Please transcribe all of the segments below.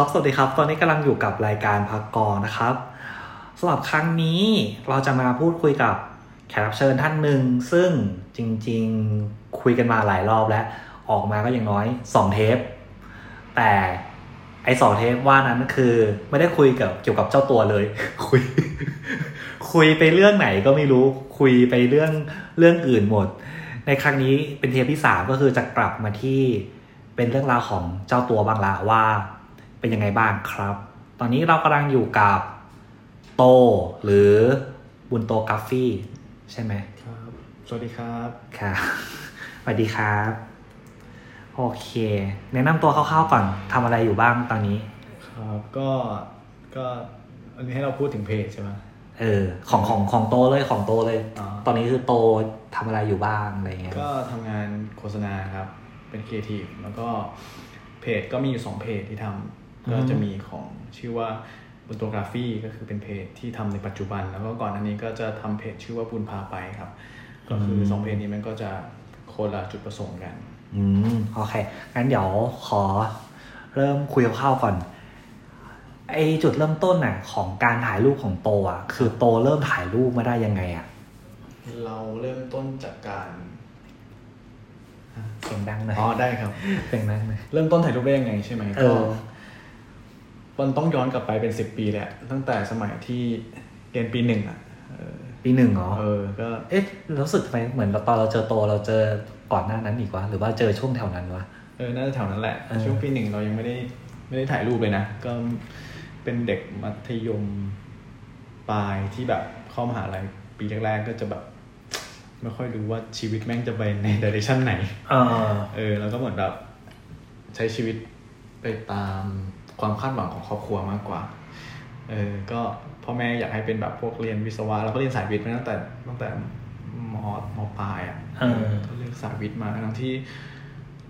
ครับสวัสดีครับ ตอนนี้กำลังอยู่กับรายการพักกรนะครับสำหรับครั้งนี้เราจะมาพูดคุยกับแขกรับเชิญท่านหนึ่ง ซึ่งจริงๆคุยกันมาหลายรอบแล้ว ออกมาก็อย่างน้อยสองเทป แต่ไอสองเทปว่านั้นคือไม่ได้คุยกับเกี่ยวกับเจ้าตัวเลย คุย คุยไปเรื่องไหนก็ไม่รู้คุยไปเรื่องเรื่องอื่นหมด ในครั้งนี้เป็นเทปที่สามก็คือจะกลับมาที่เป็นเรื่องราวของเจ้าตัวบางละว่า เป็นยังไงบ้างครับ ตอนนี้เรากำลังอยู่กับโต หรือบุญโตกราฟฟี่ ใช่ไหมครับ สวัสดีครับค่ะสวัสดีครับ โอเค แนะนำตัวคร่าวๆก่อนทำอะไรอยู่บ้างตอนนี้ ครับก็ก็อันนี้ให้เราพูดถึงเพจใช่ไหมเออของของของโตเลยของโตเลย อ๋อตอนนี้คือโตทำอะไรอยู่บ้างอะไรเงี้ยก็ทำงานโฆษณาครับ เป็นครีเอทีฟแล้วก็เพจก็มีอยู่สองเพจที่ทำ ก็จะมีของชื่อว่าบุญโตกราฟีก็คือเป็นเพจที่ทำในปัจจุบัน แล้วก็ก่อนอันนี้ก็จะทำเพจชื่อว่าบุญพาไปครับ ก็คือสองเพจนี้มันก็จะคนละจุดประสงค์กัน อืมโอเค งั้นเดี๋ยวขอเริ่มคุยคร่าวๆก่อน ไอจุดเริ่มต้นน่ะ ของการถ่ายรูปของโตอะ คือโตเริ่มถ่ายรูปมาได้ยังไงอะ เราเริ่มต้นจากการเสียงดังหน่อยอ๋อได้ครับเสียงดังหน่อยเริ่มต้นถ่ายรูปได้ยังไงใช่ไหมเอก็อ มันต้องย้อนกลับไปเป็นสิบปีแหละ ตั้งแต่สมัยที่เรียนปีหนึ่งอะเออปีหนึ่งเหรอเออก็เอ๊ะรู้สึกทำไมเหมือนตอนเราเจอโตเราเจอก่อนหน้านั้นอีกวะหรือว่าเจอช่วงแถวนั้นวะเออน่าจะแถวนั้นแหละเออช่วงปีหนึ่งเรายังไม่ได้ไม่ได้ถ่ายรูปเลยนะ ก็เป็นเด็กมัธยมปลายที่แบบเข้ามหาลัยปีแรกๆก็จะแบบไม่ค่อยรู้ว่าชีวิตแม่งจะไปในดิเรกชันไหนเออเออแล้วก็เหมือนแบบใช้ชีวิตไปตาม ความคาดหวังของครอบครัวมากกว่า เออ ก็พ่อแม่อยากให้เป็นแบบพวกเรียนวิศวะเราก็เรียนสายวิทย์มาตั้งแต่ตั้งแต่มมปลายอะเออก็เลือกสายวิทย์มาทั้งที่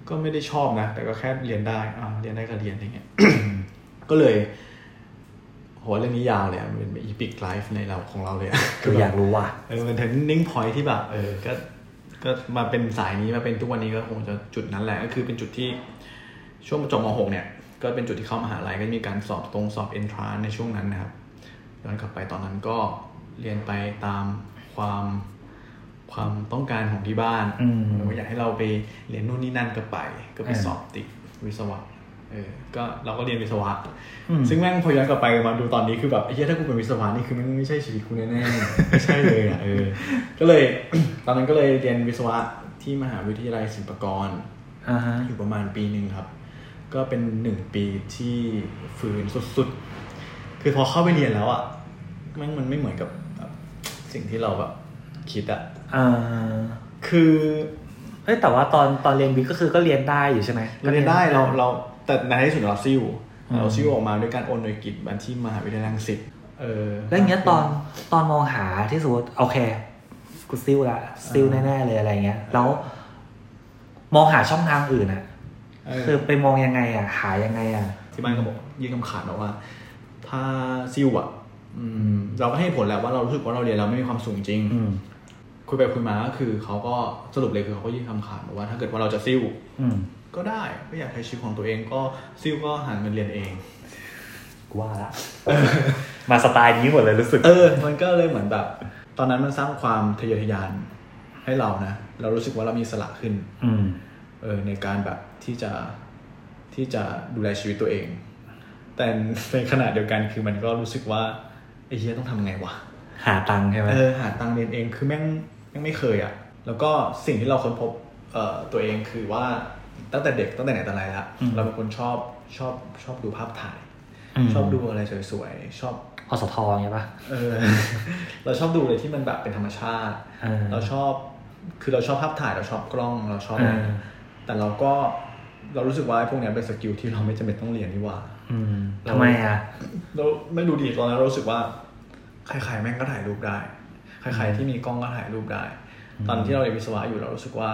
ก็ไม่ได้ชอบนะ แต่ก็แค่เรียนได้อ่าเรียนได้ก็เรียนอะไรเงี้ย ก็เลยโหเรื่องนี้ยาวเลยอะมันเป็น epic life ในเราของเราเลยอะคืออยากรู้ว่ะเออมัน turning point ที่แบบเออก็ก็มาเป็นสายนี้มาเป็นทุกวันนี้ก็คงจะจุดนั้นแหละ ก็คือเป็นจุดที่ช่วงจบม .6 เนี่ย ก็เป็นจุดที่เข้ามหาลัยก็มีการสอบตรงสอบเอนทรานซ์ในช่วงนั้นนะครับย้อนกลับไปตอนนั้นก็เรียนไปตามความความต้องการของที่บ้านอืมเอออยากให้เราไปเรียนนู่นนี่นั่นก็ไป ก็ไปเออสอบติดวิศวะเออ ก็เราก็เรียนวิศวะอืมซึ่งแม่งพอย้อนกลับไปมาดูตอนนี้คือแบบไอ้เหี้ยถ้ากูเป็นวิศวะนี่คือมันไม่ใช่ชีวิตกูแน่ๆ ไม่ใช่เลยอะเออ ก็เลยตอนนั้นก็เลยเรียนวิศวะที่มหาวิทยาลัยศิลปากรอ่าฮะอยู่ประมาณปีหนึ่งครับ ก็เป็นหนึ่งปีที่ฝืนสุดๆ คือพอเข้าไปเรียนแล้วอะแมันมันไม่เหมือนกับแบบสิ่งที่เราแบบคิดอะอ่าคือเฮ้ยแต่ว่าตอนตอนเรียนวิทย์ก็คือก็เรียนได้อยู่ใช่ไหมเราเรียนได้เราเราแต่ในที่สุดเราซิ่วอืมเราซิ่วออกมาด้วยการโอนหน่วยกิจบันที่มหาวิทยาลัยรังสิตเออแล้วอย่างเงี้ยตอนตอนมองหาที่สมมติโอเคกูซิลละซิลแน่ๆเลยอะไรเงี้ย แล้ว มองหาช่องทางอื่นอะเออ คือไปมองยังไงอะ หายังไงอะ ที่บ้านก็บอกยื่นคำขาดบอกว่า ถ้าซิ่วอะอืมเราก็ให้ผลแล้วว่าเรารู้สึกว่าเราเรียนเราไม่มีความสูงจริงอืมคุยไปคุยมาก็คือเขาก็สรุปเลยคือเขาก็ยื่นคำขาดบอกว่า ถ้าเกิดว่าเราจะซิ่วอืมก็ได้ก็อยากใช้ชีวิตของตัวเองก็ซิ่วก็หาเงินเรียนเองกูว่าละมาสไตล์นี้หมดเลยรู้สึก เออ มันก็เลยเหมือนแบบ ตอนนั้นมันสร้างความทะเยอทะยานให้เรานะ เรารู้สึกว่าเรามีอิสละขึ้น อืม เออในการแบบที่จะที่จะดูแลชีวิตตัวเอง แต่ในขณะเดียวกันคือมันก็รู้สึกว่าไอ้เฮียต้องทำไงวะหาตังค์ใช่ไหมเออหาตังค์เรียนเองคือแม่งแม่งไม่เคยอะ่ะ แล้วก็สิ่งที่เราค้นพบเอ่อตัวเองคือว่าตั้งแต่เด็กตั้งแต่ไหนแต่ไรละเราเป็นคนชอบชอบชอบดูภาพถ่ายมชอบดูอะไรสวยๆชอบอสทเงี้ยป่ะเออ เราชอบดูอะไรที่มันแบบเป็นธรรมชาติเออเราชอบคือเราชอบภาพถ่ายเราชอบกล้องเราชอบอะไรเออ แต่เราก็เรารู้สึกว่าไอ้พวกเนี้ยเป็นสกิลที่เราไม่จำเป็นต้องเรียนนี่หว่าอืมทำไมอะเราไม่รู้ดีตอนนั้นเรารู้สึกว่าใครๆแม่งก็ถ่ายรูปได้ใครๆที่มีกล้องก็ถ่ายรูปได้ ตอนที่เราเรียนวิศวะอยู่เรารู้สึกว่า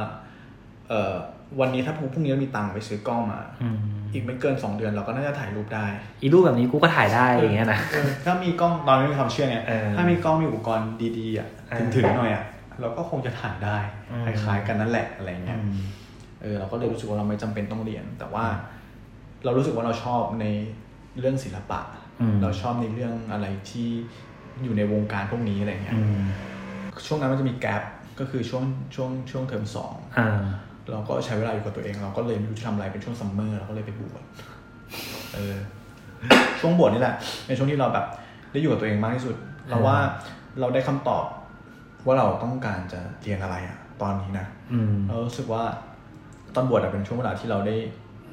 เออวันนี้ถ้าพรุ่งนี้เรามีตังค์ไปซื้อกล้องมาอืมอีกไม่เกินสองเดือนเราก็น่าจะถ่ายรูปได้ อีรูปแบบนี้กูก็ถ่ายได้อย่างเงี้ยนะเออถ้ามีกล้องตอนไม่มีความเชื่อเนี่ยเออถ้ามีกล้องมีอุปกรณ์ดีๆอะเออถึงๆหน่อยอะเราก็คงจะถ่ายได้อืมคล้ายๆกันนั่นแหละอะไรเงี้ยอืม เออเราก็เลยรู้สึกว่าเราไม่จำเป็นต้องเรียน แต่ว่าเรารู้สึกว่าเราชอบในเรื่องศิลปะอืมเราชอบในเรื่องอะไรที่อยู่ในวงการพวกนี้อะไรเงี้ยอืมช่วงนั้นมันจะมีแกลบก็คือช่วงช่วงช่วงเทอมสองอ่าเราก็ใช้เวลาอยู่กับตัวเอง เราก็เลยไม่รู้จะทำอะไรเป็นช่วงซัมเมอร์เราก็เลยไปบวชเออช่วงบวชนี่แหละเป็นช่วงที่เราแบบได้อยู่กับตัวเองมากที่สุด เราว่าเราได้คำตอบว่าเราต้องการจะเรียนอะไรอะตอนนี้นะอืมเรารู้สึกว่า ตอนบวชอะเป็นช่วงเวลาที่เราได้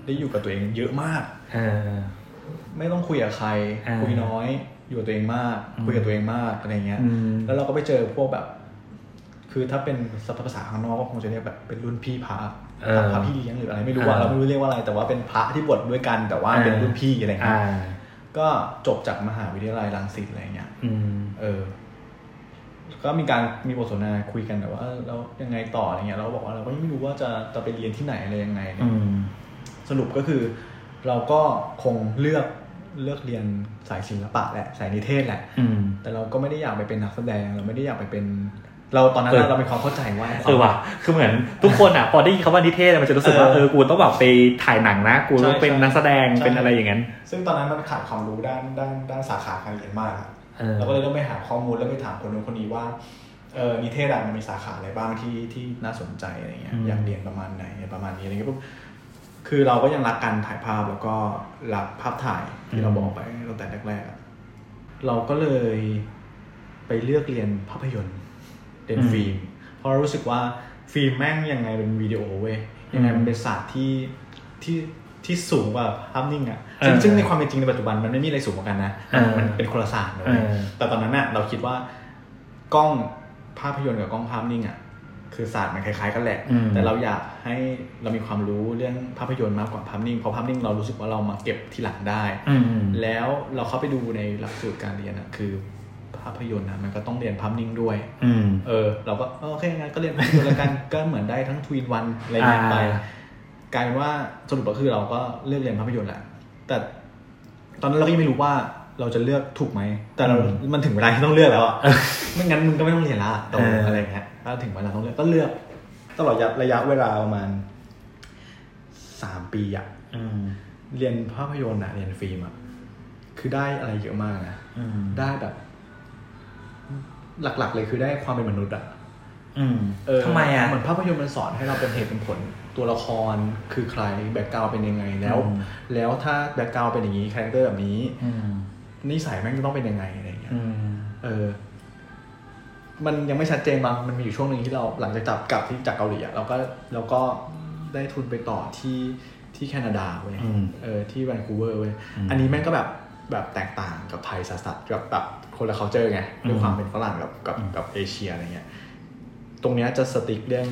ได้อยู่กับตัวเองเยอะมากเออไม่ต้องคุยกับใครอ่าคุยน้อย อยู่กับตัวเองมากอืมคุยกับตัวเองมากอะไรเงี้ยอืมแล้วเราก็ไปเจอพวกแบบ คือถ้าเป็นศัพท์ภาษาข้างนอกก็คงจะเรียกแบบเป็นรุ่นพี่พระเออพระพี่เลี้ยงหรืออะไรไม่รู้ว่าอ่าเราไม่รู้เรียกว่าอะไร แต่ว่าเป็นพระที่บวชด้วยกัน แต่ว่าเป็นรุ่นพี่อะไรเงี้อ่ายก็จบจากมหาวิทยาลัยรังสิตอะไรเงี้ยอืมเออ ก็มีการมีบทสนทนาคุยกันแต่ว่าแล้วยังไงต่ออะไรเงี้ยเราก็บอกว่าเราก็ยังไม่รู้ว่าจะจะไปเรียนที่ไหนอะไรยังไงเนี่ยอืมสรุปก็คือเราก็คงเลือกเลือกเรียนสายศิลปะแหละสายนิเทศแหละอืมแต่เราก็ไม่ได้อยากไปเป็นนักแสดงเราไม่ได้อยากไปเป็น เราตอนนั้นเออเรามีความเข้าใจว่าเออว่ะคือเหมือนทุกคนอะพอได้ยินคำว่านิเทศอะมันจะรู้สึกว่าเออเออกูต้องแบบไปถ่ายหนังนะ กูต้องใช่เป็นใช่นักแสดงใช่เป็นอะไรอย่างนั้น ซึ่งตอนนั้นมันขาดความรู้ด้านด้านด้านสาขาการเรียนมากอะ เออเราก็เลยต้องไปหาข้อมูลแล้วไปถามคนนู้นคนนี้ว่าเออนิเทศอะมันมีสาขาอะไรบ้างที่ที่น่าสนใจอะไรเงี้ยอืมอยากเรียนประมาณไหนประมาณนี้อะไรเงี้ยปุ๊บคือเราก็ยังรักการถ่ายภาพแล้วก็รักภาพถ่ายที่เราบอกไปตั้งแต่แรกๆอะเราก็เลยไปเลือกเรียนภาพยนตร์เรียนอืมฟิล์มเพราะเรารู้สึกว่าฟิล์มแม่งยังไงเป็นวิดีโอเว้ยยังไงอืมมันเป็นศาสตร์ที่ที่ ที่สูงกว่าภาพนิ่งอะซึ่งเออซึ่งในความเป็นจริงในปัจจุบันมันไม่มีอะไรสูงกว่ากันนะเออมันเป็นคนละศาสตร์นะเอเว้ยอแต่ตอนนั้นน่ะเราคิดว่ากล้องภาพยนตร์กับกล้องภาพนิ่งอะคือศาสตร์มันคล้ายๆกันแหละอืมแต่เราอยากให้เรามีความรู้เรื่องภาพยนตร์มากกว่าภาพนิ่ง เพราะภาพนิ่งเรารู้สึกว่าเรามาเก็บทีหลังได้อืมแล้วเราเข้าไปดูในหลักสูตรการเรียนอะคือภาพยนตร์นะมันก็ต้องเรียนภาพนิ่งด้วยอืมเออ เราก็เออโอเคงั้นก็เรียนภาพยนตร์แล้วกัน ก็เหมือนได้ทั้งทวีนวันอะไรเงี้ยไปอ่า กลายเป็นว่าสรุปก็คือเราก็เลือกเรียนภาพยนตร์แหละ แต่ตอนนั้นเราก็ยังไม่รู้ว่าเราจะเลือกถูกไหม แต่เราอืมมันถึงเวลาที่ต้องเลือกแล้วอะ ไม่งั้นมึงก็ไม่ต้องเรียนละตรงเออออะไรเงี้ยถ้าถึงเวลาต้องเลือกก็เลือก ตลอดระยะเวลาประมาณสามปีอะอืมเรียนภาพยนตร์อะเรียนฟิล์มอะคือได้อะไรเยอะมากนะอืมได้แบบ หลัก ๆ เลยคือได้ความเป็นมนุษย์อะอืมเออทำไมอะ เหมือนภาพยนตร์มันสอนให้เราเป็นเหตุเป็นผล ตัวละครคือใคร background เป็นยังไงแล้วอืมแล้วถ้า background เป็นอย่างนี้ character แบบนี้อืมนิสัยแม่งจะต้องเป็นยังไงอะไรเงี้ยอืมเออ มันยังไม่ชัดเจนบางมันมีอยู่ช่วงหนึ่งที่เราหลังจากจับกลับที่จากเกาหลีอะเราก็เราก็ได้ทุนไปต่อที่ที่แคนาดาเว้ยอืมเออที่แวนคูเวอร์เว้ยอืมอันนี้แม่งก็แบบแบบแตกต่างกับไทยสัสๆกับแบบคนละ culture ไงด้วยความเป็นฝรั่งกับกับกับเอเชียอะไรเงี้ย ตรงเนี้ยจะ strict เรื่อง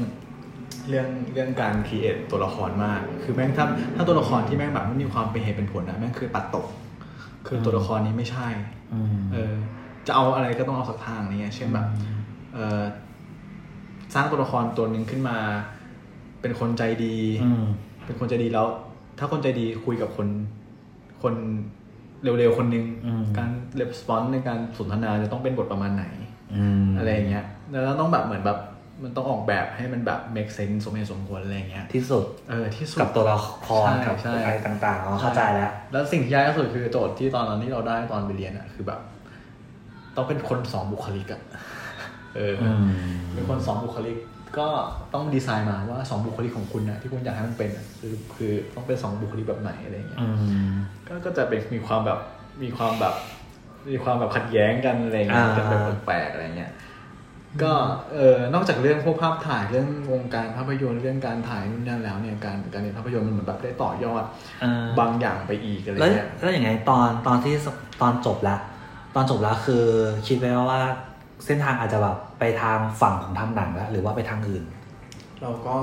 เรื่องเรื่องการ create ตัวละครมาก คือแม่งถ้าถ้าตัวละครที่แม่งแบบไม่มีความเป็นเหตุเป็นผลนะแม่งคือปัดตก คือตัวละครนี้ไม่ใช่อืมเออ จะเอาอะไรก็ต้องเอาสักทางอะไรเงี้ยเช่นแบบเออสร้างตัวละครตัวหนึ่งขึ้นมา เป็นคนใจดีอืมเป็นคนใจดีแล้ว ถ้าคนใจดีคุยกับคน คนเร็วๆคนหนึ่งอืมการレスปอนในการสนทนาจะต้องเป็นบทประมาณไหนอืมอะไรอย่างเงี้ยแล้วเราต้องแบบเหมือนแบบ มันต้องออกแบบให้มันแบบ make sense สมเหตุสมผลอะไรอย่างเงี้ยที่สุดเออที่สุดกับตัวละครใช่กับใช่อะไรต่างๆเราเข้าใจแล้ว แล้วสิ่งที่ยากที่สุดคือโจทย์ที่ตอนนั้นที่เราได้ตอนไปเรียนอะคือแบบ ต้องเป็นคนสองบุคลิกอะเออออืมเป็นคนสองบุคลิกก็ต้องดีไซน์มาว่าสองบุคลิกของคุณนะที่คุณอยากให้มันเป็นอะคือคือต้องเป็นสองบุคลิกแบบไหนอะไรอย่างเงี้ยอืมก็ก็จะเป็นมีความแบบมีความแบบ มีความแบบขัดแย้งกันอะไรเงี้ยอ่ากันแบบแปลกๆอะไรเงี้ย ก็เออนอกจากเรื่องพวกภาพถ่ายเรื่องวงการภาพยนตร์เรื่องการถ่ายนู่นนั่นแล้วเนี่ยการการเรียนภาพยนตร์มันเหมือนแบบได้ต่อยอดอ่าบางอย่างไปอีกอะไรแล้วเงี้ยแล้วอย่างไงตอนตอนที่ตอนจบแล้วตอนจบแล้วคือคิดไว้ว่าเส้นทางอาจจะแบบไปทางฝั่งของทำหนังแล้วหรือว่าไปทางอื่น เราก็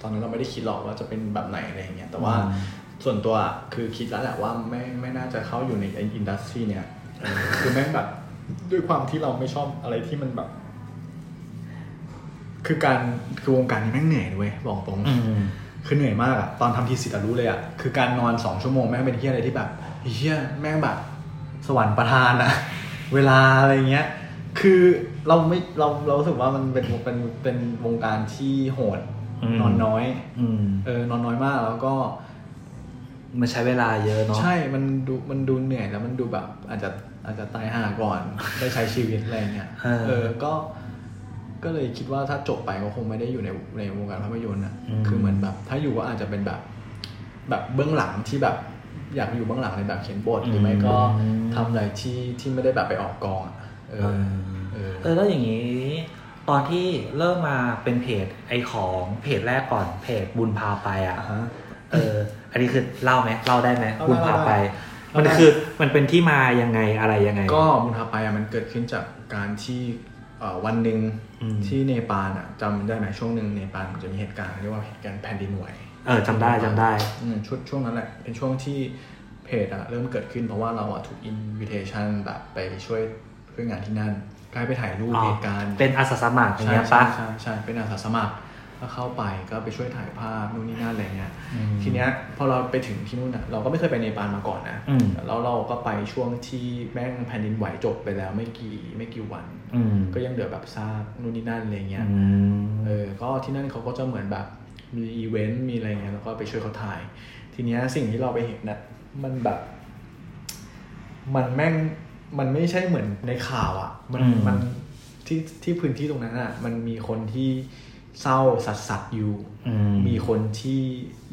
ตอนนั้นเราไม่ได้คิดหรอกว่าจะเป็นแบบไหนอะไรเงี้ยแต่ว่าอืมส่วนตัวอะคือคิดแล้วแหละว่าไม่ไม่น่าจะเข้าอยู่ในอินดัสทรีเนี่ยเออคือแม่งแบบด้วยความที่เราไม่ชอบอะไรที่มันแบบ คือการคือวงการนี้แม่งเหนื่อยด้วยบอกตรงอืมคือเหนื่อยมากอะตอนทำทีสิทธ์อะรู้เลยอะคือการนอนสองชั่วโมงแม่งเป็นที่อะไรที่แบบเฮียแม่งแบบสวรรค์ประทานอะเวลาอะไรเงี้ย คือเราไม่เราเรารู้สึกว่ามันเป็นเป็นเป็นวงการที่โหดอืมนอนน้อยอืมเออนอนน้อยมากแล้วก็ มันใช้เวลาเยอะเนาะใช่มันดูมันดูเหนื่อยแล้วมันดูแบบ อาจจะอาจจะตายห่าก่อนได้ใช้ชีวิตอะไรเงี้ยเออเออก็ ก็เลยคิดว่าถ้าจบไปก็คงไม่ได้อยู่ในในวงการภาพยนตร์อะอืมคือเหมือนแบบ ถ้าอยู่ก็อาจจะเป็นแบบ แบบเบื้องหลังที่แบบอยากอยู่เบื้องหลังในแบบเขียนบทหรือไม่ก็ทำอะไรที่ที่ไม่ได้แบบไปออกกองอะเอเอออเออเออแล้วอย่างนี้ ตอนที่เริ่มมาเป็นเพจไอของเพจแรกก่อนเพจบุญพาไปอะอ่าฮะเออ อันนี้คือเล่าไหมเล่าได้ไหมเล่าได้บุญพาไปเล่าได้มันคือมันเป็นที่มายังไงอะไรยังไง ก็บุญพาไปอะมันเกิดขึ้นจากการที่เอ่อ วันหนึ่งอืมที่เนปาลอะจำได้ไหมช่วงหนึ่งเนปาลมันจะมีเหตุการณ์เรียกว่าเหตุการณ์แผ่นดินไหวเออจำได้จำได้อืมช่วงช่วงนั้นแหละเป็นช่วงที่เพจอะเริ่มเกิดขึ้นเพราะว่าเราอะถูกอินวิเทชันแบบไปช่วยช่วยงานที่นั่นกลายไปถ่ายรูปอ๋อเหตุการณ์เป็นอาสาสมัครอย่างใช่เงี้ยใช่ปะใช่ใช่เป็นอาสาสมัคร ก็เข้าไปก็ไปช่วยถ่ายภาพนู่นนี่นั่นอะไรเงี้ยอืมทีเนี้ยพอเราไปถึงที่นู่นอะเราก็ไม่เคยไปเนปาลมาก่อนนะอืมแล้วเราก็ไปช่วงที่แม่งแผ่นดินไหวจบไปแล้วไม่กี่ไม่กี่วันอืมก็ยังเหลือแบบซากนู่นนี่นั่นอะไรเงี้ยอืมเออก็ที่นั่นเขาก็จะเหมือนแบบมีอีเวนต์มีอะไรเงี้ยแล้วก็ไปช่วยเขาถ่าย ทีเนี้ยสิ่งที่เราไปเห็นน่ะมันแบบ มันแม่งมันไม่ใช่เหมือนในข่าวอะ่ะ มันอืมมันที่ที่พื้นที่ตรงนั้นอะ่ะ มันมีคนที่ เศร้าสัสสัสๆอยู่อืมมีคนที่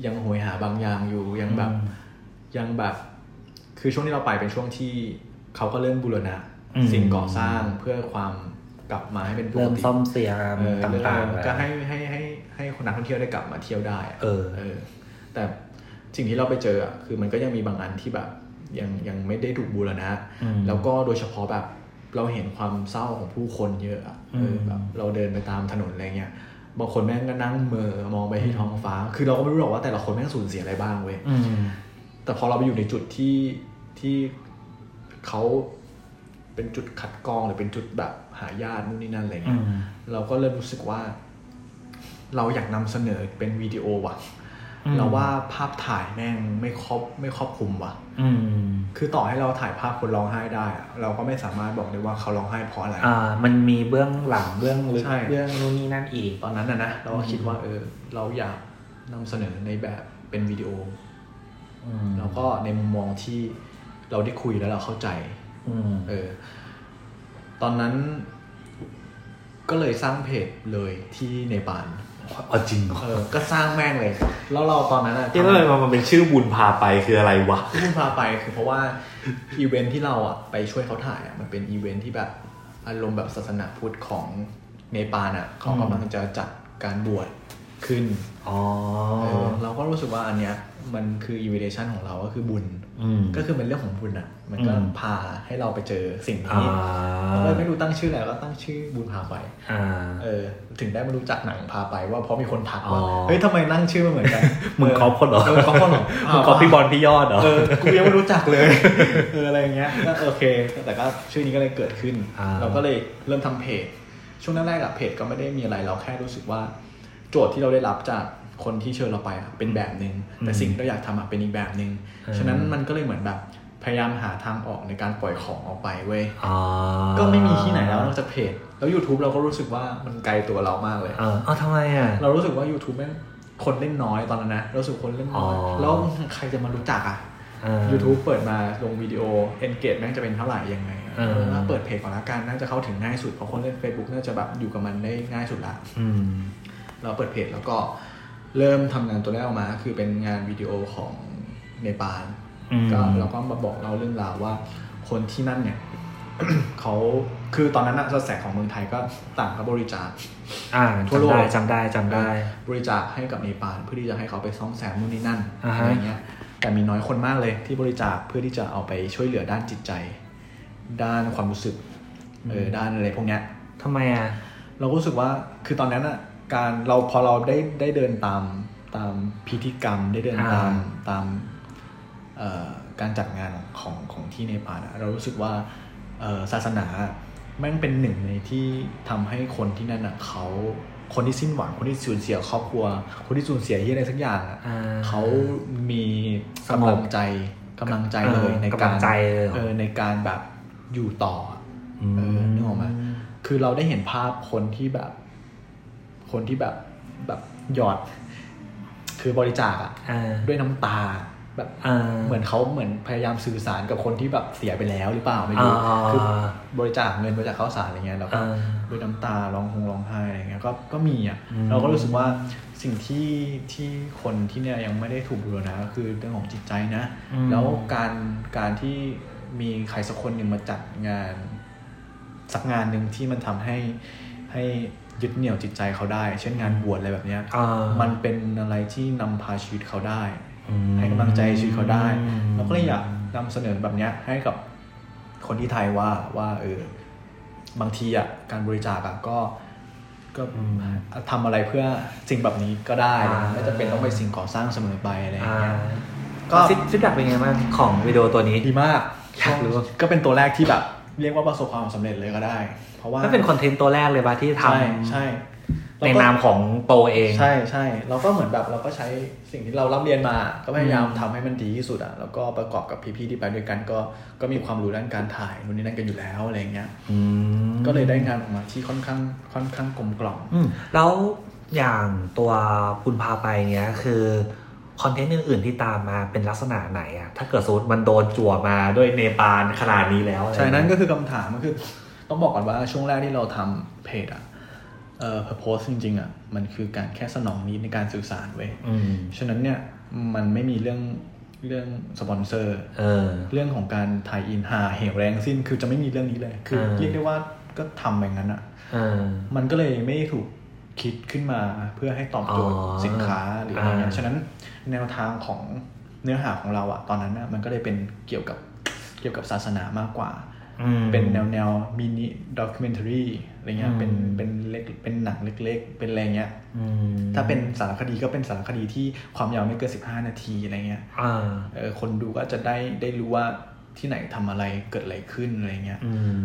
ยังโหยหาบางอย่างอยู่ ยังแบบอืมยังแบบ คือช่วงที่เราไปเป็นช่วงที่เขาก็เริ่มบูรณะอืมสิ่งก่อสร้างเพื่อความกลับมาให้เป็นปกเริ่มติซ่อมเสียงเออต่างๆเออแล้วก็ให้ให้ให้ให้คนนักท่องเที่ยวได้กลับมาเที่ยวได้ะเออเออ แต่สิ่งที่เราไปเจออะคือมันก็ยังมีบางอันที่แบบ ยังยังไม่ได้ถูกบูรณะอืมแล้วก็โดยเฉพาะแบบเราเห็นความเศร้าของผู้คนเยอะอะเอออืมแบบเราเดินไปตามถนนอะไรเงี้ย บางคนแม่งก็นั่งเหมอมองไปที่ท้องฟ้า คือเราก็ไม่รู้หรอกว่าแต่ละคนแม่งสูญเสียอะไรบ้างเว้ยอืมแต่พอเราไปอยู่ในจุดที่ที่เขาเป็นจุดคัดกรองหรือเป็นจุดแบบหาญาตินู่นนี่นั่นอะไรอืเงี้ยมเราก็เริ่มรู้สึกว่า เราอยากนำเสนอเป็นวิดีโอว่ะอืม เราว่าภาพถ่ายแม่งไม่ครอบไม่ครอบคลุมว่ะอืมคือต่อให้เราถ่ายภาพคนร้องไห้ได้อะเราก็ไม่สามารถบอกได้ว่าเขาร้องไห้เพราะอะไร อ่า มันมีเบื้องหลังเบื้องลึกใช่เบื้องนู่นนี่นั่นอีก ตอนนั้นนะนะเราก็คิดว่าเออ เราอยากนำเสนอในแบบเป็นวิดีโออืมแล้วก็ในมุมมองที่เราได้คุยแล้วเราเข้าใจอืมเออ ตอนนั้นก็เลยสร้างเพจเลยที่เนปาล เอาจริงเหรอเออก็สร้างแม่งเลย แล้วเราตอนนั้นอะที่เลยมันเป็นชื่อบุญพาไปคืออะไรวะที่เพิ่งพาไปคือเพราะว่าอีเวนท์ที่เราอะไปช่วยเขาถ่ายอะมันเป็นอีเวนท์ที่แบบอารมณ์แบบศาสนาพุทธของเนปาลอะเขากำลังจะจัดการบวชขึ้น อ๋อ เออเราก็รู้สึกว่าอันเนี้ยมันคืออินวิเ t ชันของเราก็คือบุญอืม ก็คือเป็นเรื่องของบุญอะมันก็อืมพาให้เราไปเจอสิ่งอ่านี้เราเลยไม่รู้ตั้งชื่ออะไรก็ตั้งชื่อบุญพาไปอ่าเออ ถึงได้มารู้จักหนังพาไปว่าเพราะมีคนทักว่าอ๋อเฮ้ยทำไมนั่งชื่อมันเหมือนกันมึงก๊อปคนเหรอเออก๊อปคนเหรอมึงก๊อปพี่บอลพี่ยอดเหรอเออกูยังไม่รู้จักเลยเอออะไรอย่างเงี้ยก็โอเค แต่ก็ชื่อนี้ก็เลยเกิดขึ้นอ่าเราก็เลยเริ่มทำเพจช่วงแรกๆอะเพจก็ไม่ได้มีอะไรเราแค่รู้สึกว่า โจทย์ที่เราได้รับจาก คนที่เชิญเราไปอะเป็นแบบหนึ่งแต่สิ่งที่เราอยากทำอะเป็นอีกแบบหนึ่งฉะนั้นมันก็เลยเหมือนแบบพยายามหาทางออกในการปล่อยของออกไปเว้ยอ๋อก็ไม่มีที่ไหนแล้วนอกจากเพจ แล้ว YouTube เราก็รู้สึกว่ามันไกลตัวเรามากเลยเออเอาทำไมอะ เรารู้สึกว่า YouTube แม่งคนเล่นน้อยตอนนั้นนะรู้สึกคนเล่นน้อยอ๋อแล้วใครจะมารู้จักอะอ่า YouTube เปิดมาลงวิดีโอ engage แม่งจะเป็นเท่าไหร่ยังไงอะเออถ้าเปิดเพจก่อนละกันน่าจะเข้าถึงง่ายสุดเพราะคนเล่น Facebook น่าจะแบบอยู่กับมันได้ง่ายสุดละอืมเราเปิดเพจแล้วก็ เริ่มทำงานตัวแรกออกมา คือเป็นงานวิดีโอของเนปาลอืมก็เราก็มาบอกเล่าเรื่องราวว่า คนที่นั่นเนี่ยเขาคือตอนนั้นนะกระแสของเมืองไทยก็ต่างกับบริจาคอ่าทั่วโลจำกได้จำได้จำได้ บริจาคให้กับเนปาลเพื่อที่จะให้เขาไปซ่อมแซมนู่นนี่นั่นอ่าฮะอะไรเงี้ย แต่มีน้อยคนมากเลยที่บริจาคเพื่อที่จะเอาไปช่วยเหลือด้านจิตใจ ด้านความรู้สึกเออด้านอะไรพวกเนี้ยทำไมอะเราก็รู้สึกว่าคือตอนนั้นอะ การเราพอเราได้ได้เดินตามตามพิธีกรรมได้เดินตามอ่าตามเอ่อการจัดงานของของที่เนปาลอะเรารู้สึกว่าเอ่อศาสนาแม่งเป็นหนึ่งในที่ทำให้คนที่นั่นอะเขาคนที่สิ้นหวังคนที่สูญเสียครอบครัว คนที่สูญเสียที่อะไรสักอย่างอะอ่าเขามีสงบกำลังใจกำลังใจเลยเออในกำลัการงใจเลยเหรอเออในการแบบอยู่ต่ออะมเออนึกออกไหมคือเราได้เห็นภาพคนที่แบบ คนที่แบบแบบหยอด คือบริจาคอะอ่าด้วยน้ำตาเแบบอ่าเหมือนเขาเหมือนพยายามสื่อสารกับคนที่แบบเสียไปแล้วหรือเปล่าไม่รู้อ่าคือบริจาคเงินบริจาคข้าวสารอะไรเงี้ยแล้วก็อ่าด้วยน้ำตาร้องคงร้องไห้อะไรเงี้ยก็ก็มีอะอืมเราก็รู้สึกว่าสิ่งที่ที่คนที่เนี่ยยังไม่ได้ถูกบูรณะก็คือเรื่องของจิตใจนะ แล้วการการที่มีใครสักคนหนึ่งมาจัดงาน สักงานหนึ่งที่มันทำให้ให้ ยึดเหนี่ยวจิตใจเขาได้ เช่นงานบวชอะไรแบบเนี้ยอ่ามันเป็นอะไรที่นำพาชีวิตเขาได้อืมให้กำลังใจชีวิตเขาได้อืมเราก็เลยอยากนำเสนอแบบเนี้ยให้กับคนที่ไทยว่าว่าเออบางทีอะการบริจาคอะก็ก็ทำอะไรเพื่อสิ่งแบบนี้ก็ได้อ่าไม่จำเป็นต้องไปสิ่งก่อสร้างเสมอไปอะไรอย่างอ่าเงี้ยก็ก็ feedback เป็นไงบ้างของวิดีโอตัวนี้ดีมากอยากรู้ก็เป็นตัวแรกที่แบบ เรียกว่าประสบความสำเร็จเลยก็ได้ เพราะว่าก็เป็นคอนเทนต์ตัวแรกเลยปะที่ทำใช่ใช่ในนามของโปรเอง ใช่ใช่เราก็เหมือนแบบเราก็ใช้สิ่งที่เรารับเรียนมา ก็พยายามทำให้มันดีที่สุดอะแล้วก็ประกอบกับพี่ๆที่ไปด้วยกันก็ก็มีความรู้ด้านการถ่ายนู่นนี่นั่นกันอยู่แล้วอะไรอย่างเงี้ยอืมก็เลยได้งานออกมาที่ค่อนข้างค่อนข้างกลมกล่อมอืมแล้วอย่างตัวคุณพาไปเนี้ยคือ คอนเทนต์อื่น ๆ ที่ตามมาเป็นลักษณะไหนอะถ้าเกิดสมมติมันโดนจั่วมาด้วยเนปาลขนาดนี้แล้วอะไรใช่นั่นก็คือคำถามก็คือ ต้องบอกก่อนว่าช่วงแรกที่เราทำเพจอะเอ่อ purpose จริง ๆอะมันคือการแค่สนองนี้ในการสื่อสารเว้ยอืมฉะนั้นเนี่ยมันไม่มีเรื่องเรื่องสปอนเซอร์เออเรื่องของการถ่ายอินหาเหวแรงสิ้นคือจะไม่มีเรื่องนี้เลย คือเออเรียกได้ว่าก็ทำแบบนั้นอะเออมันก็เลยไม่ได้ถูกคิดขึ้นมาเพื่อให้ตอบโจทย์อ๋อสินค้าหรืออะไรเงี้ยอ่าฉะนั้น แนวทางของเนื้อหาของเราอะตอนนั้นอะมันก็เลยเป็นเกี่ยวกับเกี่ยวกับศาสนามากกว่าอืมเป็นแนวแนวมินิด็อกิเมนทารีอะไรเงี้ยอืมเป็นเป็นเล็กเป็นหนังเล็ก ๆ เป็นอะไรเงี้ยอืมถ้าเป็นสารคดีก็เป็นสารคดีที่ความยาวไม่เกิน15นาทีอะไรเงี้ยอ่าเออคนดูก็จะได้ได้รู้ว่าที่ไหนทำอะไรเกิดอะไรขึ้นอะไรเงี้ยอืม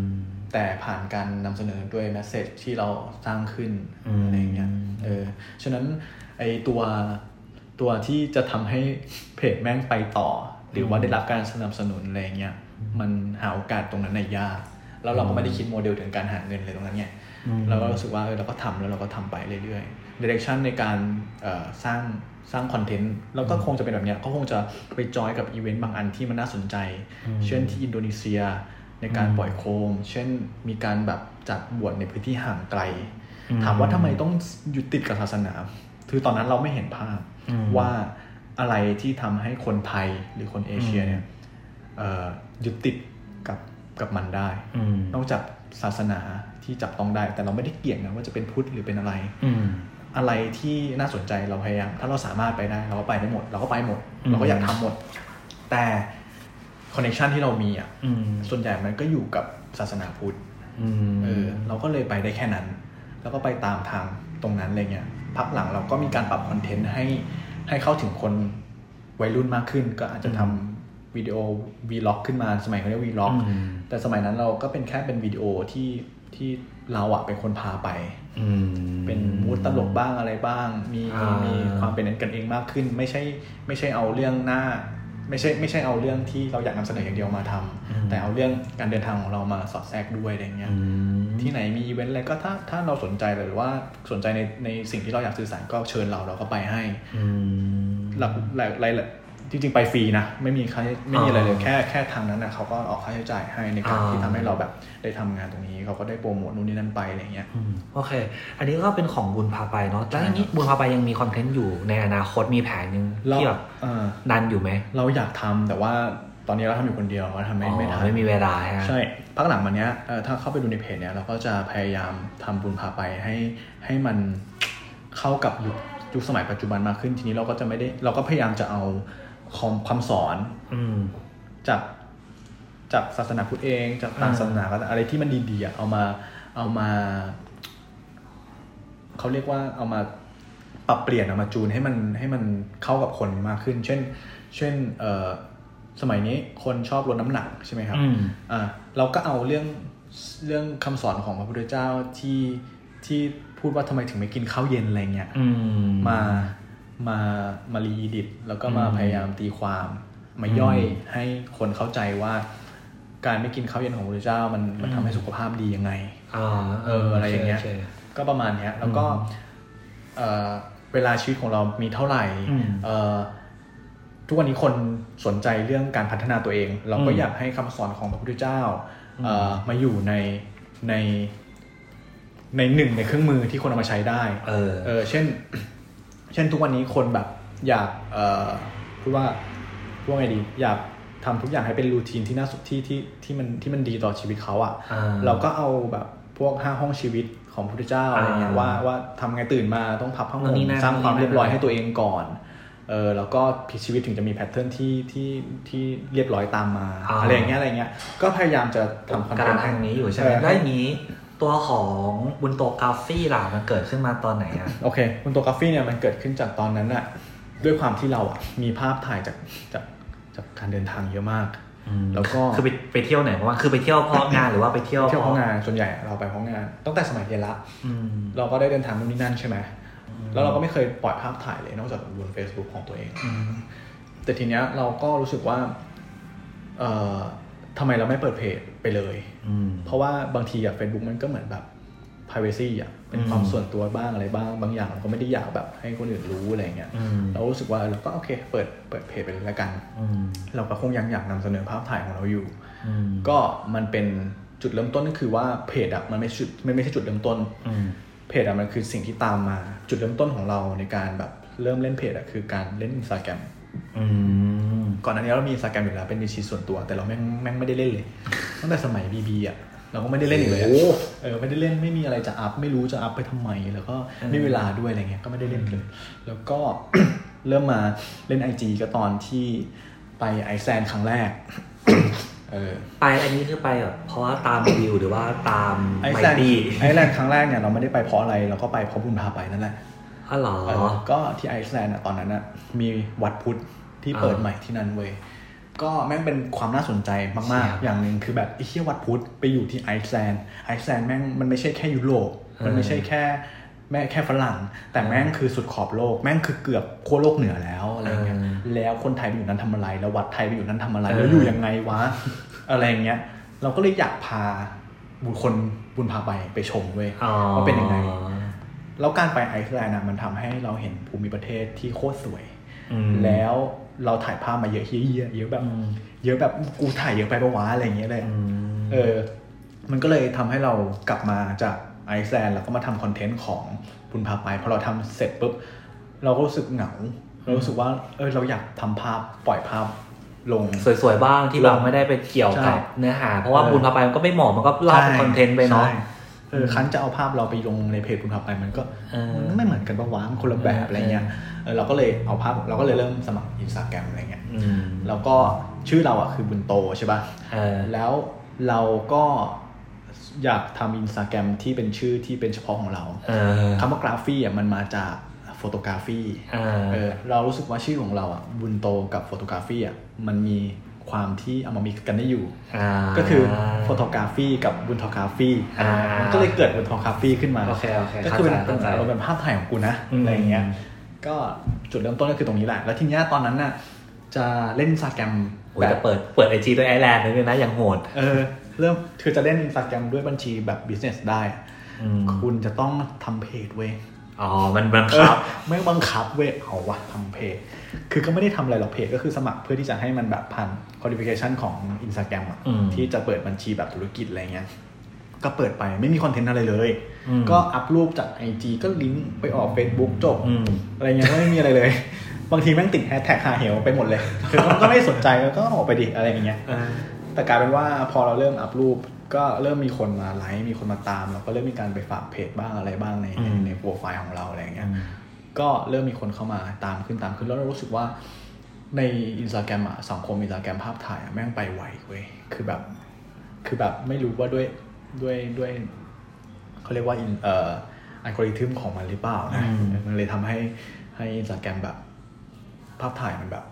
แต่ผ่านการนำเสนอด้วยแมสเซจที่เราสร้างขึ้นอืมอะไรเงี้ยเออฉะนั้นไอตัว ตัวที่จะทำให้เพจแม่งไปต่อ หรือว่าได้รับการสนับสนุนอะไรเงี้ยมันหาโอกาสตรงนั้นในยยากแล้วเราก็ไม่ได้คิดโมเดลถึงการหาเงินเลยตรงนั้นไงอืมเราก็รู้สึกว่าเออเราก็ทำแล้วเราก็ทำไปเรื่อยๆ direction ในการเอ่อสร้างสร้างคอนเทนต์แล้วก็คงจะเป็นแบบเนี้ยก็คงจะไป join กับอีเวนต์บางอันที่มันน่าสนใจ เช่นที่อินโดนีเซียในการปล่อยโคม เช่นมีการแบบจัดบวชในพื้นที่ห่างไกลอืมถามว่าทำไมต้องยึดติดกับศาสนา คือตอนนั้นเราไม่เห็นภาพอืมว่าอะไรที่ทำให้คนไทยหรือคนเอเชียเนี่ยเอ่อยึดติดกับกับมันได้อืมนอกจากศาสนาที่จับต้องได้ แต่เราไม่ได้เกี่ยงนะว่าจะเป็นพุทธหรือเป็นอะไรอืมอะไรที่น่าสนใจเราพยายาม ถ้าเราสามารถไปได้ เราก็ไปได้หมด เราก็ไปหมดอืมเราก็อยากทำหมด แต่ connection ที่เรามีอะอืมส่วนใหญ่มันก็อยู่กับศาสนาพุทธอืมเออ เราก็เลยไปได้แค่นั้น แล้วก็ไปตามทางตรงนั้นอะไรเงี้ย พักหลังเราก็มีการปรับคอนเทนต์ให้ให้เข้าถึงคนวัยรุ่นมากขึ้น ก็อาจจะทำวิดีโอวีล็อกขึ้นมาสมัยเขาเรียกวีล็อกอืมแต่สมัยนั้นเราก็เป็นแค่เป็นวิดีโอที่ที่เราอะเป็นคนพาไปอืมเป็นมูดตลกบ้างอะไรบ้างมีอ่ามีมีความเป็นกันเองมากขึ้น ไม่ใช่ไม่ใช่เอาเรื่องหน้า ไม่ใช่ไม่ใช่เอาเรื่องที่เราอยากนำเสนออย่างเดียวมาทำแต่เอาเรื่องการเดินทางของเรามาสอดแทรกด้วยอะไรเงี้ยอืมที่ไหนมีอีเวนต์อะไรก็ถ้าถ้าเราสนใจหรือว่าสนใจในในสิ่งที่เราอยากสื่อสารก็เชิญเราเราก็ไปให้อืมหลักหลักหลาย จริงๆ ไปฟรีนะ ไม่มีค่าไม่มีอะไรเลยอ่าแค่แค่ทางนั้นนะเขาก็ออกค่าใช้จ่ายให้ในการอ่าที่ทำให้เราแบบได้ทำงานตรงนี้เขาก็ได้โปรโมทนู่นนี่นั่นไปอะไรเงี้ยอืมโอเค อันนี้ก็เป็นของบุญพาไปเนาะแล้วใช่อย่างนี้บุญพาไปยังมีคอนเทนต์อยู่ในอนาคตมีแผนหนึ่งเราที่แบบเออดันอยู่ไหม เราอยากทำแต่ว่าตอนนี้เราทำอยู่คนเดียวเราทำไม่อ๋อไม่ทันไม่มีเวลาฮะใช่พักหลังมาเนี้ยเอ่อถ้าเข้าไปดูในเพจเนี้ยเราก็จะพยายามทำบุญพาไปให้ให้มันเข้ากับยุคยุคสมัยปัจจุบันมากขึ้นทีนี้เราก็จะไม่ได้เราก็พยายามจะเอา คำคำสอนอืมจากจากศาสนาพุทธเอง จากต่างอ่าศาสนาก็อะไรที่มันดีๆอะเอามาเอามาเขาเรียกว่าเอามาปรับเปลี่ยนเอามาจูนให้มันให้มันเข้ากับคนมากขึ้น เช่น เช่นเอ่อสมัยนี้คนชอบลดน้ำหนักใช่ไหมครับอืมอ่าเราก็เอาเรื่องเรื่องคำสอนของพระพุทธเจ้าที่ที่พูดว่าทำไมถึงไม่กินข้าวเย็นอะไรเงี้ยอืมมา มามารีดิตแล้วก็มาอืมพยายามตีความ มาย่อยให้คนเข้าใจว่า การไม่กินข้าวเย็นของพระพุทธเจ้ามันมันทำให้สุขภาพดียังไงอ่าเอออะไรอย่างเงี้ยโคก็ประมาณเนี้ยแล้วก็อืมเอ่อเวลาชีวิตของเรามีเท่าไหร่อืมเอ่อทุกวันนี้คนสนใจเรื่องการพัฒนาตัวเอง เราก็อืมอยากให้คำสอนของพระพุทธเจ้าเอ่อมาอยู่ในในในหนึ่งในเครื่องมือที่คนเอามาใช้ได้ เออเออเช่น เช่นทุกวันนี้คนแบบอยากเอ่อพูดว่าพูดว่าไงดี อยากทำทุกอย่างให้เป็นรูทีนที่น่าสุดที่ที่ที่มันที่มันดีต่อชีวิตเขาอะอ่าเราก็เอาแบบพวกห้าห้องชีวิตของพระพุทธเจ้าอะไรเงี้ยอ่าว่าว่าทำไงตื่นมาต้องพับผ้านู่ห่นมนี่นั่นสร้างความนู่นนี่เรียบร้อยนั่นให้ตัวเองก่อนเออแล้วก็ชีวิตถึงจะมี pattern ที่ที่ที่เรียบร้อยตามมาอ่าอะไรอย่างเงี้ยอะไรเงี้ยก็พยายามจะกำลังทำคอนเทลันต์ทางนี้อยู่ใช่ไหมเออแล้วอย่างนี้ ตัวของบุญโตกราฟี่ล่ะมันเกิดขึ้นมาตอนไหนอะโอเคบุญโตกราฟีเนี่ยมันเกิดขึ้นจากตอนนั้นอะด้วยความที่เราอะมีภาพถ่ายจากจากจากการเดินทางเยอะมากแล้วก็คือไปไปเที่ยวไหนบ้างคือไปเที่ยวเพราะงานหรือว่าไปเที่ยวเที่ยวเพราะงานส่วนใหญ่เราไปเพราะงานตั้งแต่สมัยเรียนละอืมเราก็ได้เดินทางนู่นนี่นั่นใช่ไหมแล้วเราก็ไม่เคยปล่อยภาพถ่ายเลยนอกจากบน Facebook ของตัวเองอืมแต่ทีเนี้ยเราก็รู้สึกว่าเอ่อ ทำไมเราไม่เปิดเพจไปเลยอืมเพราะว่าบางทีอะ Facebook มันก็เหมือนแบบ privacy อะเป็นความอืมส่วนตัวบ้างอะไรบ้าง บางอย่างเราก็ไม่ได้อยากแบบให้คนอื่นรู้อะไรเงี้ยอืมเรารู้สึกว่าเราก็โอเค เปิดเปิดเพจไปเลยละกันอืมเราก็คงยังอยากนำเสนอภาพถ่ายของเราอยู่อืมก็มันเป็นจุดเริ่มต้นก็คือว่าเพจอะมันไม่ใช่จุดมันไม่ใช่จุดเริ่มต้นอืมเพจอะมันคือสิ่งที่ตามมาจุดเริ่มต้นของเราในการแบบเริ่มเล่นเพจอะคือการเล่นอินสตาแกรมอืม ก่อนหน้านี้เรามีอินสตาแกรมอยู่แล้วเป็นบัญชีส่วนตัว แต่เราแม่งแม่งไม่ได้เล่นเลย ตั้งแต่สมัยบีบีอะเราก็ไม่ได้เล่นอีกเลยอะโอ้เออไม่ได้เล่นไม่มีอะไรจะอัพไม่รู้จะอัพไปทำไม แล้วก็ไม่มีเวลาด้วยอะไรเงี้ยก็ไม่ได้เล่นเลย แล้วก็เริ่มมาเล่น IG ก็ตอนที่ไปไอซ์แลนด์ครั้งแรกเออไปอันนี้คือไปแบบเพราะว่าตามวิวหรือว่าตามไอไมซ์แลนด์ตี้ไอซ์แลนด์ครั้งแรกเนี่ยเราไม่ได้ไปเพราะอะไรเราก็ไปเพราะบุญพาไปนั่นแหละ อ๋อเหรอเออก็ที่ไอซ์แลนด์อะตอนนั้นอะมีวัดพุทธที่เปิดอ่าใหม่ที่นั่นเว้ยก็แม่งเป็นความน่าสนใจมากเชี่ยๆอย่างหนึ่งคือแบบไอ้เชี่ยวัดพุทธไปอยู่ที่ไอซ์แลนด์ไอซ์แลนด์แม่งมันไม่ใช่แค่ยุโรปมันไม่ใช่แค่แม่แค่ฝรั่ง แต่แม่งคือสุดขอบโลก แม่งคือเกือบขั้วโลกเหนือแล้วอะไรเงี้ยเออแล้วคนไทยไปอยู่นั้นทำอะไร แล้ววัดไทยไปอยู่นั้นทำอะไรเออแล้วอยู่ยังไงวะ อะไรเงี้ย เราก็เลยอยากพาบุคคลบุญพาไปไปชมเว้ยอ๋อว่าเป็นยังไง แล้วการไปไอซ์แลนด์อะมันทำให้เราเห็นภูมิประเทศที่โคตรสวยอืมแล้วเราถ่ายภาพมาเยอะเฮี้ยๆเยอะแบบอืมเยอะแบบกูถ่ายเยอะไปปะวะอะไรอย่างเงี้ยเลยอืมเออ มันก็เลยทำให้เรากลับมาจากไอซ์แลนด์แล้วก็มาทำคอนเทนต์ของบุญพาไปพอเราทำเสร็จปุ๊บเราก็รู้สึกเหงาเรารู้สึกว่าเออเราอยากทำภาพปล่อยภาพลงสวยๆบ้างที่ลเรางไม่ได้ไปเกี่ยวกับใช่เนื้อหา เพราะว่าเออบุญพาไปมันก็ไม่เหมาะมันก็เล่าเป็นคอนเทนต์ไปเนาะใช่เออครั้งจะเอาภาพเราไปลงในเพจบุญพาไปมันก็เออมันไม่เหมือนกันปะวะมันคนละแบบเออออะไรเงี้ยเออเราก็เลยเอาภาพเราก็เลยเริ่มสมัครอินสตาแกรมอะไรเงี้ยอืมแล้วก็ชื่อเราอะคือบุญโตใช่ป่ะเออแล้วเราก็อยากทำอินสตาแกรมที่เป็นชื่อที่เป็นเฉพาะของเราเออคำว่ากราฟีอะมันมาจากโฟโตกราฟีเออเออเรารู้สึกว่าชื่อของเราอะบุญโตกับโฟโตกราฟีอะมันมี ความที่เอามามีกันได้อยู่อ่าก็คือโฟโตกราฟีกับบุญทอกราฟีอ่ามัมันก็เลยเกิดบุญทอกราฟีขึ้นมาโอเคโอเคก็คือเป็นเข้าใจเราเป็นภาพถ่ายของกูนะอืมอะไรอย่างเงี้ยก็จุดเริ่มต้นก็คือตรงนี้แหละ แล้วทีเนี้ยตอนนั้นน่ะจะเล่นอินสตาแกรมโอ้ยแต่เปิดเปิด IG ด้วยไอซ์แลนด์เลยนะอย่างโหดเออเริ่มคือจะเล่นอินสตาแกรมด้วยบัญชีแบบ business ได้อืมคุณจะต้องทำเพจเว้ยอ๋อ มันบังคับเออไม่บังคับเว้ยเอาวะทำเพจ คือก็ไม่ได้ทำอะไรหรอกเพจก็คือสมัครเพื่อที่จะให้มันแบบผ่าน qualification ของ Instagram อะอืมที่จะเปิดบัญชีแบบธุรกิจอะไรเงี้ยก็เปิดไปไม่มีคอนเทนต์อะไรเลยอืมก็อัพรูปจาก IG ก็ลิงก์ไปออก Facebook จบอืมอะไรเงี้ยก็ไม่มีอะไรเลย บางทีแม่งติดแฮชแท็กห่าเหวไปหมดเลยคือก็ก็ไม่สนใจก็ออกไปดิอะไรอย่างเงี้ยเออแต่กลายเป็นว่าพอเราเริ่มอัพรูปก็เริ่มมีคนมาไลค์มีคนมาตามเราก็เริ่มมีการไปฝากเพจบ้างอะไรบ้างในในอืมในโปรไฟล์ของเราอะไรอย่างเงี้ยก็เริ่มมีคนเข้ามาตามขึ้นตามขึ้นแล้วเรารู้สึกว่า ในอินสตาแกรมอะสังคมอินสตาแกรมภาพถ่ายอะแม่งไปไวเว้ยคือแบบ คือแบบไม่รู้ว่าด้วยด้วยด้วยเขาเรียกว่าอินเอ่ออัลกอริทึมของมันหรือเปล่านะอืมมันเลยทำให้ให้อินสตาแกรมแบบ ภาพถ่ายมันแบบ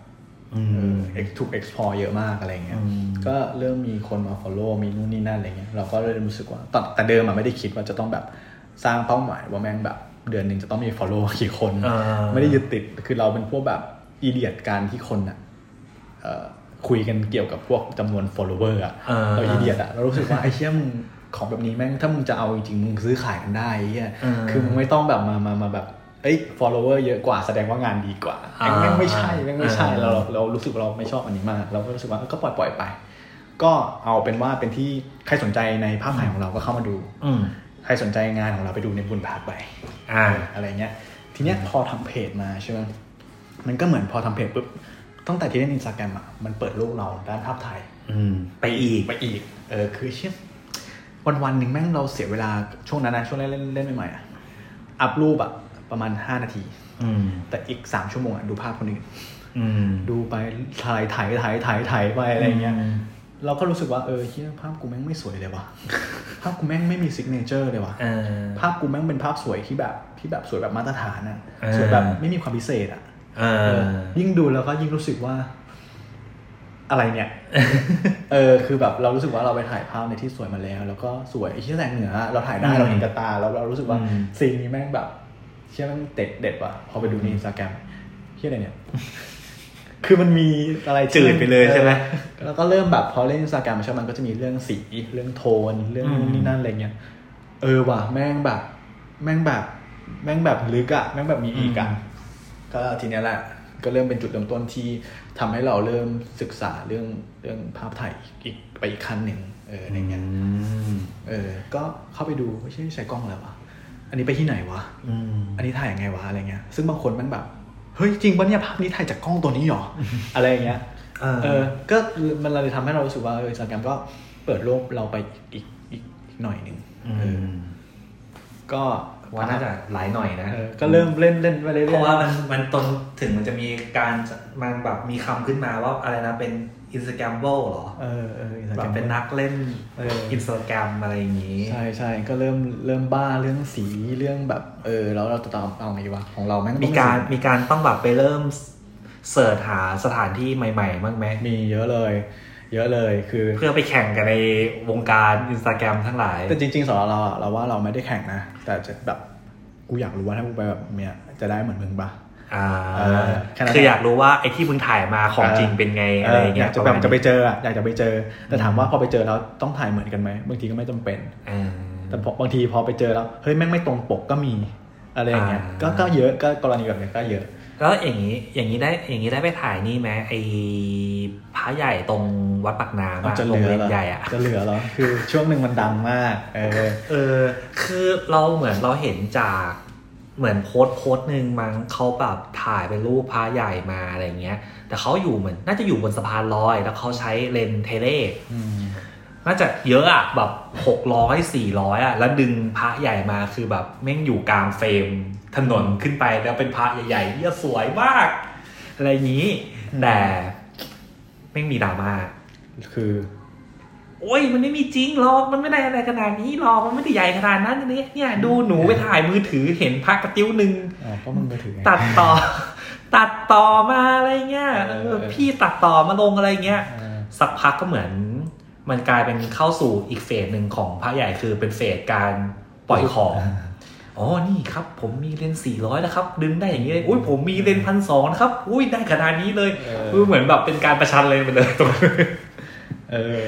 อืมเออ ex- ถูก export เยอะมากอะไรเงี้ยอืมก็เริ่มมีคนมา follow มีนู่นนี่นั่นอะไรเงี้ย เราก็เลยรู้สึกว่าแต่แต่เดิมอะไม่ได้คิดว่าจะต้องแบบสร้างเป้าหมายว่าแม่งแบบ เดือนหนึ่งจะต้องมี follow กี่คนอ่าไม่ได้ยึดติด คือเราเป็นพวกแบบ อีเดียดการที่คนอะเอ่อคุยกันเกี่ยวกับพวกจำนวน follower อะอ่าเราอีเดียดอะเรารู้สึกว่าไอ้เชี่ยมึงของแบบนี้แม่งถ้ามึงจะเอาจริงๆมึงซื้อขายกันได้ไอ้เหี้ยอ่าคือมึงไม่ต้องแบบมามามาแบบเอ้ย follower เยอะกว่าแสดงว่างานดีกว่าอ่าแม่งไม่ใช่แม่งไม่ใช่อ่าเราเราเรารู้สึกว่าเราไม่ชอบอันนี้มาก เราก็รู้สึกว่าเออก็ปล่อยปล่อยไป ก็เอาเป็นว่าเป็นที่ใครสนใจในภาพถ่ายของเราก็เข้ามาดูอืมใครสนใจงานของเราไปดูในบุญพาร์ทไป อ่า อะไรเงี้ย ทีเนี้ยพอทำเพจมาใช่ไหม มันก็เหมือนพอทำเพจปุ๊บตั้งแต่ที่เล่นอินสตาแกรมอะมันเปิดโลกเราด้านภาพถ่ายอืมไปอีกไปอีก เออคือเชี่ยวันวันๆหนึ่งแม่งเราเสียเวลาช่วงนั้นนะช่วงเล่นเล่นเล่นใหม่ๆอะอัพรูปอะประมาณห้านาทีอืมแต่อีกสามชั่วโมงอะดูภาพคนอื่นอืมดูไปถ่ายถ่ายถ่ายถ่ายถ่ายไปอะไรเงี้ยอืมเราก็รู้สึกว่าเออเฮียภาพกูแม่งไม่สวยเลยว่ะภาพกูแม่งไม่มี signature เลยว่ะเออภาพกูแม่งเป็นภาพสวยที่แบบที่แบบสวยแบบมาตรฐานอะเออสวยแบบไม่มีความพิเศษอะเอเอออ ยิ่งดูแล้วก็ยิ่งรู้สึกว่า อะไรเนี่ย เออ คือแบบเรารู้สึกว่าเราไปถ่ายภาพในที่สวยมาแล้ว แล้วก็สวยไอ้เชี่ยแสงเหนือ เราถ่ายได้อืมเราเห็นกับตาแล้วเรารู้สึกว่าอืมซีนนี้แม่งแบบ เชี่ยแม่งเด็ดเด็ดว่ะพอไปดูในอินสตาแกรมเชี่ยอะไรเนี่ยคือมันมีอะไรที่จืดไปเลยใช่ไหมเออแล้วก็เริ่มแบบพอเล่นอินสตาแกรมใช่ไหมมันก็จะมีเรื่องสี เรื่องโทน เรื่องนู่นนี่นั่นอะไรเงี้ย เออว่ะแม่งแบบ แม่งแบบ แม่งแบบลึกอะแม่งแบบมีอีกอะอืม ก็ทีเนี้ยแหละก็เริ่มเป็นจุดเริ่มต้นที่ทำให้เราเริ่มศึกษาเรื่องเรื่องภาพถ่ายอีกไปอีกขั้นหนึ่งเอออะไรเงี้ยมเออ ก็เข้าไปดูไม่ใช่ใช้กล้องแล้ววะอันนี้ไปที่ไหนวะอืมอันนี้ถ่ายยังไงวะอะไรเงี้ย ซึ่งบางคนมันแบบเฮ้ยจริงปะเนี่ยภาพนี้ถ่ายจากกล้องตัวนี้หรออะไรอย่างเงี้ยเออเออ ก็มันเลยทำให้เรารู้สึกว่าเอออินสตาแกรมก็เปิดโลกเราไปอีกอีกอีกหน่อยหนึ่งเออก็ ว่าน่าจะหลายหน่อยนะเออก็เริ่มเล่นเล่นไปเรื่อยๆเพราะว่ามันมันตนถึงมันจะมีการมันแบบมีคำขึ้นมาว่าอะไรนะเป็น Instagrammer หรอเออเออ Instagrammer เป็นนักเล่นเอออินสตาแกรมอะไรอย่างนี้ ใช่ใช่ก็เริ่มเริ่มบ้าเรื่องสีเรื่องแบบเออแล้วเราจะตามเอาไงดีวะของเราแม่งต้องมีการสีมีการต้องแบบไปเริ่มเสิร์ชหาสถานที่ใหม่ๆบ้างไหมมีเยอะเลย เยอะเลยคือเพื่อไปแข่งกันในวงการอินสตาแกรมทั้งหลาย แต่จริง ๆสำหรับเราอะเราว่าเราไม่ได้แข่งนะ แต่จะแบบกูอยากรู้ว่าถ้ากูไปแบบเนี้ยจะได้เหมือนมึงปะอ่าเออแค่นั้นคืออยากรู้ว่าไอ้ที่มึงถ่ายมาของจริงเป็นไงอะไรอย่างอเงี้ยายกจะแบบรมาณจะไปนี้เจออะอยากจะไปเจอ แต่ถามว่าพอไปเจอแล้วต้องถ่ายเหมือนกันไหมบางทีก็ไม่จำเป็นเออแต่พอบางทีพอไปเจอแล้วเฮ้ยแม่งไม่ตรงปกก็มีอะไรอย่างเงี้ยอ่าก็ก็เยอะก็กรณีแบบเนี้ยก็เยอะ แล้วอย่างนี้อย่างนี้ได้อย่างนี้ได้ไปถ่ายนี่ไหมไอ้พระใหญ่ตรงวัดปากน้ำอะจะเหโรลืงอเรียนเหรอใหญ่อะจะเหลือเหรอคือช่วงหนึ่งมันดังมาก เออเออ คือเราเหมือนเราเห็นจากเหมือนโพสต์โพสต์หนึ่งมั้งเขาแบบถ่ายเป็นรูปพระใหญ่มาอะไรเงี้ย แต่เขาอยู่เหมือน น่าจะอยู่บนสะพานลอย แล้วเขาใช้เลนส์เทเลอืมน่าจะเยอะอะแบบหกร้อยสี่ร้อยอะแล้วดึงพระใหญ่มาคือแบบแม่งอยู่กลางเฟรม ถนนขึ้นไปแล้วเป็นพระใหญ่ๆที่สวยมาก อะไรอย่างนี้ แต่แม่งมีดราม่าคือ โอ้ยมันไม่มีจริงหรอกมันไม่ได้อะไรขนาดนี้หรอกมันไม่ได้ใหญ่ขนาดนั้นนี่เนี่ย ดูหนูไปถ่ายมือถือเห็นพระกระติ้วหนึ่งอ๋อก็มันมือถือไงตัดต่อ ตัดต่อมาอะไรเงี้ยเออเออพี่ตัดต่อมาลงอะไรเงี้ยเออสักพักก็เหมือน มันกลายเป็นเข้าสู่อีก phase หนึ่งของพระใหญ่คือเป็น phase การปล่อยของ อ๋อ นี่ครับ ผมมีเลนส์สี่ร้อยนะครับ ดึงได้อย่างนี้เลย อุ้ยผมมีเลนส์พันสองนะครับ อุ้ยได้ขนาดนี้เลยเออคือเหมือนแบบเป็นการประชันเลยไปเลยตรงนั้นเออ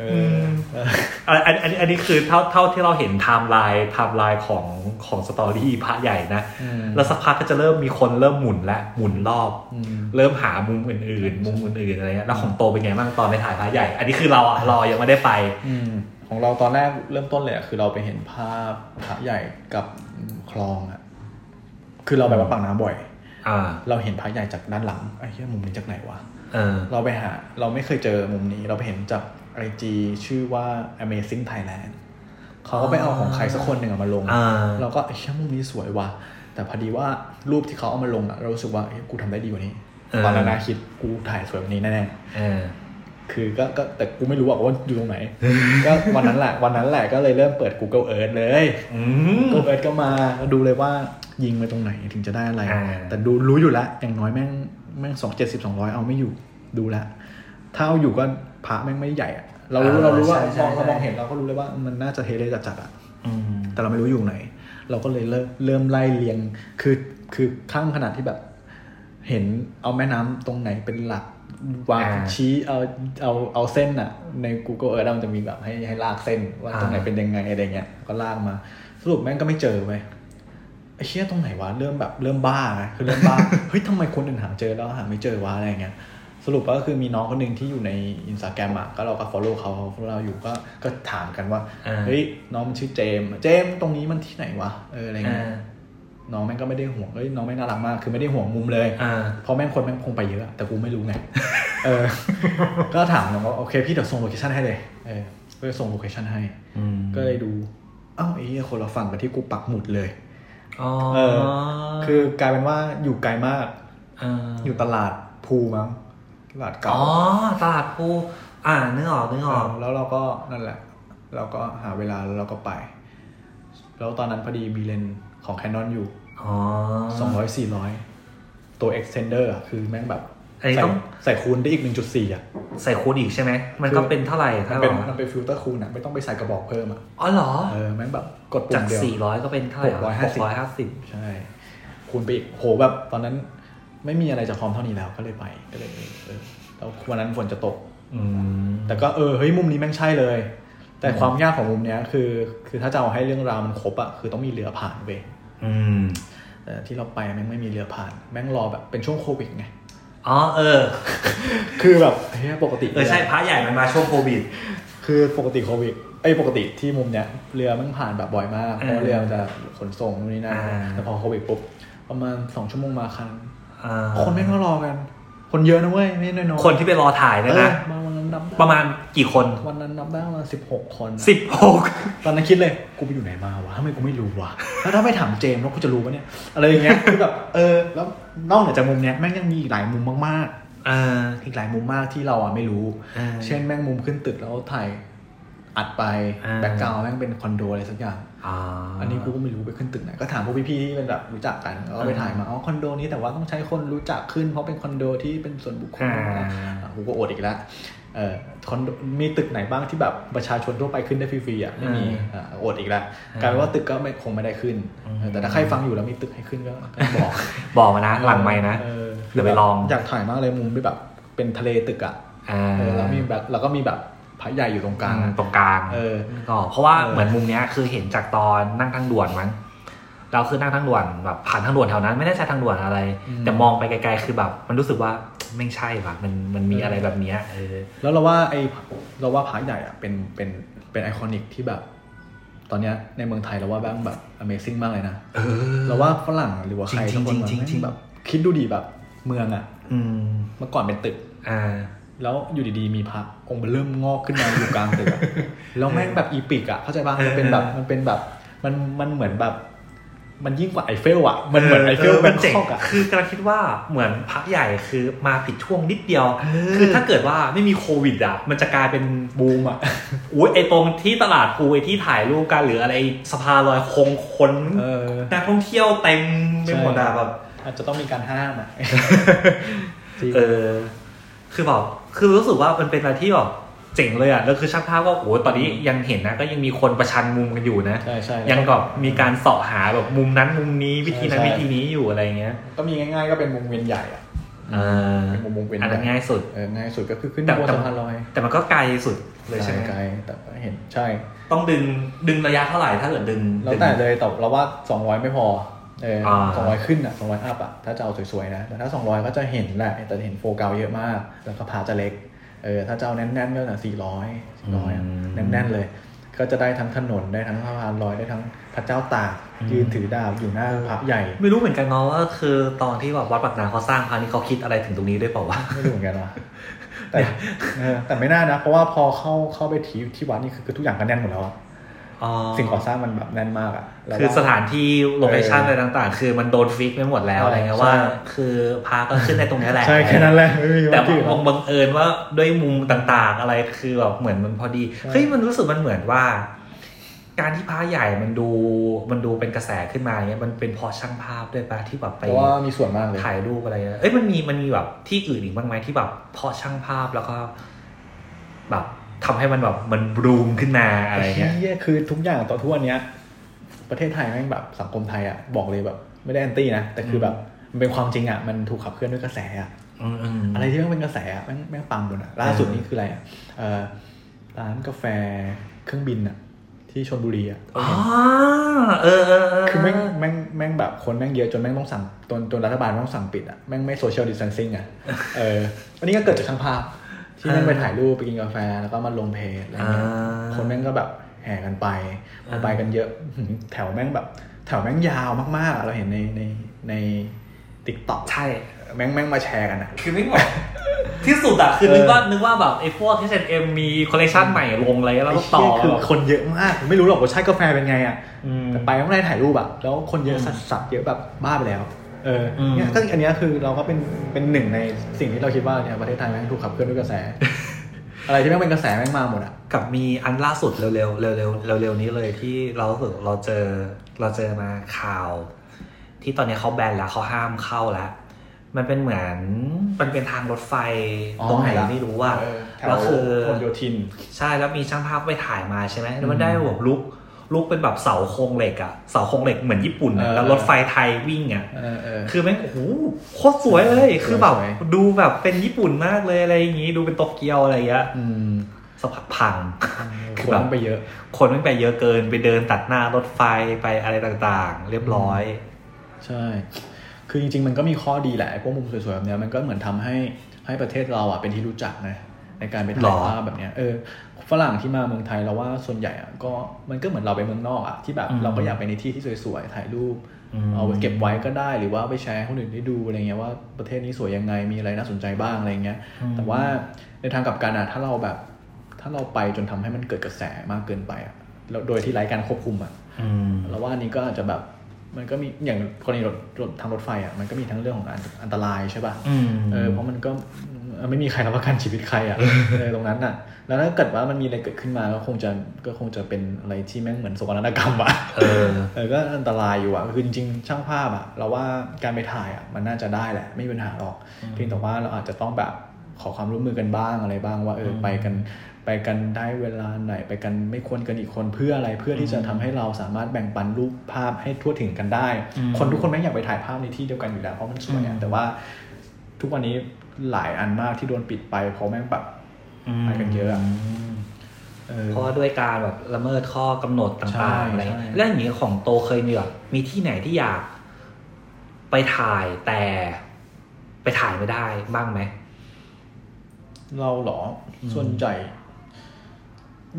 เออเอออันอันอันอันนี้คือเท่าเท่าที่เราเห็น timeline timeline ของของสตอรี่พระใหญ่นะอืมแล้วสักพักก็จะเริ่มมีคนเริ่มหมุนและหมุนรอบอืมเริ่มหามุมอื่นๆ มุมอื่นๆอะไรเงี้ยแล้วของโตเป็นไงบ้างตอนไปถ่ายพระใหญ่ อันนี้คือเราอะรอยังไม่ได้ไปอืม ของเราตอนแรกเริ่มต้นเลยอะคือเราไปเห็นภาพพระใหญ่กับคลองอะคือเราไปวัดปากน้ำบ่อยอ่า เราเห็นพระใหญ่จากด้านหลังไอ้เหี้ยมุมนี้จากไหนวะเออเราไปหา เราไม่เคยเจอมุมนี้ เราไปเห็นจากไอจีชื่อว่า Amazing Thailand เขาก็ไปเอาของใครสักคนหนึ่งอะมาลง อ่า เราก็ไอ้เชี่ยมุมนี้สวยว่ะแต่พอดีว่ารูปที่เขาเอามาลงอะเรารู้สึกว่าเอ้ยกูทำได้ดีกว่านี้เออ ตอนนั้นนะคิดกูถ่ายสวยกว่านี้แน่เออๆ คือก็ก็แต่กูไม่รู้ว่าอยู่ตรงไหน ก็วันนั้นแหละวันนั้นแหละก็เลยเริ่มเปิด Google Earth เลยอืม Google Earth ก็มาดูเลยว่ายิงไปตรงไหนถึงจะได้อะไรอ่าแต่ดูรู้อยู่แล้วอย่างน้อยแม่งแม่งสองเจ็ดสิบสองร้อยเอาไม่อยู่ดูแล้วถ้าเอาอยู่ก็พระแม่งไม่ใหญ่อะเรารู้เรารู้ว่าใช่ใช่มองเราใช่มองเห็นเราก็รู้เลยว่ามันน่าจะเทเลจัดๆอะอืมแต่เราไม่รู้อยู่ไหน เราก็เลยเริ่มเริ่มไล่เรียงคือคือข้างขนาดที่แบบ เห็นเอาแม่น้ำตรงไหนเป็นหลัก วางอ่าชี้เอาเอาเอาเส้นอะใน Google Earth มันจะมีแบบให้ให้ลากเส้นว่าอ่าตรงไหนเป็นยังไงอะไรเงี้ยก็ลากมา สรุปแม่งก็ไม่เจอไปไอ้เชี่ยตรงไหนวะเริ่มแบบเริ่มบ้านะคือเริ่มบ้าเฮ้ยทำไมคนอื่นหาเจอแล้วหาไม่เจอวะอะไรเงี้ยสรุปก็คือมีน้องคนหนึ่งที่อยู่ในอินสตาแกรมอะก็เราก็ follow เขาเขา follow เราอยู่ก็ก็ถามกันว่าอ่าเฮ้ยน้องมันชื่อเจมส์เจมส์ตรงนี้มันที่ไหนวะเอออะไรอ่าเงี้ย น้องแม่งก็ไม่ได้ห่วงเฮ้ยน้องแม่งน่ารักมาก คือไม่ได้ห่วงมุมเลยอ่าเพราะแม่งคนแม่งคงไปเยอะ แต่กูไม่รู้ไง เออ ก็ถามน้องว่าโอเคพี่เดี๋ยวส่ง location ให้เลย เออ ก็เลยส่ง location ให้อืมก็เลยดูอ้าวไอ้เหี้ยคนละฝั่งกับที่กูปักหมุดเลยอ๋อเออ คือกลายเป็นว่าอยู่ไกลมากอยู่ตลาดภูมั้ง ตลาดเก่า อ๋อ ตลาดภู อ่านึกออกนึกออกเออแล้วเราก็นั่นแหละ เราก็หาเวลาแล้วเราก็ไป แล้วตอนนั้นพอดีมีเลนส์ ของ Canon อยู่อ๋อสองร้อยสี่ร้อยตัว extender อะคือแม่งแบบอันนี้ใส่ต้องใส่คูณได้อีกหนึ่งจุดสี่อะ ใส่คูณอีกใช่ไหม มันก็เป็นเท่าไหร่มันถ้าเป็นบอกมันเป็นฟิลเตอร์คูณอะ ไม่ต้องไปใส่กระบอกเพิ่มอะ อ๋อเหรอ เออแม่งแบบกดปุ่จากมเดียวสี่ร้อยก็เป็นเท่าไหร่หกร้อยห้าสิบร้อยห้าสิบใช่ คูณไปอีกโหแบบตอนนั้นไม่มีอะไรจะพร้อมเท่านี้แล้วก็เลยไปก็เลยเออเออแล้ววันนั้นฝนจะตกอืมแต่ก็เออเฮ้ยมุมนี้แม่งใช่เลย แต่ความยากของมุมเนี้ยคือ คือถ้าจะเอาให้เรื่องราวมันครบอะคือต้องมีเรือผ่านเว้ยอืม แต่ที่เราไปแม่งไม่มีเรือผ่าน แม่งรอแบบเป็นช่วงโควิดไงอ๋อเออ คือแบบเฮ้ยปกติเออใช่พระใหญ่มันมาช่วงโควิด คือปกติโควิดไอ้ยปกติที่มุมเนี้ยเรือมันผ่านแบบบ่อยมากเพราะว่าเออเรือมันจะขนส่งนู่นนี่นั่นอ่าแต่พอโควิดปุ๊บประมาณสองชั่วโมงมาครั้งอ่าคนไม่งก็รอกัน คนเยอะนะเว้ยไม่ใช่น้อยๆคนที่ไปรอถ่ายเนี่ยนะเออมาวั นนั้นนับได้ประมาณกี่คน วันนั้นนับได้ประมาณสิบหกคนสิบหกตอนนั้นคิดเลยกูไปอยู่ไหนมาวะทำไมกูไม่รู้วะแล้วถ้าไม่ถามเจมส์แล้วกูจะรู้ปะเนี่ยอะไรอย่างเงี้ยคือแบบเออ แล้วนอกเหนือจากมุมเนี้ยแม่งยังมีอีกหลายมุมมากเออๆอีกหลายมุมมากที่เราอะไม่รู้เออเช่นแม่งมุมขึ้นตึกแล้วถ่ายอัดไปอ่าแบ็กกราวด์แม่งเป็นคอนโดอะไรสักอย่าง อ่าอันนี้กูก็ไม่รู้ไปขึ้นตึกไหนก็ถามพวกพี่ๆที่เป็นแบบรู้จักกันแล้วก็ไปถ่ายมาอ๋อคอนโดนี้แต่ว่าต้องใช้คนรู้จักขึ้นเพราะเป็นคอนโดที่เป็นส่วนบุคคลอ่าอะกูก็อดอีกแล้วเออคอนโดมีตึกไหนบ้างที่แบบประชาชนทั่วไปขึ้นได้ฟรีๆอะไม่มีอะอดอีกแล้วกลายเป็นว่าตึกก็ไม่คงไม่ได้ขึ้นเออแต่ถ้าใครฟังอยู่แล้วมีตึกให้ขึ้นก็ก็บอกบอกมานะหลังไม่นะเออเดี๋ยวไปลองอยากถ่ายมากเลยมุมที่แบบเป็นทะเลตึกอะอ่าเออแล้วมีแบบแล้วก็มีแบบ พระใหญ่อยู่ตรงกลางอะตรงกลางเออก็เพราะว่าเออเหมือนมุมเนี้ยคือเห็นจากตอนนั่งทางด่วนมั้งเราคือนั่งทางด่วนแบบผ่านทางด่วนแถวนั้น ไม่ได้ใช้ทางด่วนอะไร แต่มองไปไกลๆคือแบบ มันรู้สึกว่าไม่ใช่ว่ะมันมันมีอะไรแบบเนี้ยเออแล้วเราว่าไอเราว่าพระใหญ่อะเป็นเป็นเป็นไอคอนิกที่แบบ ตอนเนี้ยในเมืองไทยเราว่าบ้างแบบ Amazing มากเลยนะเออเราว่าฝรั่งหรือว่าใครจริทุงกๆคนจริงๆแม่จริงๆแบบคิดดูดีแบบเมืองอะอืมเมื่อก่อนเป็นตึกอ่า แล้วอยู่ดีๆมีพระองค์เริ่มงอกขึ้นมาอยู่กลางตึกอะแล้วแม่งแบบอีปิกอะเข้าใจป่ะมันเป็นแบบมันเป็นแบบมันมันเหมือนแบบ มันยิ่งกว่าไอเฟลอะมันเหมือนไอเฟลมัเป็นเจ๋งคอกอะคือกำลังคิดว่าเหมือนพักใหญ่คือมาผิดช่วงนิดเดียวเออคือถ้าเกิดว่าไม่มีโควิดอะ มันจะกลายเป็นบูมอะอุ้ยไอตรงที่ตลาดภูไอที่ถ่ายรูปกันหรืออะไรสะพานลอยคงคนเออนักท่องเที่ยวเต็มไปหมดอะแบบอาจจะต้องมีการห้ามอะจริงเออคือแบบ คือรู้สึกว่ามันเป็นอะไรที่แบบเจ๋งเลยอะแล้วคือช่างภาพก็โอ้โหตอนนี้ยังเห็นนะ ก็ยังมีคนประชันมุมกันอยู่นะใช่ใช่แล้วยังแบบมีการเสาะหาแบบมุมนั้นมุมนี้วิธีนั้นใช่วิธีนี้อยู่อะไรเงี้ยก็มีง่าย ๆ ก็เป็นวงเวียนใหญ่อะเออเป็นวงเวียนอันนั้นง่ายสุดเออง่ายสุดก็คือขึ้นแต่บนแต่สะพานลอย แต่มันก็ไกลสุดเลยใช่ไหมไกลแต่ก็เห็นใช่ ต้องดึงดึงระยะเท่าไหร่ถ้าเกิดดึงแล้วดึงแต่เลยแต่เราว่า200ไม่พอ เอออ่าสองร้อยขึ้นอะ200อัพอะถ้าจะเอาสวยๆนะแต่ถ้า200ก็จะเห็นแหละแต่เห็นโฟกัสเยอะมาก แล้วก็พาจะเล็กเออถ้าจะเอาแน่นๆก็น่ะ400 400อะแน่นๆเลย ก็จะได้ทั้งถนนได้ทั้งสะพานลอยได้ทั้งพระเจ้าตากยืนถือดาบอยู่หน้าพระใหญ่ ไม่รู้เหมือนกันเนาะว่าคือตอนที่แบบวัดปากน้ำเขาสร้างพานี้เขาคิดอะไรถึงตรงนี้ด้วยเปล่าวะไม่รู้เหมือนกันว่ะแต่เออแต่ไม่น่านะ เพราะว่าพอเข้าเข้าไปที่ที่วัดนี่คือคือทุกอย่างก็แน่นหมดแล้วอะอ๋อ สิ่งก่อสร้างมันแบบแน่นมากอะแล้วคือว่าสถานที่โลเคชั่นเออออะไรต่างๆ คือมันโดนฟิกไปหมดแล้วใช่อะไรเงี้ยใช่ว่า คือพาก็ขึ้นในตรงเนี้ยแหละ ใช่แค่นั้นแหละไม่มีแต่ว่าที่อื่นหรบัอกงบังเอิญว่าด้วยมุมต่างๆ อะไรคือแบบเหมือนมันพอดีใช่เฮ้ยมันรู้สึกมันเหมือนว่า การที่พาใหญ่มันดูมันดูเป็นกระแสขึ้นมาเนี้ยมันเป็นเพอช่างภาพด้วยปะที่แบบไปเพราะว่ามีส่วนมากเลยถ่ายรูปอะไรเงี้ยเอ้ยมันมีมันมีแบบที่อื่นอีกบ้างไหมที่แบบเพอช่างภาพแล้วก็แบบ ทำให้มันแบบมันบลูมขึ้นมาอะไรเงี้ยเหี้ยคือทุกอย่างต่อทุกวันเนี้ย ประเทศไทยแม่งแบบสังคมไทยอะบอกเลยแบบ ไม่ได้แอนตี้นะ แต่คือแบบมันเป็นความจริงอะมันถูกขับเคลื่อนด้วยกระแสอะอืมอืมอะไรที่แม่งเป็นกระแสอะแม่งแม่งปังหมดอะล่าสุดนี่คืออะไรอะเอ่อร้านกาแฟเครื่องบินอะที่ชนบุรีอะอ๋อเออเออเออคือแม่งแม่งแม่งแบบคนแม่งเยอะจนแม่งต้องสั่งจนจนรัฐบาลต้องสั่งปิดอะแม่งไม่โซเชียลดิส a ทนซิ่งอะเออวันนี้ก็เกิดจากช่างภาพ ที่แม่งไปถ่ายรูปไปกินกาแฟแล้วก็มาลงเพจอะไรเงี้ยอ่าคนแม่งก็แบบแห่กันไปพอไปกันเยอะหือแถวแม่งแบบ แถวแม่งยาวมากๆ เราเห็นในในใน TikTok ใช่แม่งแม่งมาแชร์กันอะคือไม่บอกที่สุดอะคือเออนึกว่านึกว่าแบบไอ้พวกที่ H&M มีคอลเลคชันใหม่ลงอะไรแล้วก็ต่อไเหี้ยคือคนเยอะมากไม่รู้หรอกว่าใช่กาแฟเป็นไงอะอืมแต่ไปข้างในถ่ายรูปอะแล้วคนเยอะสัสสัสเยอะแบบบ้าไปแล้ว เอออมเนี่ยก็อันเนี้ยคือเราก็เป็นเป็นหนึ่งในสิ่งที่เราคิดว่าเนี่ยประเทศไทยแม่งถูกขับเคลื่อนด้วยกระแส อะไรที่แม่งเป็นกระแสแม่งมาหมดอะกับมีอันล่าสุดเร็วๆเร็วๆเร็วๆเร็วๆนี้เลยที่เรารู้สึกเราเจอเราเจอมาข่าว ที่ตอนนี้เขาแบนแล้วเขาห้ามเข้าแล้วมันเป็นเหมือนมันเป็นทางรถไฟตรงไหนไม่รู้ว่าเออแถวแล้วคือพหลโยธิน ใช่แล้วมีช่างภาพไปถ่ายมาใช่ไหมแล้วมันได้แบบลุก ลุกเป็นแบบเสาโครงเหล็กอะเสาโครงเหล็กเหมือนญี่ปุ่นอะเออแล้วรถไฟไทยวิ่งอะเออเออคือแม่งโอ้โหโคตรสวยเลย คือแบบสวยดูแบบเป็นญี่ปุ่นมากเลยอะไรอย่างงี้ดูเป็นโตเกียวอะไรอย่างเงี้ยอืมสภาพพังคืคอนแบบไปเยอะ คนไม่ไปเยอะเกินไปเดินตัดหน้ารถไฟไปอะไรต่างๆ เรียบร้อย ใช่ คือจริงๆ มันก็มีข้อดีแหละไอ้พวกมุมสวยๆแบบเนี้ยมันก็เหมือนทำให้ให้ประเทศเราอะเป็นที่รู้จักนะในการไปหรถ่ายอภาพแบบเนี้ยเออ ฝรั่งที่มาเมืองไทยเราว่าส่วนใหญ่อะก็มันก็เหมือนเราไปเมืองนอกอะที่แบบอืมเราก็อยากไปในที่ที่สวยๆถ่ายรูปอืมเอาไว้เก็บไว้ก็ได้หรือว่าเอาไปแชร์ให้คนอื่นได้ดูอะไรเงี้ยว่าประเทศนี้สวยยังไงมีอะไรน่าสนใจบ้างอะไรเงี้ย แต่ว่าในทางกลับกันอะถ้าเราแบบ ถ้าเราไปจนทำให้มันเกิดกระแสมากเกินไปอะแล้วโดยที่ไร้การควบคุมอะอืมเราว่าอันนี้ก็อาจจะแบบมันก็มีอย่างกรณีรถรถทางรถไฟอะมันก็มีทั้งเรื่องของอันอันตรายใช่ป่ะอืมเออเพราะมันก็เออ ไม่มีใครรับประกันชีวิตใครอะเออตรงนั้นอะ แล้วถ้าเกิดว่ามันมีอะไรเกิดขึ้นมาก็คงจะก็คงจะเป็นอะไรที่แม่งเหมือนโศกนาฏกรรมอะเออเออก็อันตรายอยู่อะคือจริงๆช่างภาพอะเราว่าการไปถ่ายอะมันน่าจะได้แหละ ไม่มีปัญหาหรอกเพียงแต่ว่าเราอาจจะต้องแบบขอความร่วมมือกันบ้างอะไรบ้างว่าเออไปกันไปกันได้เวลาไหนไปกันไม่ควรกันอีกคนเพื่ออะไรเพื่อที่จะทำให้เราสามารถแบ่งปันรูปภาพให้ทั่วถึงกันได้อืมคนทุกคนไม่งอยากไปถ่ายภาพในที่เดียวกันอยู่แล้วเพราะมันสวยอือะมแต่ว่าทุกวันนี้ หลายอันมากที่โดนปิดไปเพราะแม่งแบบไปกันเยอะอะมเออเพราะว่าด้วยการแบบละเมิดข้อกำหนดใช่ต่างๆอะไรใช่แล้วอย่างนี้ของโตเคยมีแบบมีที่ไหนที่อยาก ไปถ่ายแต่ไปถ่ายไม่ได้บ้างไหม เราเหรออมส่วนใหญ่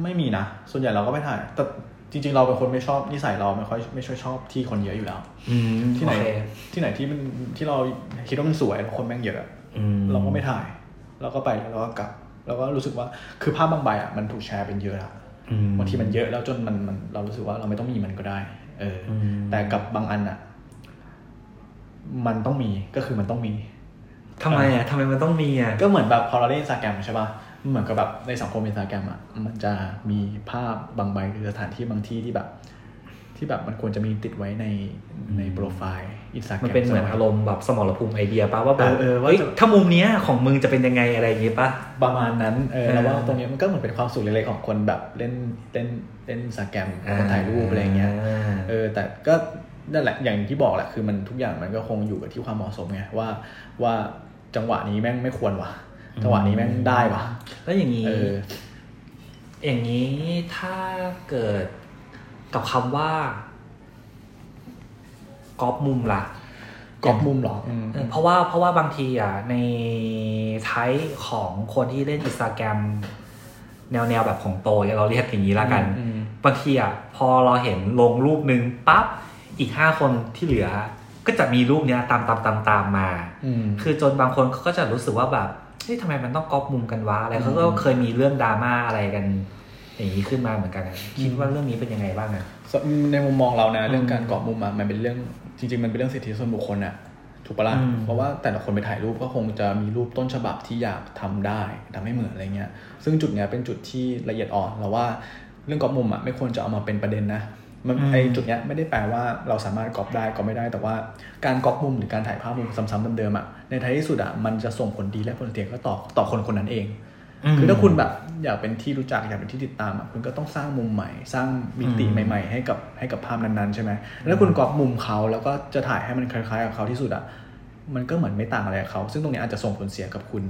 ไม่มีนะ ส่วนใหญ่เราก็ไม่ถ่าย แต่จริง ๆ เราเป็นคนไม่ชอบนิสัยเราไม่ค่อยไม่ค่อยชอบที่คนเยอะอยู่แล้วอืมที่ไหนโอเคที่ไหนที่มันที่เราคิดว่ามันสวยแล้วคนแม่งเยอะอะอืม เราก็ไม่ถ่าย เราก็ไปแล้วเราก็กลับ เราก็รู้สึกว่าคือภาพบางใบอะมันถูกแชร์เป็นเยอะอะอืมบางทีมันเยอะแล้วจนมันมันเรารู้สึกว่าเราไม่ต้องมีมันก็ได้ เอออมแต่กับบางอันอะมันต้องมีก็คือมันต้องมีทำไมอะทำไมมันต้องมีอะก็เหมือนแบบพอเราเล่นอินสตาแกรมใช่ป่ะเหมือนกับแบบในสังคมอินสตาแกรมอะมันจะมีภาพบางใบหรือสถานที่บางที่ที่แบบ ที่แบบมันควรจะมีติดไว้ในในโปรไฟล์อินสตาแกรมมันเป็นเหมือนอารมณ์แบบสมรภูมิไอเดียป่ะว่าแบบเออเออว่าเฮ้ยจะถ้ามุมเนี้ยของมึงจะเป็นยังไงอะไรอย่างงี้ป่ะประมาณนั้นเออเออแล้วว่าตรงเนี้ยมันก็เหมือนเป็นความสุขเล็กๆของคนแบบเล่นเล่นเล่นอินสตาแกรมคนถ่ายรูปอะไรเงี้ยเออแต่ก็นั่นแหละอย่างที่บอกแหละคือมันทุกอย่างมันก็คงอยู่กับที่ความเหมาะสมไงว่าว่าจังหวะนี้แม่งไม่ควรว่ะจังหวะนี้แม่งได้ว่ะแล้วอย่างนี้เอออย่างนี้ถ้าเกิด กับคำว่ากอปมุมล่ะกรอบมุมเหรออืมเออเพราะว่าเพราะว่าบางทีอะในไทป์ของคนที่เล่นอินสตาแกรมแนวแนวแบบของโตอย่างเราเรียกอย่างนี้ละกันอืมบางทีอะพอเราเห็นลงรูปหนึ่งปั๊บอีกห้าคนที่เหลือ ก็จะมีรูปเนี้ยตามตามตามตามมาอืมคือจนบางคนเขาก็จะรู้สึกว่าแบบเฮ้ยทำไมมันต้องก๊อปมุมกันวะอะไรเขาก็อืมเคยมีเรื่องดราม่าอะไรกัน อย่างนี้ขึ้นมาเหมือนกันอะคิดว่าเรื่องนี้เป็นยังไงบ้างอะในมุมมองเรานะอืมเรื่องการกรอบมุมอะมันเป็นเรื่องจริง ๆ มันเป็นเรื่องสิทธิส่วนบุคคลอะถูกปะล่ะอืมเพราะว่าแต่ละคนไปถ่ายรูปก็คงจะมีรูปต้นฉบับที่อยากทำได้ทำให้เหมือนอะไรเงี้ยซึ่งจุดเนี้ยเป็นจุดที่ละเอียดอ่อนเราว่าเรื่องกรอบมุมอะไม่ควรจะเอามาเป็นประเด็นนะมันอืมไอจุดเนี้ยไม่ได้แปลว่าเราสามารถกรอบได้กรอบไม่ได้แต่ว่าการกรอบมุมหรือการถ่ายภาพมุมซ้ำๆเดิมๆอะในท้ายที่สุดอะมันจะส่งผลดีและผลเสียก็ต่อต่อคนคนนั้นเอง คือถ้าคุณแบบอยากเป็นที่รู้จักอยากเป็นที่ติดตามอะคุณก็ต้องสร้างมุมใหม่ สร้างมิติอืมใหม่ ๆ ให้กับให้กับภาพนั้นๆใช่ไหมแล้วถ้าคุณกรอบมุมเขาแล้วก็จะถ่ายให้มันคล้ายๆกับเขาที่สุดอะมันก็เหมือนไม่ต่างอะไรกับเขา ซึ่งตรงเนี้ยอาจจะส่งผลเสียกับคุณ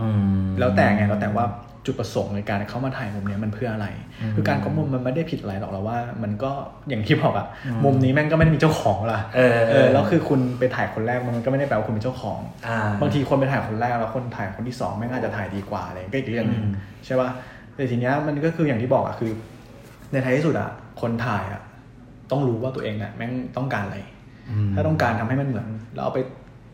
อืมแล้วแต่ไงแล้วแต่ว่า จุดประสงค์ในการเข้ามาถ่ายมุมเนี้ยมันเพื่ออะไรอืมคือการก๊อปมุมมันไม่ได้ผิดอะไรหรอกเราว่า มันก็อย่างที่บอกอะอืมมุมนี้แม่งก็ไม่ได้มีเจ้าของล่ะเออเออแล้วคือคุณไปถ่ายคนแรกมันก็ไม่ได้แปลว่าคุณเป็นเจ้าของอ่าบางทีคนไปถ่ายคนแรกแล้วคนถ่ายคนที่สองแม่งอาจจะถ่ายดีกว่าอะไรก็อีกเรื่องหนึงอืมใช่ป่ะแต่ทีเนี้ยมันก็คืออย่างที่บอกอะคือ ในท้ายที่สุดอะคนถ่ายอะต้องรู้ว่าตัวเองเนี่ยแม่งต้องการอะไรมถ้าต้องการทำให้มันเหมือนเราเอาไป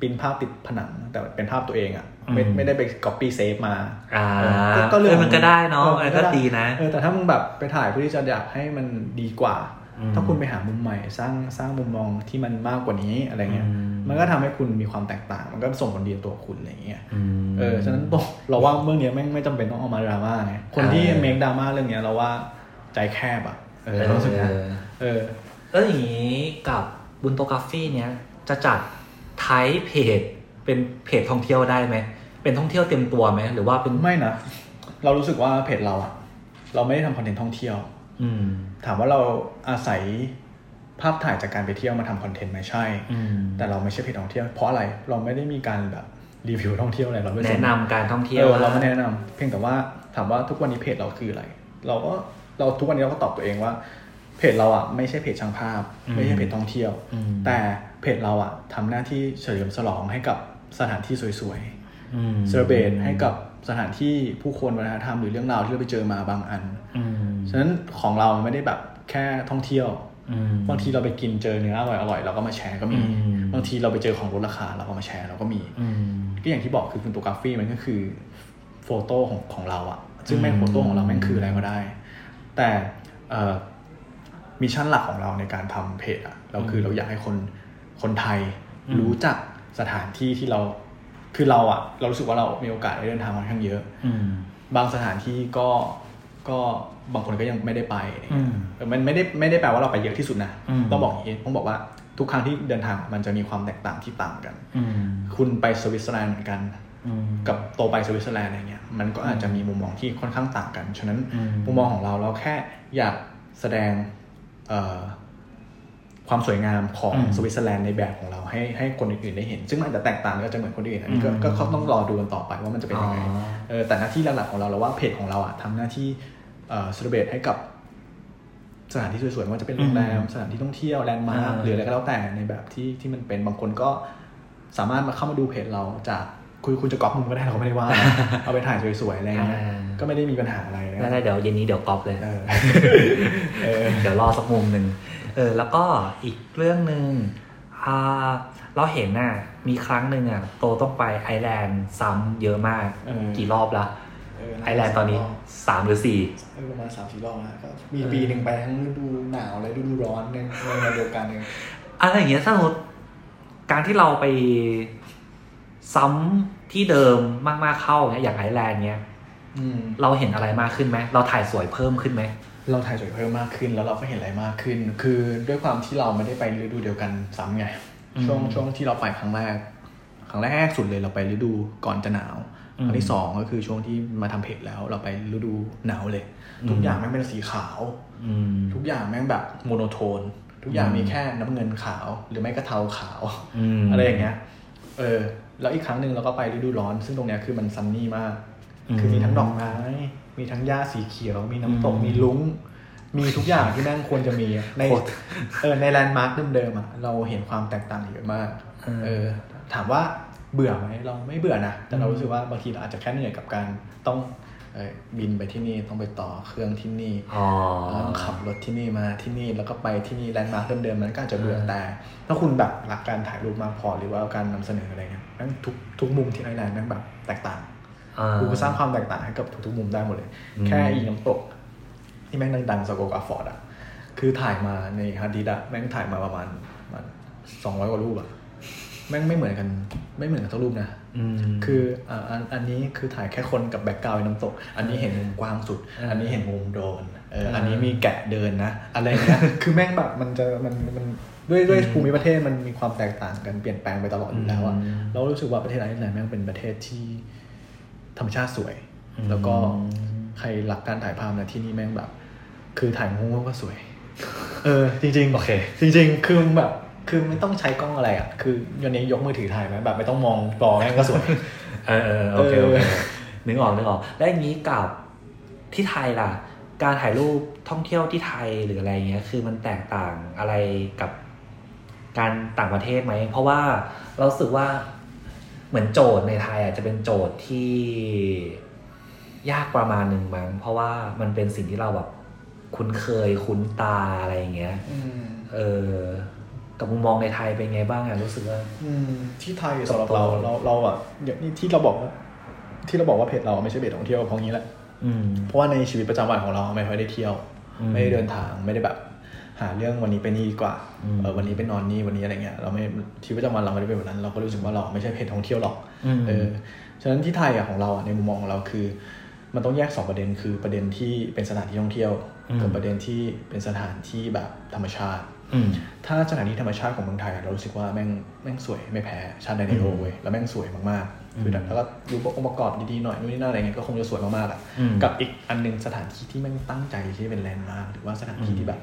ปริ้นภาพติดผนัง แต่เป็นภาพตัวเองอะไม่อืมไม่ได้ไป copy save มาอ่าเออก็เรื่องเออมันก็ได้เนาะออเออก็ได้ดีนะเออแต่ถ้ามึงแบบไปถ่ายเพื่อที่จะอยากให้มันดีกว่าอืมถ้าคุณไปหามุมใหม่ สร้างสร้างมุมมองที่มันมากกว่านี้อะไรเงี้ยอืมมันก็ทำให้คุณมีความแตกต่าง มันก็ส่งผลดีต่อตัวคุณอะไรเงี้ยอืมเออฉะนั้นบอกเราว่าเรื่องเนี้ยแม่งไม่จำเป็นต้องเอามาดราม่าไงคนที่เออเมคดราม่าเรื่องเนี้ยเราว่าใจแคบอะเออเออรู้สึกนะเออแล้วอย่างนี้กับบุนโตกราฟีเนี้ยจะจัด ไทป์เพจเป็นเพจท่องเที่ยวได้ไหม เป็นท่องเที่ยวเต็มตัวไหมหรือว่าเป็นไม่นะ เรารู้สึกว่าเพจเราอะเราไม่ได้ทำคอนเทนต์ท่องเที่ยว อืม ถามว่าเราอาศัยภาพถ่ายจากการไปเที่ยวมาทำคอนเทนต์ไหมใช่อืมแต่เราไม่ใช่เพจท่องเที่ยว เพราะอะไรเราไม่ได้มีการแบบรีวิวท่องเที่ยวอะไรเราไม่แนะนำการท่องเที่ยวเออเราไม่แนะนำเพียงแต่ว่าถามว่าทุกวันนี้เพจเราคืออะไร เราก็เราทุกวันนี้เราก็ตอบตัวเองว่า เพจเราอะไม่ใช่เพจช่างภาพ ไม่ใช่เพจท่องเที่ยวอืมแต่เพจเราอะทำหน้าที่เฉลิมฉลองให้กับสถานที่สวยอืมๆ celebrate ให้กับสถานที่ผู้คนวัฒนธรรมหรือเรื่องราวที่เราไปเจอมาบางอันอืมฉะนั้นของเราไม่ได้แบบแค่ท่องเที่ยวอืมบางทีเราไปกินเจอเนื้ออร่อยอร่อยเราก็มาแชร์ก็มีอืมบางทีเราไปเจอของลดราคาเราก็มาแชร์เราก็มีอืมก็อย่างที่บอกคือ p โ o กราฟีมันก็คือ photo ของของเราอะซึ่งแม่งอืมโฟโต้ของเราแม่งคืออะไรก็ได้ แต่เอ่อ mission หลักของเราในการทำเพจอะเราคือเราอยากให้คน คนไทย รู้จักสถานที่ที่เรา คือเราอะเรารู้สึกว่าเรามีโอกาสได้เดินทางค่อนข้างเยอะอืมบางสถานที่ก็ก็บางคนก็ยังไม่ได้ไปอืมเออมันไม่ได้ไม่ได้แปลว่าเราไปเยอะที่สุดนะอืมต้องบอกอย่างนี้ต้องบอกว่าทุกครั้งที่เดินทางมันจะมีความแตกต่างที่ต่างกันอืมคุณไปสวิตเซอร์แลนด์เหมือนกันอืมกับโตไปสวิตเซอร์แลนด์อะไรเงี้ยมันก็อาจจะมีมุมมองที่ค่อนข้างต่างกัน ฉะนั้นอืมมุมมองของเราเราแค่อยากแสดงเอ่อ ความสวยงามของอืมสวิตเซอร์แลนด์ในแบบของเราให้ให้คนอื่นๆได้เห็น ซึ่งมันอาจจะแตกต่างก็จะเหมือนคนอื่นอันนี้ก็อืมก็ก็ต้องรอดูกันต่อไปว่ามันจะเป็นยังไงอ๋อเออแต่หน้าที่หลักๆของเราเราว่าเพจของเราอะทำหน้าที่เอ่อ celebrate ให้กับสถานที่สวยๆไม่ว่าจะเป็นโรงแรมสถานที่ท่องเที่ยว landmark อ่าหรืออะไรก็แล้วแต่ในแบบที่ที่มันเป็นบางคนก็สามารถมาเข้ามาดูเพจเราจากคุณคุณจะก๊อปมุมก็ได้เราก็ไม่ได้ว่านะเอาไปถ่ายสวยๆอะไรเงี้ยอ่าก็ไม่ได้มีปัญหาอะไรนะได้ๆเดี๋ยวเย็นนี้เดี๋ยวก๊อปเลยเออเออเดี๋ยวรอสักมุมหนึ่ง เออแล้วก็อีกเรื่องหนึ่งอ่าเราเห็นน่ะมีครั้งหนึ่งอะโตต้องไปไอซ์แลนด์ซ้ำเยอะมากเออกี่รอบละเออไอซ์แลนด์ตอนนี้สามหรือสี่เออประมาณสามสี่รอบนะก็มีปีหนึ่งไปทั้งฤดูหนาวและฤดูร้อนในในเวลาเดียวกันเลยอะไรอย่างเงี้ยถ้าสมมติการที่เราไปซ้ำที่เดิมมากๆเข้าเงี้ยอย่างไอซ์แลนด์เงี้ยอืมเราเห็นอะไรมากขึ้นไหมเราถ่ายสวยเพิ่มขึ้นไหม เราถ่ายสวยเพิ่มมากขึ้น แล้วเราก็เห็นอะไรมากขึ้น คือด้วยความที่เราไม่ได้ไปฤดูเดียวกันซ้ำไงอืมช่วงช่วงที่เราไปครั้งแรกครั้งแรกสุดเลยเราไปฤดูก่อนจะหนาวอืมครั้งที่สองก็คือช่วงที่มาทำเพจแล้วเราไปฤดูหนาวเลยอืมทุกอย่างแม่งเป็นสีขาวอืมทุกอย่างแม่งแบบโมโนโทน ทุกอย่างอืมมีแค่น้ำเงินขาว หรือไม่ก็เทาขาวอืมอะไรอย่างเงี้ย เออ แล้วอีกครั้งหนึ่งเราก็ไปฤดูร้อน ซึ่งตรงเนี้ยคือมัน sunny มากอืมคือมีทั้งดอกไม้ มีทั้งหญ้าสีเขียว มีน้ำตกอืมมีรุ้ง มีทุกอย่างที่แม่งควรจะมีอะในโคตรเออใน landmark เดิมๆอะเราเห็นความแตกต่างเยอะมากอืมเออถามว่าเบื่อไหมเราไม่เบื่อนะ แต่เรารู้สึกว่าบางทีเราอาจจะแค่เหนื่อยกับการต้องเออบินไปที่นี่ต้องไปต่อเครื่องที่นี่อ๋อต้องขับรถที่นี่มาที่นี่แล้วก็ไปที่นี่ landmark เดิมๆมันก็อาจจะเบื่ออ่าแต่ ถ้าคุณแบบรักการถ่ายรูปมากพอหรือว่าการนำเสนออะไรเงี้ยแม่งทุกทุกมุมที่ไอซ์แลนด์แม่งแบบแตกต่างอ่า กูสร้างความแตกต่างให้กับทุกๆมุมได้หมดเลยอืมแค่อีน้ำตกที่แม่งดังๆ Skogafoss อะคือถ่ายมาในฮาร์ดดิสก์อะแม่งถ่ายมาประมาณสองร้อยกว่ารูปอะแม่งไม่เหมือนกัน ไม่เหมือนกันทุกรูปนะอืมคืออ่าอันอันนี้คือถ่ายแค่คนกับ background น้ำตก อันนี้เห็นมุมกว้างสุดอ่าอันนี้เห็นมุมโดรนเอออ่าอันนี้มีแกะเดินนะ อะไรอย่างเงี้ยคือแม่งแบบมันจะมันมันด้วยด้วยอืมภูมิประเทศมันมีความแตกต่างกันเปลี่ยนแปลงไปตลอดอยู่แล้วอะอืมเรารู้สึกว่าประเทศไอร์แลนด์แม่งเป็นประเทศที่ ธรรมชาติสวยอืมแล้วก็ใครรักการถ่ายภาพนะที่นี่แม่งแบบ คือถ่ายงูก็สวย เออ จริงๆโอเค จริง ๆ คือแบบคือไม่ต้องใช้กล้องอะไรอะ คือยันนี้ยกมือถือถ่ายไหมแบบไม่ต้องมองจอแม่งก็สวย เออเออโอเคโอเคเนึกออกนึกออก แล้วอย่างนี้กับที่ไทยล่ะ การถ่ายรูปท่องเที่ยวที่ไทยหรืออะไรเงี้ย คือมันแตกต่างอะไรกับการต่างประเทศไหม เพราะว่าเรารู้สึกว่า เหมือนโจทย์ในไทยอาจจะเป็นโจทย์ที่ยากประมาณหนึ่งมั้งเพราะว่ามันเป็นสิ่งที่เราแบบคุ้นเคยคุ้นตาอะไรอย่างเงี้ยอืมเออกับมุมมองในไทยเป็นไงบ้างอะรู้สึกว่าอืมที่ไทยสำหรับเราเราเราอะอย่างนี้ที่เราบอกว่าที่เราบอกว่าเพจเราไม่ใช่เพจท่องเที่ยวเพราะงี้แหละอืมเพราะว่าในชีวิตประจำวันของเราไม่ค่อยได้เที่ยวอืมไม่ได้เดินทางไม่ได้แบบ หาเรื่องวันนี้ไปนี่ดีกว่าอืมเออวันนี้ไปนอนนี่วันนี้อะไรเงี้ยเราไม่ชีวิตประจำวันเราไม่ได้เป็นแบบนั้น เราก็รู้สึกว่าเราไม่ใช่เพจท่องเที่ยวหรอกอืมเออฉะนั้นที่ไทยอะของเราอะในมุมมองของเราคือ มันต้องแยกสองประเด็นคือประเด็นที่เป็นสถานที่ท่องเที่ยวอืมกับประเด็นที่เป็นสถานที่แบบธรรมชาติอืมถ้าสถานที่ธรรมชาติของเมืองไทยอะเรารู้สึกว่าแม่งแม่งสวยไม่แพ้ชาติใดในโลกเว้ยแล้วแม่งสวยมากๆคือแบบแล้วก็ดูองค์ประกอบดีๆหน่อยนู่นนี่นั่นอะไรเงี้ยก็คงจะสวยมากๆอะอืมกับอีกอันหนึงสถานที่ที่แม่งตั้งใจที่จะเป็นแลนด์มาร์คหรือว่าสถานที่ที่แบบ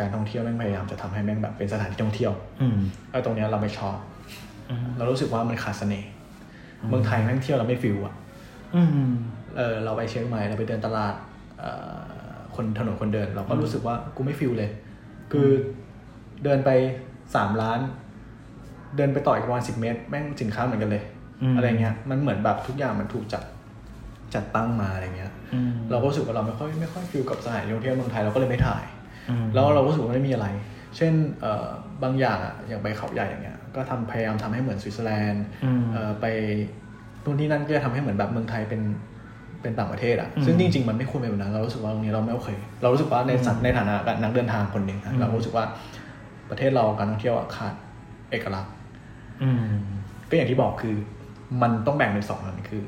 การท่องเที่ยวแม่งพยายามจะทำให้แม่งแบบเป็นสถานที่ท่องเที่ยว อืมไอ้ตรงเนี้ยเราไม่ชอบอืมเรารู้สึกว่ามันขาดเสน่ห์เมืองไทยแม่งเที่ยวเราไม่ฟิลอะอืมเออเราไปเชียงใหม่เราไปเดินตลาดเอ่อคนถนนคนเดิน เราก็รู้สึกว่ากูไม่ feel เลย คือเดินไปสามร้าน เดินไปต่ออีกประมาณสิบเมตร แม่งสินค้าเหมือนกันเลยอืมอะไรเงี้ยมันเหมือนแบบทุกอย่างมันถูกจัดจัดตั้งมาอะไรเงี้ยอืมเราก็รู้สึกว่าเราไม่ค่อยไม่ค่อย feel กับสถานที่ท่องเที่ยวเมืองไทยเราก็เลยไม่ถ่ายอืม แล้วเราก็รู้สึกว่าไม่มีอะไร เช่นเอ่อบางอย่างอะอย่างไปเขาใหญ่อย่างเงี้ยก็ทำพยายามทำให้เหมือนสวิตเซอร์แลนด์อืมเอ่อไปตรงที่นั่นก็จะทำให้เหมือนแบบเมืองไทยเป็นเป็นต่างประเทศอะอืมซึ่งจริงๆมันไม่ควรเป็นแบบนั้นเรารู้สึกว่าตรงนี้เราไม่โอเค เรารู้สึกว่าในสัตในฐานะนักเดินทางคนหนึ่งอะอืมเรารู้สึกว่าประเทศเราการท่องเที่ยวอะขาดเอกลักษณ์อืมก็อย่างที่บอกคือ มันต้องแบ่งเป็นสองอันคือ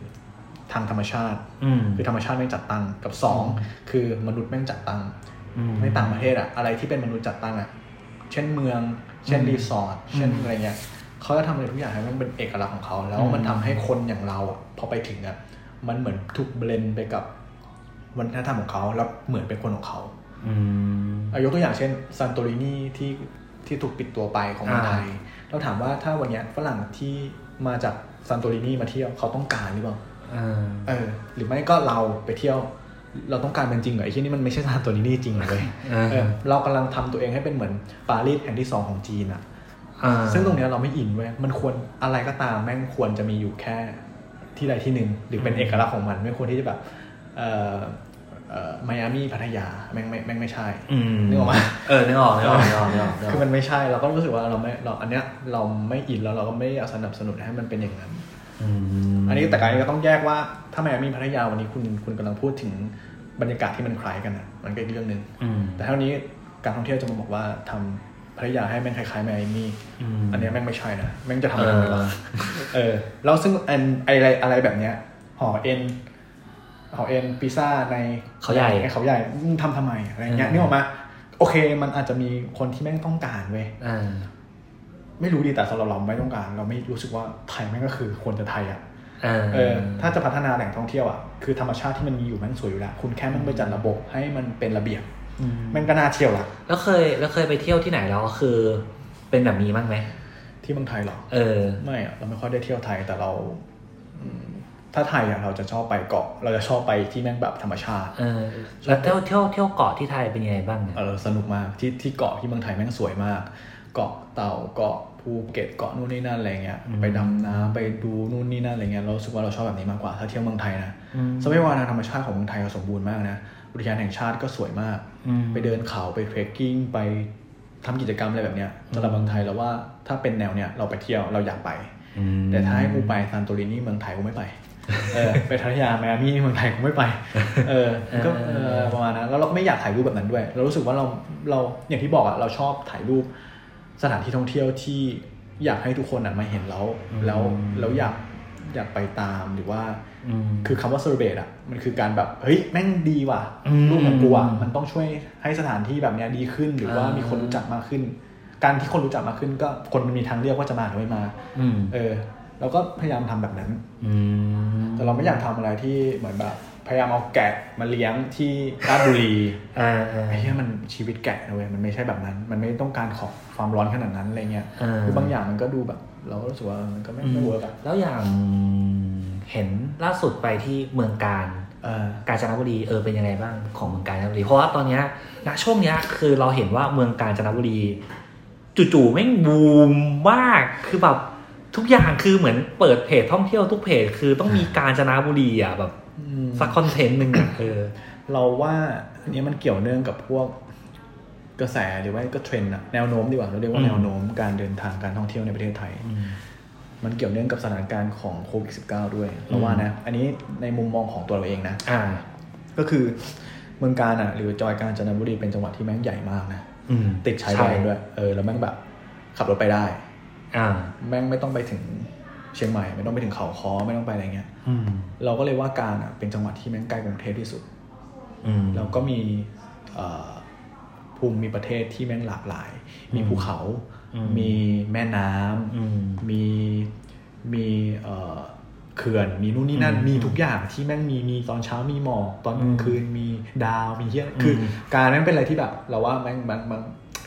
ทางธรรมชาติอืมคือธรรมชาติแม่งจัดตั้งกับสองคือมนุษย์แม่งจัดตั้งอืม ในต่างประเทศอะอะไรที่เป็นมนุษย์จัดตั้งอะเช่นเมือง เช่นอืมรีสอร์ทเช่นอืมอะไรเงี้ยเขาจะทำอะไรทุกอย่างให้มันเป็นเอกลักษณ์ของเขาแล้วอืมมันทำให้คนอย่างเราอะพอไปถึงอะมันเหมือนถูก blend ไปกับวัฒนธรรมของเขาแล้วเหมือนเป็นคนของเขาอืมเอายกตัวอย่างเช่นซันโตรินีที่ที่ถูกปิดตัวไปของเมืองอ่าไทยเราถามว่าถ้าวันเนี้ยฝรั่งที่มาจากซันโตรินีมาเที่ยวเขาต้องการหรือเปล่าอ่าเออหรือไม่ก็เราไปเที่ยว เราต้องการเป็นจริงเหรอไอ้ที่นี่มันไม่ใช่ซันโตรินีจริงเหรอเว้ยอ่าเออเรากำลังทำตัวเองให้เป็นเหมือนปารีสแห่งที่สองของจีนอะอ่าซึ่งตรงเนี้ยเราไม่อินเว้ยมันควรอะไรก็ตามแม่งควรจะมีอยู่แค่ที่ใดที่หนึ่งหรือเป็นเอกลักษณ์ของมัน ไม่ควรที่จะแบบเอ่อเอ่อไมอามี่พัทยาแม่งไม่แม่งไม่ใช่อืมนึกออกไหมเออนึกออกนึกออกนึกออกนึกออกนึกออกคือมันไม่ใช่เราก็รู้สึกว่าเราไม่เราอันเนี้ยเราไม่อินแล้วเราก็ไม่อยากสนับสนุนให้มันเป็นอย่างนั้น อืมอันนี้แต่การก็ต้องแยกว่าถ้าไมอามี่พัทยาวันนี้คุณคุณกำลังพูดถึงบรรยากาศที่มันคล้ายกันนะมันก็อีกเรื่องหนึ่งอืมแต่เท่านี้การท่องเที่ยวจะมาบอกว่าทำพัทยาให้แม่งคล้ายๆไมอามี่อืมอันเนี้ยแม่งไม่ใช่นะแม่งจะทำอะไรเออไม่ได้เออแล้วซึ่งอันอะไรอะไรแบบเนี้ยห่อเอ็นห่อเอ็นพิซซ่าในเขาใหญ่นเขาใหญ่มึงทำทำไมอะไรเงี้ยเออนึกออกมา โอเคมันอาจจะมีคนที่แม่งต้องการเว้ยอ่า ไม่รู้ดีแต่สำหรับเราไม่ต้องการ เราไม่รู้สึกว่าไทยแม่งก็คือควรจะไทยอะอ่าเออถ้าจะพัฒนาแหล่งท่องเที่ยวอะคือธรรมชาติที่มันมีอยู่แม่งสวยอยู่แล้ว คุณแค่แม่งไปจัดระบบให้มันเป็นระเบียบอืมแม่งก็น่าเที่ยวละแล้วเคยแล้วเคยไปเที่ยวที่ไหนแล้วคือ เป็นแบบนี้บ้างไหมที่เมืองไทยเหรอเออ ไม่อะเราไม่ค่อยได้เที่ยวไทยแต่เราอืมถ้าไทยอะเราจะชอบไปเกาะ เราจะชอบไปที่แม่งแบบธรรมชาติ เออ แล้วเที่ยวเที่ยวเที่ยวเกาะที่ไทยเป็นยังไงบ้างเนี่ยเออสนุกมากที่ที่เกาะที่เมืองไทยแม่งสวยมาก เกาะเต่าเกาะภูเก็ตเกาะนู่นนี่นั่นอะไรเงี้ยอืมไปดำน้ำไปดูนู่นนี่นั่นอะไรเงี้ยเรารู้สึกว่าเราชอบแบบนี้มากกว่าถ้าเที่ยวเมืองไทยนะอืมทรัพยากรทางธรรมชาติของเมืองไทยเราสมบูรณ์มากนะอุทยานแห่งชาติก็สวยมากอืมไปเดินเขาไปเทรคกิ้งไปทำกิจกรรมอะไรแบบเนี้ยสำหรับเมืองไทยเราว่าถ้าเป็นแนวเนี้ยเราไปเที่ยวเราอยากไปอืมแต่ถ้าให้กูไปซานโตรินีเมืองไทยกูไม่ไปเออไปพัทยาไมอามี่เมืองไทยกูไม่ไป เออมันก็เออประมาณนั้น แล้วเราก็ไม่อยากถ่ายรูปแบบนั้นด้วย เรารู้สึกว่าเรา เรา อย่างที่บอกอะเราชอบถ่ายรูป สถานที่ท่องเที่ยวที่อยากให้ทุกคนอะมาเห็นแล้วแล้วแล้วอยากอยากไปตามหรือว่าอืมคือคำว่าเซอร์เบตอะมันคือการแบบเฮ้ยแม่งดีว่ะอืมรูปของกูอะมันต้องช่วยให้สถานที่แบบเนี้ยดีขึ้น หรือว่าอ่ามีมีคนรู้จักมากขึ้น การที่คนรู้จักมากขึ้น ก็คนมันมีทางเลือกว่าจะมาหรือไม่มาอืมเออเราก็พยายามทำแบบนั้นอืมแต่เราไม่อยากทำอะไรที่เหมือนแบบ พยายามเอาแกะมาเลี้ยงที่ราชบุรีอ่าอ่าไอ้เหี้ยมันชีวิตแกะนะเว้ยมันไม่ใช่แบบนั้น มันไม่ต้องการของความร้อนขนาดนั้นอะไรเงี้ยอ่าคือบางอย่างมันก็ดูแบบ เราก็รู้สึกว่ามันก็ไม่ไม่ work อะแล้วอย่างเห็นล่าสุดไปที่เมืองกาญเออกาญจนบุรีเออเป็นยังไงบ้างของเมืองกาญจนบุรีเพราะว่าตอนเนี้ยณช่วงเนี้ยคือเราเห็นว่าเมืองกาญจนบุรีจู่ๆแม่งบูมมากคือแบบทุกอย่างคือเหมือนเปิดเพจท่องเที่ยวทุกเพจคือต้องมีกาญจนบุรีอะแบบอืม สักคอนเทนต์หนึ่งอะเออเราว่าอันนี้มันเกี่ยวเนื่องกับพวกกระแสหรือว่าก็เทรนด์อะแนวโน้มดีกว่าเราเรียกว่าอืมแนวโน้มการเดินทางการท่องเที่ยวในประเทศไทย มันเกี่ยวเนื่องกับสถานการณ์ของโควิด -19 ด้วยเราว่านะ อันนี้ในมุมมองของตัวเราเองนะอ่า ก็คือเมืองการอะหรือจอยกาญจนบุรีเป็นจังหวัดที่แม่งใหญ่มากนะอืมติดชายแดนด้วย เออแล้วแม่งแบบขับรถไปได้ อ่า แม่งไม่ต้องไปถึง เชียงใหม่ไม่ต้องไปถึงเขาคอไม่ต้องไปอะไรเงี้ยอืมเราก็เลยว่าการอะเป็นจังหวัดที่แม่งใกล้กรุงเทพที่สุดอืมแล้วก็มีเอ่อภูมิมีประเทศที่แม่งหลากหลาย มีภูเขาอืมมีแม่น้ำอืมมีมีเอ่อเขื่อนมีนู่นนี่นั่นอืมมีทุกอย่างที่แม่งมีมีตอนเช้ามีหมอกตอนกลาอืงมคืนมีดาวมีเฮียคืออมการแม่งเป็นอะไรที่แบบ เราว่าแม่งมันมัน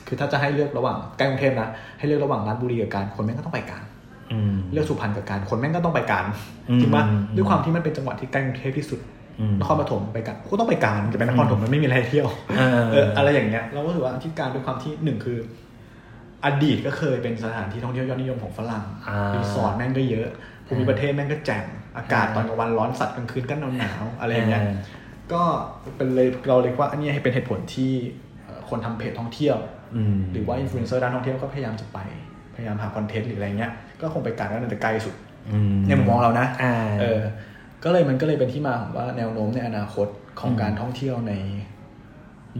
คือถ้าจะให้เลือกระหว่างใกล้กรุงเทพนะให้เลือกระหว่างราชบุรีกับการคนแม่งก็ต้องไปการอืม เลือกสุพรรณกับการคนแม่งก็ต้องไปการอืมจริงปะอืมด้วยความที่มันเป็นจังหวัดที่ใกล้กรุงเทพที่สุดอืมนครปฐมไปกันก็ต้องไปการจะไปนครปฐมมันไม่มีอะไรให้เที่ยวเออเอออะไรอย่างเงี้ยเราก็รู้สึกว่าที่การด้วยความที่หนึ่งคือ อดีตก็เคยเป็นสถานที่ท่องเที่ยวยอดนิยมของฝรั่งอ่ารีสอร์ทแม่งก็เยอะภูมิประเทศแม่งก็แจ่มอากาศอ่าตอนกลางวันร้อนสัตว์กลางคืนก็หนาวหนาวๆอะไรอย่างเงี้ยเออก็เป็นเลยเราเลยว่าอันนี้ให้เป็นเหตุผลที่เอ่อคนทำเพจท่องเที่ยวอืมหรือว่าอินฟลูเอนเซอร์ด้านท่องเที่ยวก็พยายามจะไป พยายามหา content หรืออะไรเงี้ยก็คงไปกาญก็น่าจะไกลสุดอืมในมุมมองเรานะอ่าเออ ก็เลยมันก็เลยเป็นที่มาของว่าแนวโน้มในอนาคตของอืมการท่องเที่ยวใน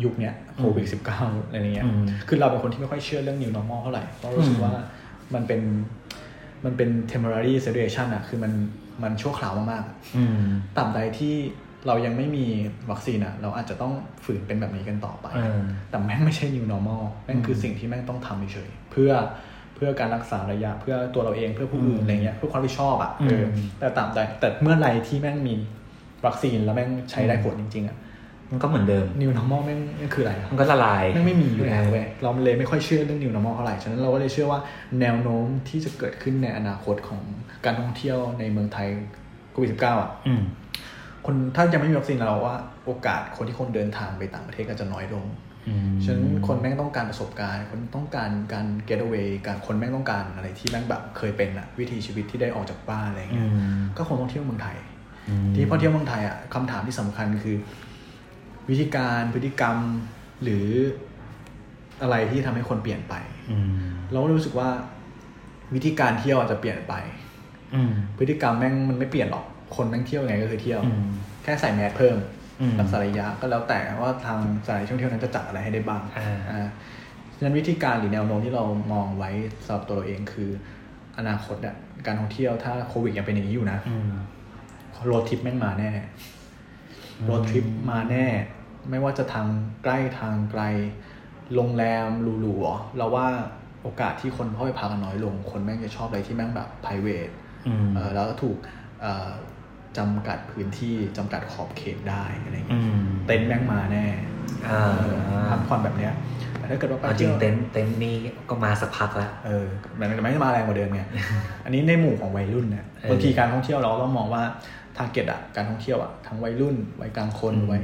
ยุคเนี้ยโควิดสิบเก้าอะไรเงี้ยอืมคือเราเป็นคนที่ไม่ค่อยเชื่อเรื่อง new normal เท่าไหร่เพราะรู้สึกอืมว่ามันเป็นมันเป็น temporary situation อะคือมันมันชั่วคราวมากๆอะอืมตราบใดที่เรายังไม่มีวัคซีนอะเราอาจจะต้องฝืนเป็นแบบนี้กันต่อไปเออแต่แม่งไม่ใช่ new normal แม่งคือสิ่งที่แม่งต้องทำเฉยๆเพื่อ เพื่อการรักษาระยะเพื่อตัวเราเองเพื่อผู้อื่นอืมอะไรเงี้ยเพื่อความรับผิดชอบอะเอออมแต่ตามใดแต่เมื่อไหรที่แม่งมีวัคซีนแล้วแม่งใช้ได้ผลจริง ๆอะมันก็เหมือนเดิม new normal แม่งแม่งคืออะไรอะมันก็ละลายแม่งไม่มีอยู่แล้วเว้ยเราเลยไม่ค่อยเชื่อเรื่อง new normal เท่าไหร่ ฉะนั้นเราก็เลยเชื่อว่าแนวโน้มที่จะเกิดขึ้นในอนาคตของการท่องเที่ยวในเมืองไทยโควิดสิบเก้าอะอืมคนถ้ายังไม่มีวัคซีนเราว่า โอกาสคนที่คนเดินทางไปต่างประเทศก็จะน้อยลงอืม ฉะนั้นคนแม่งต้องการประสบการณ์ คนต้องการการ get away การคนแม่งต้องการอะไรที่แม่งแบบเคยเป็นอะวิถีชีวิตที่ได้ออกจากบ้านอะไรอืเงี้ยมก็คงต้องเที่ยวเมืองไทยอืมที่พอเที่ยวเมืองไทยอะคำถามที่สำคัญคือ วิธีการพฤติกรรมหรืออะไรที่ทำให้คนเปลี่ยนไปอืมเราก็รู้สึกว่าวิธีการเที่ยวอาจจะเปลี่ยนไปอืมพฤติกรรมแม่งมันไม่เปลี่ยนหรอกคนแม่งเที่ยวยังไงก็คือเที่ยวอืมแค่ใส่แมสเพิ่มอืม รักษาระยะก็แล้วแต่ว่าทางสถานที่ท่องเที่ยวนั้นจะจัดอะไรให้ได้บ้างอ่าอ่าฉะนั้นวิธีการหรือแนวโน้มที่เรามองไว้สำหรับตัวเราเองคือ อนาคตอะการท่องเที่ยวถ้าโควิดยังเป็นอย่างนี้อยู่นะอืมโรดทริปแม่งมาแน่โรดทริปมาแน่ ไม่ว่าจะทางใกล้ทางไกลโรงแรมหรูๆเหรอเราว่าโอกาสที่คนเข้าไปพักกันน้อยลง คนแม่งจะชอบอะไรที่แม่งแบบ private อืมเออแล้วก็ถูกเอ่อ จำกัดพื้นที่จำกัดขอบเขตได้อะไรเงี้ยอืมเต็นท์แม่งมาแน่อ่าเออพักผ่อนแบบเนี้ยแต่ถ้าเกิดว่าไปเอาจริเที่งยวเต็นท์เต็นท์นี่ก็มาสักพักแล้วเออมันมันไม่ได้มาแรงกว่าเดิมไงอันนี้ในหมู่ของวัยรุ่นเนี่ยเออบางทีการท่องเที่ยวเราต้องมองว่าtarget อะการท่องเที่ยวอะทั้งวัยรุ่นวัยกลางคนอืมวัย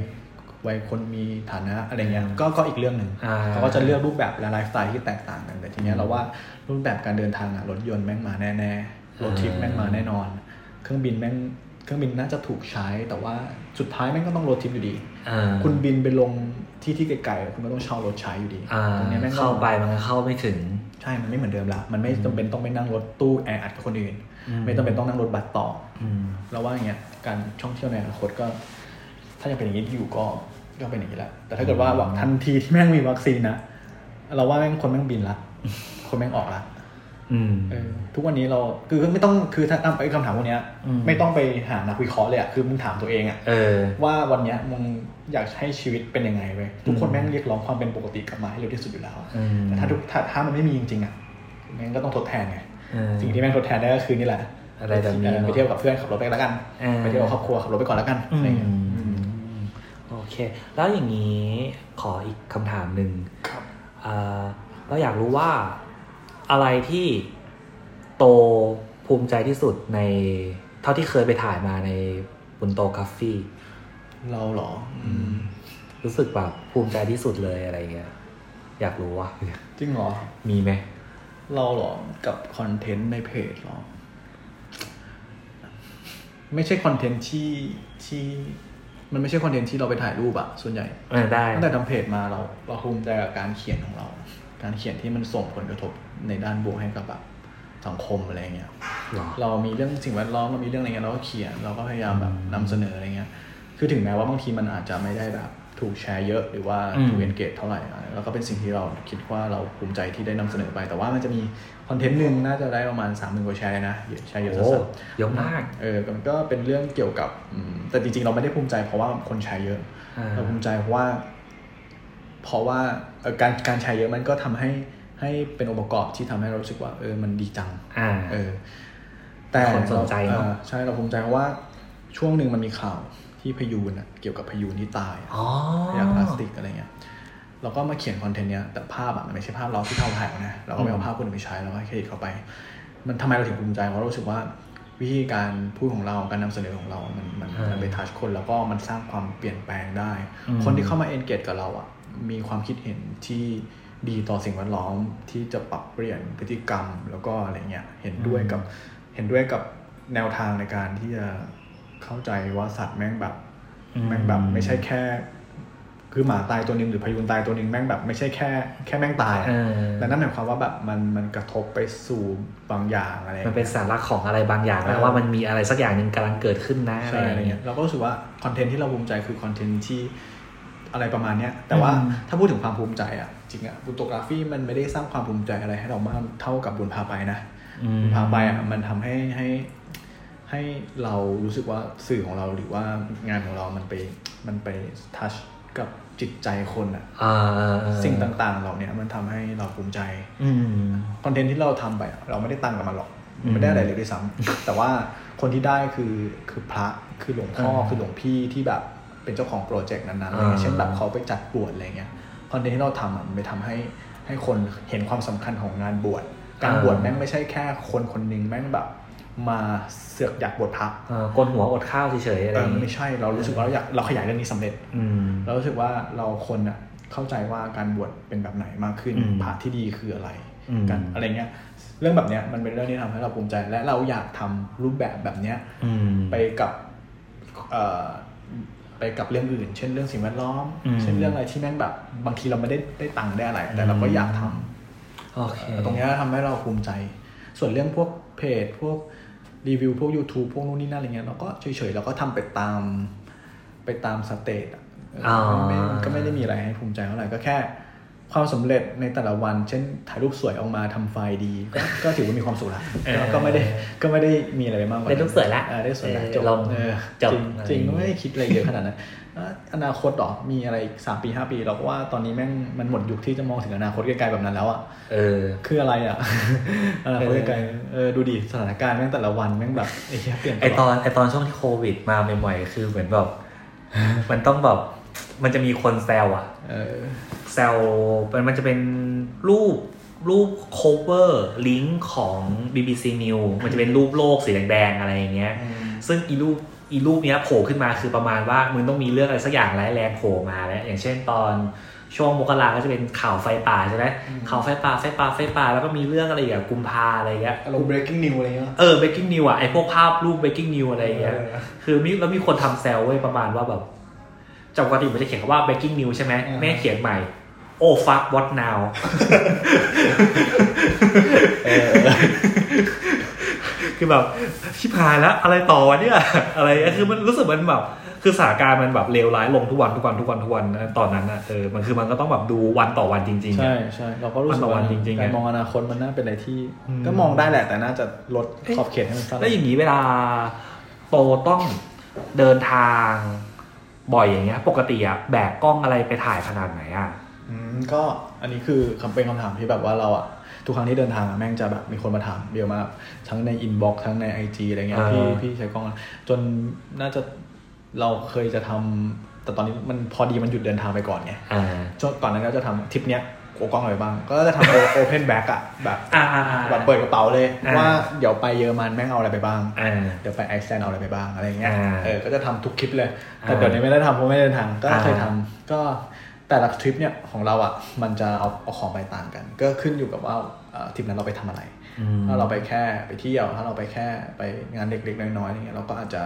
วัยคนมีฐานะอะไรเงี้ยอืมก็ก็อีกเรื่องหนึ่งอ่าเขาก็จะเลือกรูปแบบและไลฟ์สไตล์ที่แตกต่างกันแต่ทีเนี้ยเราว่ารูปแบบการเดินทางอะรถยนต์แม่งมาแน่ๆ road trip แม่งมาแน่นอน เครื่องบินแม่ง เครื่องบินน่าจะถูกใช้แต่ว่าสุดท้ายแม่งก็ต้อง road trip อยู่ดีอ่าคุณบินไปลงที่ที่ไกลๆคุณก็ต้องเช่ารถใช้อยู่ดีอ่าตรงนี้แม่งก็เข้าไปมันก็เข้าไม่ถึง ใช่ มันไม่เหมือนเดิมละมันไม่จำเป็นต้องไปนั่งรถตู้แออัดกับคนอื่นอืมไม่จำเป็นต้องนั่งรถบัสต่ออืมเราว่าอย่างเงี้ยการท่องเที่ยวในอนาคตก็ ถ้ายังเป็นอย่างนี้อยู่ก็ก็เป็นอย่างนี้แหละแต่ถ้าเกิดว่าหวังทันทีที่แม่งมีวัคซีนนะเราว่าแม่งคนแม่งบินละคนแม่งออกละอืมเออ ทุกวันนี้เราคือไม่ต้องคือถ้าไอ้คำถามพวกเนี้ยอืมไม่ต้องไปหานักวิเคราะห์เลยอะคือมึงถามตัวเองอะเออว่าวันเนี้ยมึงอยากให้ชีวิตเป็นยังไงเว้ยทุกคนอืมแม่งเรียกร้องความเป็นปกติกลับมาให้เร็วที่สุดอยู่แล้วอืมแต่ถ้าทุกถ้าถ้ามันไม่มีจริงๆอะแม่งก็ต้องทดแทนไงเออสิ่งที่แม่งทดแทนได้ก็คือนี่แหละอะไรแบบนี้เออเนอะไปเที่ยวกับเพื่อนขับรถไปแล้วกันเออไปเที่ยวกับครอบครัวขับรถไปก่อนแล้วกันอือะไรเงี้ยมอืมโอเค แล้วอย่างนี้ขออีกคำถามหนึ่งครับอ่าเราอยากรู้ว่า อะไรที่โตภูมิใจที่สุดในเท่าที่เคยไปถ่ายมาในบุนโตกราฟี่เราเหรออืมรู้สึกแบบภูมิใจที่สุดเลยอะไรเงี้ย อยากรู้ว่าจริงเหรอ มีไหม เราเหรอ กับคอนเทนต์ในเพจเหรอ ไม่ใช่คอนเทนต์ที่ที่มันไม่ใช่คอนเทนต์ที่เราไปถ่ายรูปอะส่วนใหญ่เออได้ตั้งแต่ทำเพจมาเรา เราภูมิใจกับการเขียนของเรา การเขียนที่มันส่งผลกระทบ ในด้านบวกให้กับแบบสังคมอะไรเงี้ยหรอเรามีเรื่องสิ่งแวดล้อมเรามีเรื่องอะไรเงี้ยเราก็เขียนเราก็พยายามแบบนำเสนออะไรเงี้ย คือถึงแม้ว่าบางทีมันอาจจะไม่ได้แบบถูกแชร์เยอะหรือว่าอืมถูกเอนเกจเท่าไหร่อะแล้วก็เป็นสิ่งที่เราคิดว่าเราภูมิใจที่ได้นำเสนอไป แต่ว่ามันจะมีคอนเทนต์หนึ่งน่าจะได้ประมาณสามหมื่นกว่าแชร์นะเยอะแชร์เยอะโอ้สุดเยอะมากๆเออมันก็เป็นเรื่องเกี่ยวกับอืมแต่จริงๆ เราไม่ได้ภูมิใจเพราะว่าคนแชร์เยอะอ่าเราภูมิใจเพราะว่า เพราะว่าเอ่อการการแชร์เยอะมันก็ทำให้ ให้เป็นองค์ประกอบที่ทำให้เรารู้สึกว่า เออมันดีจังอ่าเออ แต่คนสนใจเนอะออใช่เราภูมิใจเพราะว่าช่วงหนึ่งมันมีข่าวที่พยูนอะเกี่ยวกับพยูนที่ตายอะอ๋อขยะพลาสติกอะไรเงี้ยเราก็มาเขียน content เนี้ยแต่ภาพอะมันไม่ใช่ภาพเราที่เราถ่ายเอานะเราก็ไม่เอาภาพคนอื่นไปใช้เราก็ให้เครดิตเขาไป มันทำไมเราถึงภูมิใจเพราะเรารู้สึกว่าวิธีการพูดของเราการนำเสนอของเรา มันมันอ่ามัมันไป touch คนแล้วก็มันสร้างความเปลี่ยนแปลงได้อืมคนที่เข้ามา engage กับเราอะมีความคิดเห็นที่ ดีต่อสิ่งแวดล้อมที่จะปรับเปลี่ยนพฤติกรรม แล้วก็อะไรเงี้ยเห็นด้วยกับเห็นด้วยกับแนวทางในการที่จะเข้าใจว่าสัตว์แม่งแบบอืมแม่งแบบไม่ใช่แค่ คือหมาตายตัวหนึ่งหรือพยูนตายตัวหนึ่งแม่งแบบไม่ใช่แค่ แค่แม่งตายอะเออแต่นั่นหมายความว่าแบบมันมันกระทบไปสู่บางอย่างอะไรมันเป็นสาระของอะไรบางอย่างแล้วเออว่ามันมีอะไรสักอย่างหนึ่งกำลังเกิดขึ้นนะใช่อะอะไรไรอย่างเงี้เงี้ยยเราก็รู้สึกว่าคอนเทนต์ที่เราภูมิใจคือคอนเทนต์ที่ อะไรประมาณเนี้ยแต่ว่าอืมถ้าพูดถึงความภูมิใจอะจริงอะบุตโกราฟีมันไม่ได้สร้างความภูมิใจอะไรให้เรามากเท่ากับบุญพาไปนะอืมบุญพาไปอะมันทำให้ให้ให้เรารู้สึกว่าสื่อของเราหรือว่างานของเรามันไปมันไปทัชกับจิตใจคนอะอ่าอ่าอ่าสิ่งต่างๆเหล่าเนี้ยมันทำให้เราภูมิใจอืมคอนเทนต์ที่เราทำไปอะเราไม่ได้ตังค์กับมันหรอกอืมไม่ได้อะไรเลยด้วยซ้ำแต่ว่าคนที่ได้คือคือพระคือหลวงพ่ออ่าคือหลวงพี่ที่แบบ เป็นเจ้าของโปรเจกต์นั้นๆอะไรอ่าเงี้ยเช่นแบบเขาไปจัดบวชอะไรเงี้ยคอนเทนต์ที่เราทำอะมันไปทำให้ให้คนเห็นความสำคัญของงานบวชการบวชแม่งไม่ใช่แค่คนคนหนึงแม่งแบบมาเสือกอยากบวชพระเออกนหัวอดข้าวเฉยๆอะไรเอออย่างงี้ไม่ใช่เรารู้สึกว่าเราอยากเราขยายเรื่องนี้สำเร็จอืมเรารู้สึกว่าเราคนอะเข้าใจว่าการบวชเป็นแบบไหนมากขึ้นอืมพระที่ดีคืออะไรอืมกันอะไรเงี้ยเรื่องแบบเนี้ยมันเป็นเรื่องที่ทำให้เราภูมิใจ และเราอยากทำรูปแบบแบบเนี้ยอืมไปกับเอ่อ ไปกับเรื่องอื่น เช่นเรื่องสิ่งแวดล้อมอืมเช่นเรื่องอะไรที่แม่งแบบ บางทีเราไม่ได้ได้ตังค์ได้อะไร แต่เราก็อยากทำโอเคเอ่อตรงเนี้ยทำให้เราภูมิใจ ส่วนเรื่องพวกเพจพวกรีวิวพวก YouTube พวกนู้นนี่นั่นอะไรเงี้ยเราก็เฉยๆเราก็ทำไปตามไปตามสเตจอะเออออไม่มันก็ไม่ได้มีอะไรให้ภูมิใจเท่าไหร่ก็แค่ ความสำเร็จในแต่ละวัน เช่นถ่ายรูปสวยออกมาทำไฟล์ดีก็ก็ถือว่ามีความสุขละก็ก็ไม่ได้ก็ไม่ได้มีอะไรไปมากกว่าได้รูปสวยละเออได้สวยละเออจบลงเออจบจริงอะไรจริงอย่างงี้ก็ไม่ได้คิดอะไรเยอะขนาดนั้นเอ่ออนาคตหรอมีอะไรอีกสามปีห้าปีเราก็ว่าตอนนี้แม่งมันหมดยุคที่จะมองถึงอนาคตไกลๆแบบนั้นแล้วอะเออคืออะไรอะอนาคตไกลๆเออดูดิสถานการณ์แม่งแต่ละวันแม่งแบบไอ้เหี้ยเปลี่ยนไอตอนไอตอนช่วงที่โควิดมาใหม่ๆคือเหมือนแบบมันต้องแบบมันจะมีคนแซวอะ เออแซวมันมันจะเป็นรูปรูป cover ลิงก์ของ BBC News มันจะเป็นรูปโลกสีแดงๆอะไรอย่างเงี้ยอืมซึ่งอีรูปอีรูปเนี้ยโผล่ขึ้นมาคือประมาณว่ามึงต้องมีเรื่องอะไรสักอย่างร้ายแรงโผล่มาแล้ว อย่างเช่นตอนช่วงมกราก็จะเป็นข่าวไฟป่าใช่ไหมข่าวไฟป่าไฟป่าไฟป่าแล้วก็มีเรื่องอะไรอย่างกุมภาอะไรอย่างเงี้ยอารมณ์ breaking news อะไรเงี้ยเออ breaking news อะไอพวกภาพรูป breaking news อะไรอย่างเงี้ยเออคือมีแล้วมีคนทำแซวไว้ยประมาณว่าแบบ จากปกติมันจะเขียนคำว่า breaking news ใช่ไหมอ่าแม่งเขียนใหม่ โอ้ fuck what now เออคือแบบชิบหายแล้วอะไรต่อวะเนี่ยอะไรเงี้ยคือมันรู้สึกมันแบบคือสถานการณ์มันแบบเลวร้ายลงทุกวันทุกวันทุกวันทุกวันนะตอนนั้นอะเออมันคือมันก็ต้องแบบดูวันต่อวันจริงๆอะใช่ใช่เราก็รู้สึกมันต่อวัว่านจริงๆการอะมองอนาคตมันน่าเป็นอะไรที่อืมก็มองได้แหละแต่น่าจะลดขอบเขตให้มันสั้นแล้วอย่างนี้เวลาโตต้องเดินทาง บ่อยอย่างเงี้ย ปกติอะแบกกล้องอะไรไปถ่ายขนาดไหนอะอืมก็อันนี้คือคำเป็นคำถามที่แบบว่าเราอะทุกครั้งที่เดินทางอะแม่งจะแบบมีคนมาถามเยอะมากทั้งใน inbox ทั้งใน IG อะไรเงี้ยพี่พี่ใช้กล้องอะไรจนน่าจะเราเคยจะทำแต่ตอนนี้มันพอดีมันหยุดเดินทางไปก่อนไงอ่าช่วงก่อนนั้นก็จะทำทริปเนี้ย เอากล้องอะไรบ้าง ก็จะทำ open bag อะแบบอ่าอ่าอ่าแบบเปิดกระเป๋าเลยอ่าว่าเดี๋ยวไปเยอรมันแม่งเอาอะไรไปบ้างอ่าเดี๋ยวไปไอซ์แลนด์เอาอะไรไปบ้างอะไรเงี้ยอ่าเออก็จะทำทุกคลิปเลย แต่อ่าเดี๋ยวนี้ไม่ได้ทำเพราะไม่ได้เดินทางก็อ่าเคยทำก็แต่ละทริปเนี่ยของเราอะมันจะเอาเอาของไปต่างกัน ก็ขึ้นอยู่กับว่าเอ่อทริปนั้นเราไปทำอะไรอืมถ้าเราไปแค่ไปเที่ยวถ้าเราไปแค่ไปงานเล็กๆน้อยๆอะไรเงี้ยเราก็อาจจะ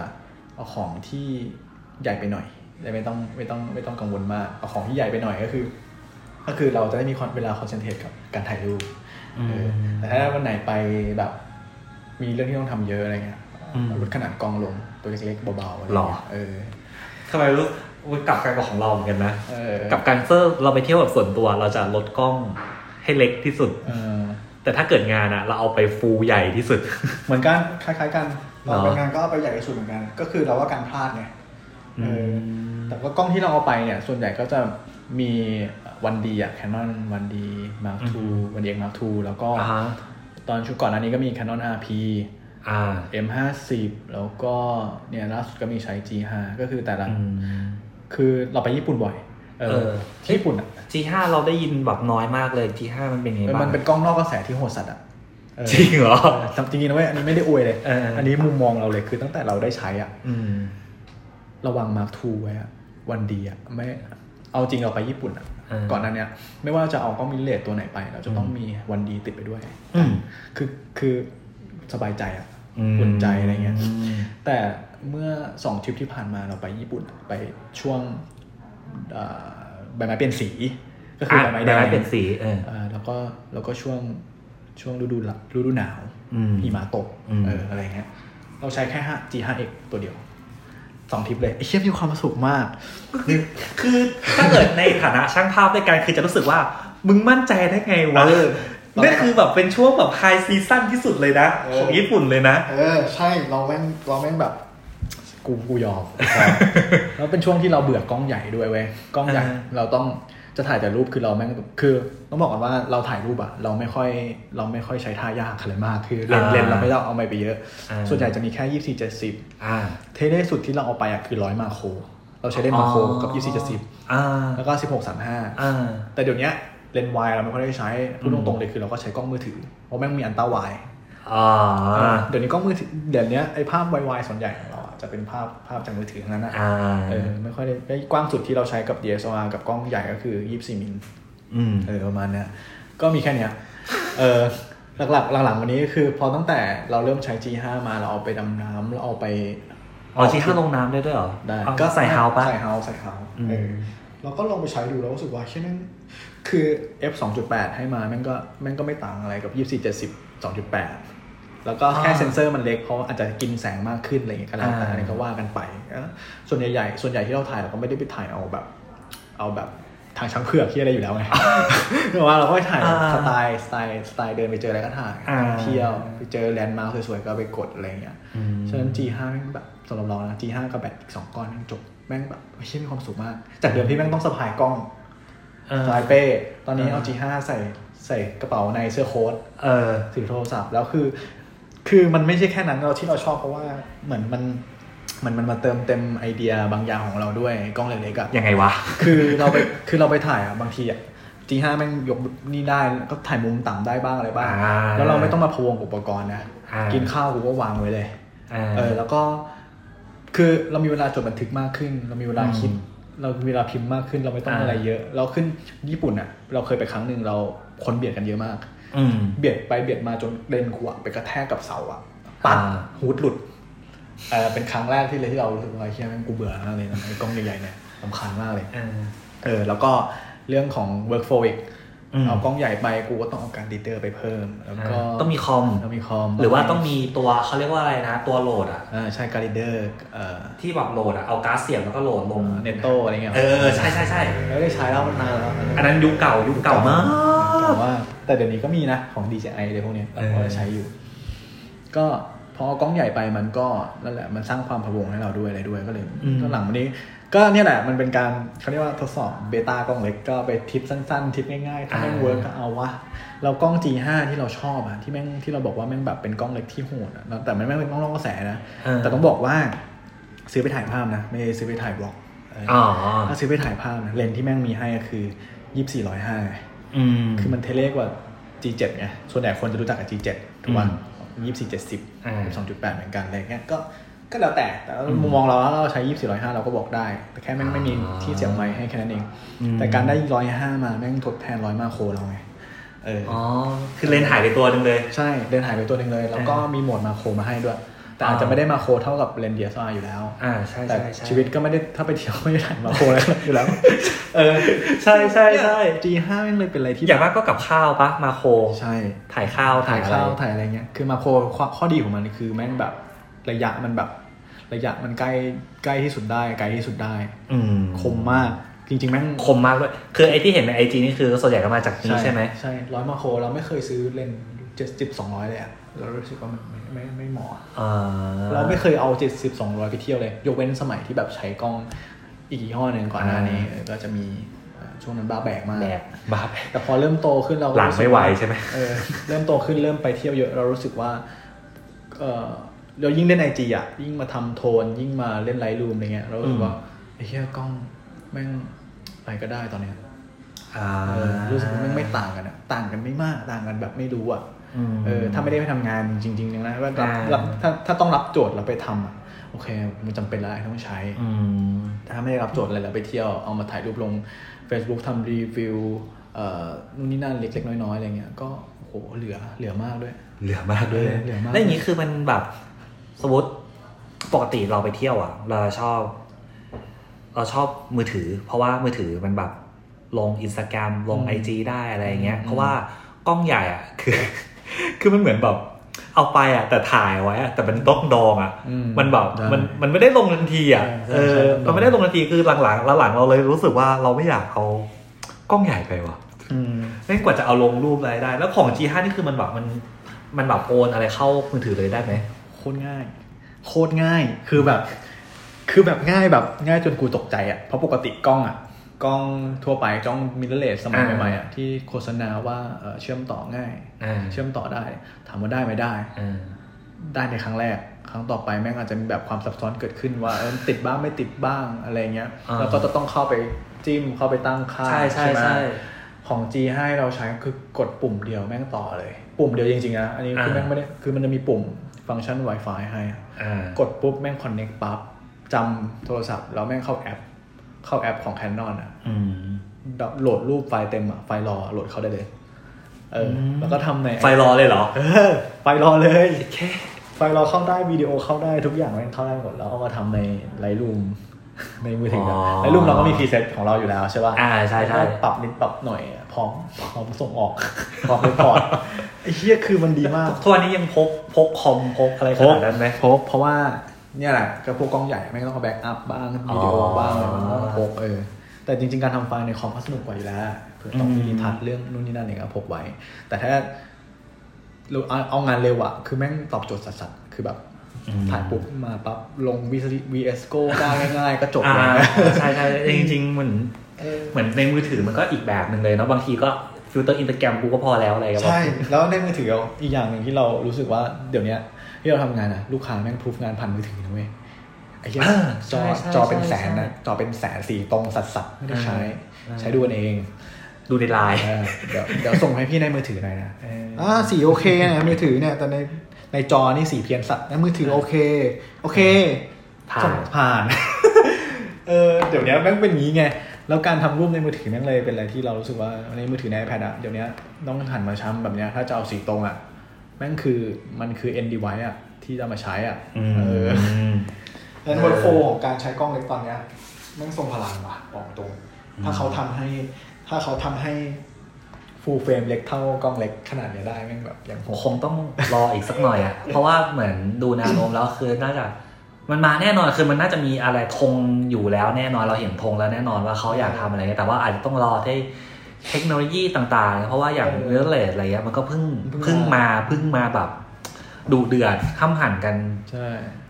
เอาของที่ใหญ่ไปหน่อยแต่ไม่ต้องไม่ต้องไม่ต้องกังวลมากเอาของที่ใหญ่ไปหน่อยก็คือ ก็คือเราจะได้มีเวลาคอนเซนเทรตกับการถ่ายรูปอืมเออแต่ถ้าวันไหนไปแบบ มีเรื่องที่ต้องทำเยอะอะไรเงี้ยอืมลดขนาดกล้องลงตัวเล็กๆเบาๆอะไรหรอเงี้ยเออทำไมรู้อุ๊ยกลับกันกับของเราเหมือนกันนะเออกับการเซอร์เราไปเที่ยวแบบส่วนตัวเราจะลดกล้องให้เล็กที่สุดเออแต่ถ้าเกิดงานอะเราเอาไปฟูลใหญ่ที่สุด เหมือนกันคล้ายๆกันหรอเราไปงานก็เอาไปใหญ่ที่สุดเหมือนกัน ก็คือเราว่าการพลาดไงเอออมแต่ว่ากล้องที่เราเอาไปเนี่ย ส่วนใหญ่ก็จะมี วันดีอะ Canon วันดี Mark II วันดี X Mark II แล้วก็อ่าฮะตอนชุดก่อนหน้านี้ก็มี Canon RP อ่า M50 แล้วก็เนี่ยล่าสุดก็มีใช้ G5 ก็คือแต่ละอืมคือเราไปญี่ปุ่นบ่อย เอเอออที่ญี่ปุ่นอะ G5 เราได้ยินแบบน้อยมากเลย G5 มันเป็นยังไงบ้างมันเป็นกล้องนอกกระแสที่โหดสัตว์อะเออจริงเหรอเออจริงๆนะเว้ยอันนี้ไม่ได้อวยเลยเอออันนี้มุมมองเราเลยคือตั้งแต่เราได้ใช้อะอืมระวังมาร์คทูไว้อะวันดีอะไม่เอาจริงเราไปญี่ปุ่นอะเออ ก่อนหนั้นเนี้ยไม่ว่าจะเอากล้องมิเลตตัวไหนไป เราจะต้องมีวันดีติดไปด้วยอืมคือคือสบายใจอะอืมอุ่นใจอะไรเงี้ยอืมแต่เมื่อสองทริปที่ผ่านมาเราไปญี่ปุ่นไปช่วงเอ่อใบไม้เปลี่ยนสี ก็คืออะใบไม้ใบแดงไม้เปลี่ยนสีเออเอ่อแล้วก็แล้วก็ช่วงช่วงฤดูละฤดูหนาวอืมหิมะตกอืมเอออะไรเงี้ยเราใช้แค่ 5 G5X ตัวเดียว สองทริปเลยไอ้เชี่ยมีความสุขมาก คือถ้าเกิดในฐานะช่างภาพด้วยกันคือจะรู้สึกว่า มึงมั่นใจได้ไงวะเออนี่คือแบบเป็นช่วงแบบไฮซีซั่นที่สุดเลยนะเออของญี่ปุ่นเลยนะ เออ ใช่เราแม่งเราแม่งแบบ กูกูยอมแล้วเป็นช่วงที่เราเบื่อกล้องใหญ่ด้วยเว้ยกล้องใหญ่อ่าเราต้อง จะถ่ายแต่รูปคือเราแม่งคือ ต้องบอกกันว่าเราถ่ายรูปอะเราไม่ค่อยเราไม่ค่อยใช้ท่ายากอะไรมากคือเลนส์เลนส์เราไม่ต้องเอาไปไปเยอะอ่าส่วนใหญ่จะมีแค่ยี่สี่เจ็ดสิบอ่า tele สุดที่เราเอาไปอะคือร้อย macro เราใช้เลนส์ macro กับยี่สี่เจ็ดสิบอ่าแล้วก็สิบหกสามห้าอ่าแต่เดี๋ยวเนี้ยเลนส์วายเราไม่ค่อยได้ใช้พูดอืมตรงๆเลยคือเราก็ใช้กล้องมือถือเพราะแม่งมีอันต้าวายอ่าเดี๋ยวนี้กล้องมือถือเดี๋ยวนี้ไอ้ภาพวายๆส่วนใหญ่ของเราอะ จะเป็นภาพภาพจากมือถือทั้งนั้นนะอ่าเออไม่ค่อยได้ไอ้กว้างสุดที่เราใช้กับ DSLR กับกล้องใหญ่ก็คือ 24 มิลอืมเออประมาณเนี้ยก็มีแค่เนี้ยเออหลักๆหลังๆวันนี้คือพอตั้งแต่เราเริ่มใช้ G5 มาเราเอาไปดำน้ำเราเอาไปอ๋อที่ห้าลงน้ำได้ด้วยเหรอได้ก็ใส่เฮาปะใส่เฮาใส่เฮาอืมเออเราก็ลองไปใช้ดูแล้วรู้สึกว่าแค่นั้นคือ f 2.8 ให้มาแม่งก็แม่งก็ไม่ต่างอะไรกับ 24 70 2.8 แล้วก็แค่เซนเซอร์มันเล็กเพราะอาจจะกินแสงมากขึ้นอะไรอย่างเงี้ยก็แล้วแต่อันนี้ก็ว่ากันไปเออส่วนใหญ่ๆส่วนใหญ่ที่เราถ่ายเราก็ไม่ได้ไปถ่ายเอาแบบ เอาแบบทางช้างเผือกที่อะไรอยู่แล้วไงแต่ว่าเราก็ไปถ่ายอ่าสไตล์สไตล์สไตล์เดินไปเจออะไรก็ถ่ายอ่าเที่ยวไปเจอแลนด์มาร์คสวยๆก็ไปกดอะไรอย่างเงี้ยอืมฉะนั้น G5 แม่งแบบสำหรับเรานะ G5 กับแบตอีกสองก้อนแม่งจบแม่งแบบเฮ้ยมีความสุขมาก จากเดิมที่แม่งต้องสะพายกล้องเออสะพายเป้ ตอนนี้เออเอา G5 ใส่ใส่กระเป๋าในเสื้อโค้ทเออถือโทรศัพท์แล้วคือ คือมันไม่ใช่แค่นั้นเราที่เราชอบเพราะว่าเหมือนมันมันมันมาเติมเต็มไอเดียบางอย่างของเราด้วยกล้องเล็กๆอะยังไงวะ คือเราไปคือเราไปถ่ายอะบางทีอะ G5 แม่งยกนี่ได้ก็ถ่ายมุมต่ำได้บ้างอะไรบ้างอ่าแล้วเราไม่ต้องมาพะวงอุปกรณ์นะอ่ากินข้าวกูก็วางไว้เลยอ่าเออแล้วก็ คือเรามีเวลาจดบันทึกมากขึ้น เรามีเวลาคิดอืมเรามีเวลาพิมพ์มากขึ้น เราไม่ต้องอ่าอะไรเยอะ เราขึ้นญี่ปุ่นอะเราเคยไปครั้งหนึ่งเราคนเบียดกันเยอะมากอืม เบียดไปเบียดมาจนเลนขวาไปกระแทกกับเสาอะปัดอ่าฮูดหลุดเออเป็นครั้งแรกที่เลยที่เรารู้สึกว่าเฮียแม่งกูเบื่อมากเลยนะไอ้กล้องใหญ่ๆเนี่ยสำคัญมากเลยเออเออแล้วก็เรื่องของ workflow อีกอืมเอากล้องใหญ่ไปกูก็ต้องเอาการดีเตอร์ไปเพิ่ม แล้วก็ต้องมีคอมต้องมีคอม หรือว่าต้องมีตัวเขาเรียกว่าอะไรนะ ตัวโหลดอะอ่าใช่การดีเตอร์เอ่อที่แบบโหลดอะเอาการ์ดเสียบแล้วก็โหลดลงเนโตอะไรเงี้ยเออใช่ใช่ใช่ไม่ได้ใช้แล้วมันนานแล้วอันนั้นยุคเก่ายุคเก่ามาก แต่ว่าแต่เดี๋ยวนี้ก็มีนะของ DJI อะไรพวกเนี้ยเออเราใช้อยู่ ก็พอเอากล้องใหญ่ไปมันก็นั่นแหละมันสร้างความพะวงให้เราด้วยอะไรด้วยก็เลยก็หลังวันนี้ ก็เนี่ยแหละมันเป็นการเขาเรียกว่าทดสอบ beta กล้องเล็กก็ไปทริปสั้นๆ ทริปง่ายๆ ถ้าแม่ง work ก็เอาวะเรากล้อง G5 ที่เราชอบอะที่แม่งที่เราบอกว่าแม่งแบบเป็นกล้องเล็กที่โหดอะแต่มันไม่เป็นกล้องล่องกระแสนะเออแต่ต้องบอกว่า ซื้อไปถ่ายภาพนะ ไม่ได้ซื้อไปถ่าย vlog เออออ๋อถ้าซื้อไปถ่ายภาพนะเลนส์ที่แม่งมีให้ก็คือยี่สิบสี่ร้อยห้าอืม คือมันเทเลกว่า G7 ไงส่วนใหญ่คนจะรู้จักกับ G7 ถูกป่ะยี่สิบสี่เจ็ดสิบอ่าสองจุดแปดเหมือนกันอะไรเงี้ยก็ก็แล้วแต่แต่มุมมองเราถ้าเราใช้ยี่สิบร้อยห้าเราก็บอกได้ แต่แค่แม่งไม่มีที่เสียบไมค์ให้แค่นั้นเองอืมแต่การได้ร้อยห้ามาแม่งทดแทนร้อยมาโครเราไงเออออ๋อ คือเลนส์หายไปตัวหนึงเลย ใช่เดินหายไปตัวหนึ่งเลย แล้วก็มีโหมดมาโครมาให้ด้วย แต่อาจจะไม่ได้มาโครเท่ากับเลนส์ DSLR อยู่แล้ว อ่าใช่แต่ใช่ใช่ชีวิตก็ไม่ได้ถ้าไปเที่ยวไม่ได้ถ่ายมาโครอะไรอยู่แล้ว เออ ใช่ใช่ใช่ G5 แม่งเลยเป็นอะไรที่อย่างมากก็กับข้าวปะมาโครใช่ ถ่ายข้าวถ่าถ่ายยอะไรข้าวถ่ายอะไรเงี้ย คือมาโครข้อข้อดีของมันคือแม่งแบบระยะมันแบบ ระยะมันใกล้ใกล้ที่สุดได้ไกลที่สุดได้ อืมคมมากจริงๆแม่งคมมากด้วยคือไอที่เห็นในไอจีนี่คือส่วนใหญ่ก็มาจากนี้ใช่ไหมใช่ร้อยมาโครเราไม่เคยซื้อเลนเจ็ดสิบสองร้อยเลยอะ เรารู้สึกว่ามันไม่ไม่ไม่เหมาะอ่าเราไม่เคยเอาเจ็ดสิบสองร้อยไปเที่ยวเลย ยกเว้นสมัยที่แบบใช้กล้องอีกยี่ห้อหนึ่งก่อนหน้านี้เออก็จะมีเอ่อช่วงนั้นบ้าแบกมากแบบบาปแต่พอเริ่มโตขึ้นเราก็หลังรู้สึกไม่ไหวใช่ไหมเออเริ่มโตขึ้นเริ่มไปเที่ยวเยอะเรารู้สึกว่าเออเรายิ่งเล่นไอจีอะยิ่งมาทำโทน ยิ่งมาเล่นไลท์รูมอะไรเงี้ยเรารู้สึกว่าไอ้เหี้ยกล้องแม่งอะไรก็ได้ตอนเนี้ยอ่าเออรู้สึกว่าแม่งไม่ต่างกันอะต่างกันไม่มากต่างกันแบบไม่รู้อะอืม เออถ้าไม่ได้ไปทำงานจริงๆอย่างนั้นว่ารับอ่ารับถ้าถ้าต้องรับโจทย์เราไปทำอะโอเค มันจำเป็นแล้วต้องใช้อืมถ้าไม่ได้รับโจทย์อะไรแล้วไปเที่ยวเอามาถ่ายรูปลง Facebook ทำรีวิวเอ่อนู่นนี่นั่นเล็ก ๆ น้อยๆอะไรเงี้ยก็โอ้โหเหลือเหลือมากด้วย เหลือมากด้วยเหลือมากแล้วอย่างนี้คือมันแบบสมมติปกติเราไปเที่ยวอะ เราชอบ เราชอบมือถือ เพราะว่ามือถือมันแบบลงอินสตาแกรมลงไอจีได้อะไรอย่างเงี้ย เพราะว่ากล้องใหญ่อะคือ คือมันเหมือนแบบเอาไปอะ แต่ถ่ายไว้อะแต่มันต้องดองอะอืมมันแบบใช่มันมันไม่ได้ลงทันทีอะใช่เอใช่อต้องดองมันไม่ได้ลงทันทีคือหลังๆหลังๆเราเลยรู้สึกว่าเราไม่อยากเอากล้องใหญ่ไปว่ะอืมแม่งกว่าจะเอาลงรูปอะไรได้ แล้วของ G5 นี่คือมันแบบมันมันแบบโอนอะไรเข้ามือถือเลยได้ไหมโคตรง่าย โคตรง่ายคือแบบ คือแบบง่ายแบบง่ายจนกูตกใจอะเพราะปกติกล้องอะ กล้องทั่วไปกล้องมิเรเลสสมัยอ่าใหม่ๆอะที่โฆษณาว่าเอ่อเชื่อมต่อง่ายอ่าเชื่อมต่อได้ถามว่าได้ไหมได้อ่าได้ในครั้งแรก ครั้งต่อไปแม่งอาจจะมีแบบความซับซ้อนเกิดขึ้นว่าเออติดบ้างไม่ติดบ้างอะไรเงี้ยอ่าแล้วก็จะต้องเข้าไปจิ้มเข้าไปตั้งค่าใช่ใช่ไหมใช่ของ G ให้เราใช้คือกดปุ่มเดียวแม่งต่อเลย ปุ่มเดียวจริงๆนะอันนี้คืออ่าแม่งไม่ได้คือมันจะมีปุ่มฟังก์ชัน Wi-Fi ให้อะอ่ากดปุ๊บแม่ง connect ปั๊บจับโทรศัพท์แล้วแม่งเข้าแอป เข้าแอปของ Canon อะอืมโหลดรูปไฟล์เต็มอะ ไฟล์ RAW โหลดเข้าได้เลย เอออมแล้วก็ทำในไฟล์ RAW เลยเหรอเออไฟล์ RAW เลยแค่ไฟล์ RAW เข้าได้วิดีโอเข้าได้ทุกอย่างแม่งเข้าได้หมดแล้วเอามาทำใน Lightroom ในมือถืออะ Lightroom เราก็มี preset ของเราอยู่แล้วใช่ป่ะอ่าใช่ใช่แล้วก็ปรับนิดปรับหน่อยอะพร้อมพร้อมส่งออกพร้อมไปพอร์ตไอ้เหี้ยคือมันดีมากทุกวันนี้ยังพกพกคอมพกอะไรขนาดนั้นไหมพกเพราะว่า เนี่ยแหละก็พวกกล้องใหญ่แม่งต้องเอาแบ็กอัพบ้างวิดีโอบ้างอะไรมันต้องพกเออแต่จริง ๆ การทำไฟล์ในคอมก็สนุกกว่าอยู่แล้วเผื่อต้องมีรีทัชเรื่องนู่นนี่นั่นเองก็พกไว้ แต่ถ้าเราเอาเอางานเร็วอะคือแม่งตอบโจทย์สัสๆคือแบบอืมถ่ายปุ๊บมาปั๊บลง VS Go ได้ง่ายๆ ก็จบอ่าเลยใช่ใช่จริงๆเหมือนเออเหมือนในมือถือมันก็อีกแบบหนึ่งเลยเนาะบางทีก็ฟิลเตอร์อินสตาแกรมกูก็พอแล้วอะไรก็บอกใช่ แล้วในมือถือเราอีกอย่างหนึ่งที่เรารู้สึกว่าเดี๋ยวเนี้ย ที่เราทำงานอะลูกค้าแม่ง proof งานผ่านมือถือนะเว้ยไอ้เหี้ยอ่าจอใช่ใช่จอเป็นแสนใช่นะจอเป็นแสนสีตรงสัสๆไม่ได้ใช้อ่าใช้ดูกันเอง ดูในไลน์เออเดี๋ยวเดี๋ยวส่งให้พี่ในมือถือหน่อยนะอ่าสีโอเคนะมือถือเนี่ยแต่ในในจอนี่สีเพี้ยนสัตว์ในมือถือโอเค โอเค ผ่าส่นงผ่านเออเดี๋ยวนี้แม่งเป็นอย่างนี้ไงแล้วการทำรูปในมือถือแม่งเลยเป็นอะไรที่เรารู้สึกว่าในมือถือใน iPad อะเดี๋ยวนี้ต้องหันมาช้ำแบบเนี้ยถ้าจะเอาสีตรงอะ แม่งคือมันคือ end device อะที่จะมาใช้อะอืเออมดังนั้น workflow ของการใช้กล้องเล็กตอนเนี้ยแม่งทรงพลังว่ะบอกตรง ถ้าเขาทำให้ ถ้าเขาทำให้ full frame เล็กเท่ากล้องเล็กขนาดเนี้ยได้แม่งแบบอย่างโหดคงต้องรออีกสักหน่อยอะ เพราะว่าเหมือนดูแนวโน้มแล้วคือน่าจะมันมาแน่นอนคือมันน่าจะมีอะไรธงอยู่แล้วแน่นอนเราเห็นธงแล้วแน่นอนว่าเขาอยากทำอะไรเงี้ยแต่ว่าอาจจะต้องรอให้ เทคโนโลยีต่างๆ เพราะว่าอย่างเออเรื่องเลสอะไรเงี้ยมันก็เพิ่งเพิ่งเพิ่งมามาเพิ่งมาแบบดูเดือดข้ามหันกัน ใช่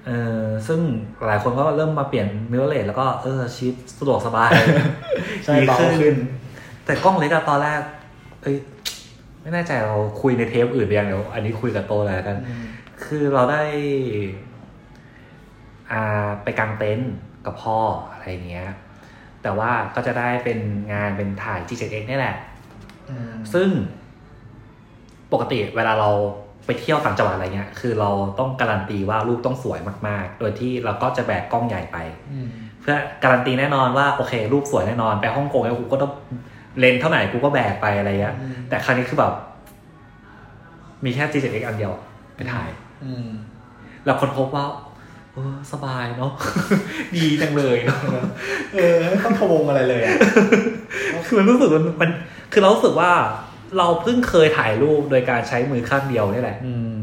เออซึ่งหลายคนก็เริ่มมาเปลี่ยนมิเรเลสแล้วก็เออชีวิตสะดวกสบายใช่ดีเบาขึ้น แต่กล้องเล็กอะตอนแรก เอ้ยไม่แน่ใจเราคุยในเทปอื่นหรือยังเดี๋ยวอันนี้คุยกับโตเลยละกัน คือเราได้ อ่าไปกางเต็นท์กับพ่ออะไรอย่างเงี้ย แต่ว่าก็จะได้เป็นงานเป็นถ่าย G7X นี่แหละอืมซึ่งปกติเวลาเราไปเที่ยวต่างจังหวัดอะไรเงี้ย คือเราต้องการันตีว่ารูปต้องสวยมากๆ โดยที่เราก็จะแบกกล้องใหญ่ไปอืมเพื่อการันตีแน่นอนว่าโอเค รูปสวยแน่นอน ไปฮ่องกงแล้วกูก็ต้องเลนส์เท่าไหร่กูก็แบกไปอะไรเงี้ยอืมแต่ครั้งนี้คือแบบ มีแค่ G7X อันเดียวไปถ่ายอืมแล้วคนพบว่าเออสบายเนาะดีจังเลยเนาะเออไม่ต้องพะวงอะไรเลยอะคือมันรู้สึกมันมัน คือเรารู้สึกว่าเราเพิ่งเคยถ่ายรูปโดยการใช้มือข้างเดียวนี่แหละ อืม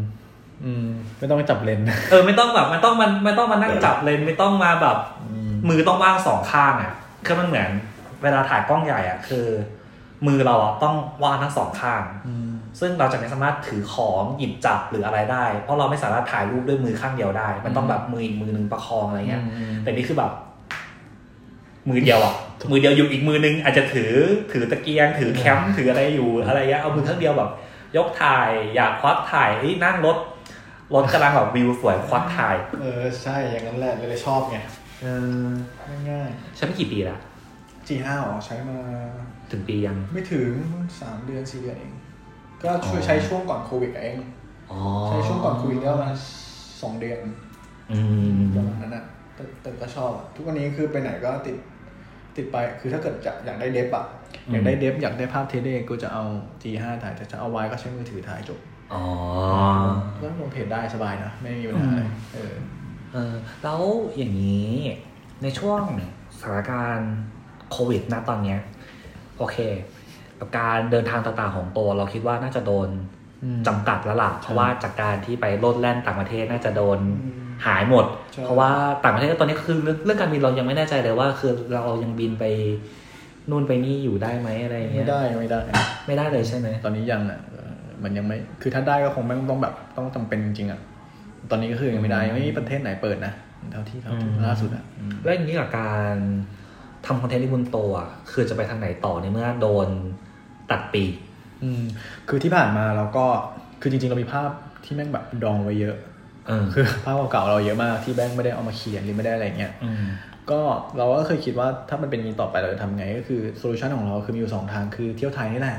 อืม ไม่ต้องจับเลนส์เออไม่ต้องแบบไม่ต้องมันไม่ต้องมานั่งจับเลยไม่ต้องมาแบบอืมมือต้องว่างสองข้างอะคือมันเหมือน เวลาถ่ายกล้องใหญ่อะ คือ มือเราอะต้องว่างทั้งสองข้าง อืม ซึ่งเราจะไม่สามารถถือของหยิบจับหรืออะไรได้ เพราะเราไม่สามารถถ่ายรูปด้วยมือข้างเดียวได้ มันต้องแบบมืออีกมือนึงประคองอะไรเงี้ยอืมแต่นี่คือแบบ มือเดียวอะ มือเดียวอยู่อีกมือนึง อาจจะถือถือตะเกียง ถือแคมป์ถืออะไรอยู่อะไรเงี้ยเอามือข้างเดียวแบบ ยกถ่ายอยากควักถ่ายเฮ้ยนั่งรถรถกำลังแบบวิวสวยควักถ่าย เออใช่อย่างนั้นแหละเลยเลยชอบไงเออง่ายใช้ไม่กี่ปีละๆ G5 อ๋อใช้มา ถึงปียัง ไม่ถึงสามเดือนสี่เดือนเอง ก็ช่วยอ๋อใช้ช่วงก่อนโควิดเองอ๋อใช้ช่วงก่อนโควิดก็ประมาณสองเดือนอืมประมาณนั้นอะแต่แต่ก็ชอบอะทุกวันนี้คือไปไหนก็ติดติดไป คือถ้าเกิดอยากอยากได้เดฟอะอยากได้เดฟอยากได้ภาพเทเดก็จะเอา G5 ถ่ายแต่จะเอาไว้ก็ใช้มือถือถ่ายจบอ๋อก็ลงเพจได้สบายนะ ไม่มีปัญหาอะไรเออเออแล้วอย่างนี้ในช่วงสถานการณ์โควิดนะตอนเนี้ย โอเค กับการเดินทางต่างๆของตัวเราคิดว่าน่าจะโดนอืมจำกัดแล้วล่ะเพราะว่าจากการที่ไปโลดแล่นต่างประเทศน่าจะโดนอืมหายหมดใช่เพราะว่าต่างประเทศตอนนี้คือเรื่องเรื่องการบินเรายังไม่แน่ใจเลยว่า คือเรายังบินไปนู่นไปนี่อยู่ได้ไหมอะไรอย่างเงี้ไม่ยได้ไม่ได้ ไม่ได้เลยใช่ไหมตอนนี้ยังอะเออมันยังไม่คือถ้าได้ก็คงไม่ต้องแบบต้องจำเป็นจริงๆอะตอนนี้ก็คือยังไม่ได้ยังไม่มีประเทศไหนเปิดนะเท่าที่เท่าที่อืมล่าสุดอะอืมแล้วอย่างนี้กับการทำคอนเทนต์ที่บุญโตอะคือจะไปทางไหนต่อในเมื่อโดน ตัดปีกอืมคือที่ผ่านมาเราก็คือจริงๆ เรามีภาพที่แม่งแบบดองไว้เยอะเออคือภาพเก่าๆเราเยอะมากที่แบงค์ไม่ได้เอามาเขียนหรือไม่ได้อะไรเงี้ยอืมก็เราก็เคยคิดว่าถ้ามันเป็นอย่างนี้ต่อไปเราจะทำไง ก็คือ solution ของเราคือมีอยู่สองทางคือเที่ยวไทยนี่แหละ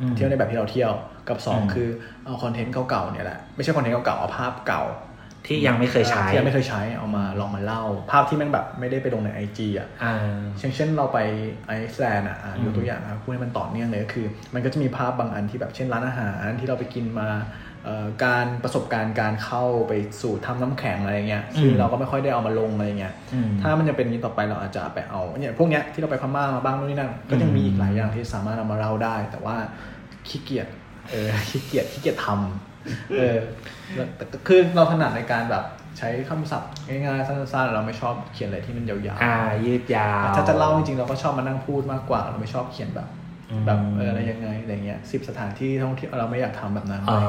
อืมเที่ยวในแบบที่เราเที่ยวกับสองอืมคือเอาคอนเทนต์เก่าๆเนี่ยแหละไม่ใช่คอนเทนต์เก่าๆเอาภาพเก่า ที่ยังไม่เคยใช้ที่ยังไม่เคยใช้เอามาลองมาเล่า ภาพที่แม่งแบบไม่ได้ไปลงในไอจีอะอ่าเช่นเช่นเราไปไอซ์แลนด์อะอะอืมยกตัวอย่างนะครับพูดให้มันต่อเนื่องเลยก็คือ มันก็จะมีภาพบางอันที่แบบเช่นร้านอาหารที่เราไปกินมาเอ่อการประสบการณ์การเข้าไปสู่ทำน้ำแข็งอะไรเงี้ยซึ่งเราก็ไม่ค่อยได้เอามาลงอะไรเงี้ยอืมถ้ามันจะเป็นอย่างนี้ต่อไปเราอาจจะไปเอาเนี่ยพวกเนี้ยที่เราไปพม่ามาบ้างนู่นนี่นั่นก็ยังมีอีกหลายอย่างที่สามารถเอามาเล่าได้ แต่ว่าขี้เกียจเออขี้เกียจขี้เกียจทำ เออแล้วแต่ก็คือเราถนัดในการแบบใช้คำศัพท์ง่ายๆสั้นๆเราไม่ชอบเขียนอะไรที่มันยาวอ่ายืดยาวๆถ้าจะเล่าจริงๆเราก็ชอบมานั่งพูดมากกว่า เราไม่ชอบเขียนแบบอืมแบบเอออะไรยังไงอะไรเงี้ยสิบสถานที่ท่องเที่ยวเราไม่อยากทำแบบนั้นอ่า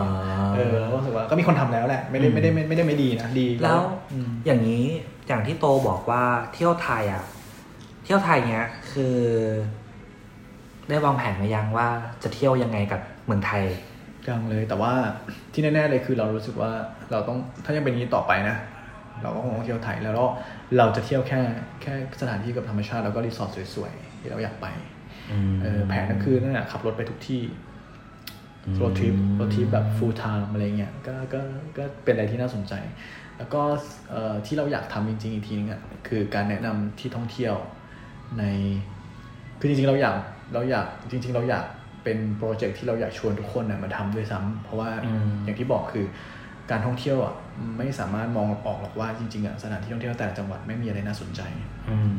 เออเราก็รู้สึกว่าก็มีคนทำแล้วแหละไม่ได้อืมไม่ได้ไม่ไม่ได้ไม่ดีนะดีแล้วอืมอย่างนี้อย่างที่โตบอกว่าเที่ยวไทยอะเที่ยวไทยเนี้ยคือ ได้วางแผนมายังว่าจะเที่ยวยังไงกับเมืองไทย ยังเลยแต่ว่าที่แน่ๆเลยคือเรารู้สึกว่าเราต้องถ้ายังเป็นอย่างนี้ต่อไปนะ เราก็คงต้องเที่ยวไทยแล้วเราเราจะเที่ยวแค่แค่สถานที่กับธรรมชาติแล้วก็รีสอร์ทสวยๆที่เราอยากไปอืมเออแผนก็คือนั่นแหละขับรถไปทุกที่รถทริปรถทริปแบบ full time อะไรเงี้ยก็ก็ก็เป็นอะไรที่น่าสนใจ แล้วก็เอ่อที่เราอยากทำจริงๆ อีกทีนึงอะคือการแนะนำที่ท่องเที่ยวในคือจริงๆเราอยากเราอยากจริง ๆ เราอยาก เป็นโปรเจกต์ที่เราอยากชวนทุกคนน่ะมาทำด้วยซ้ำเพราะว่าอืมอย่างที่บอกคือการท่องเที่ยวอะไม่สามารถมองออกหรอกว่าจริงๆอะสถานที่ท่องเที่ยวแต่ละจังหวัดไม่มีอะไรน่าสนใจอืม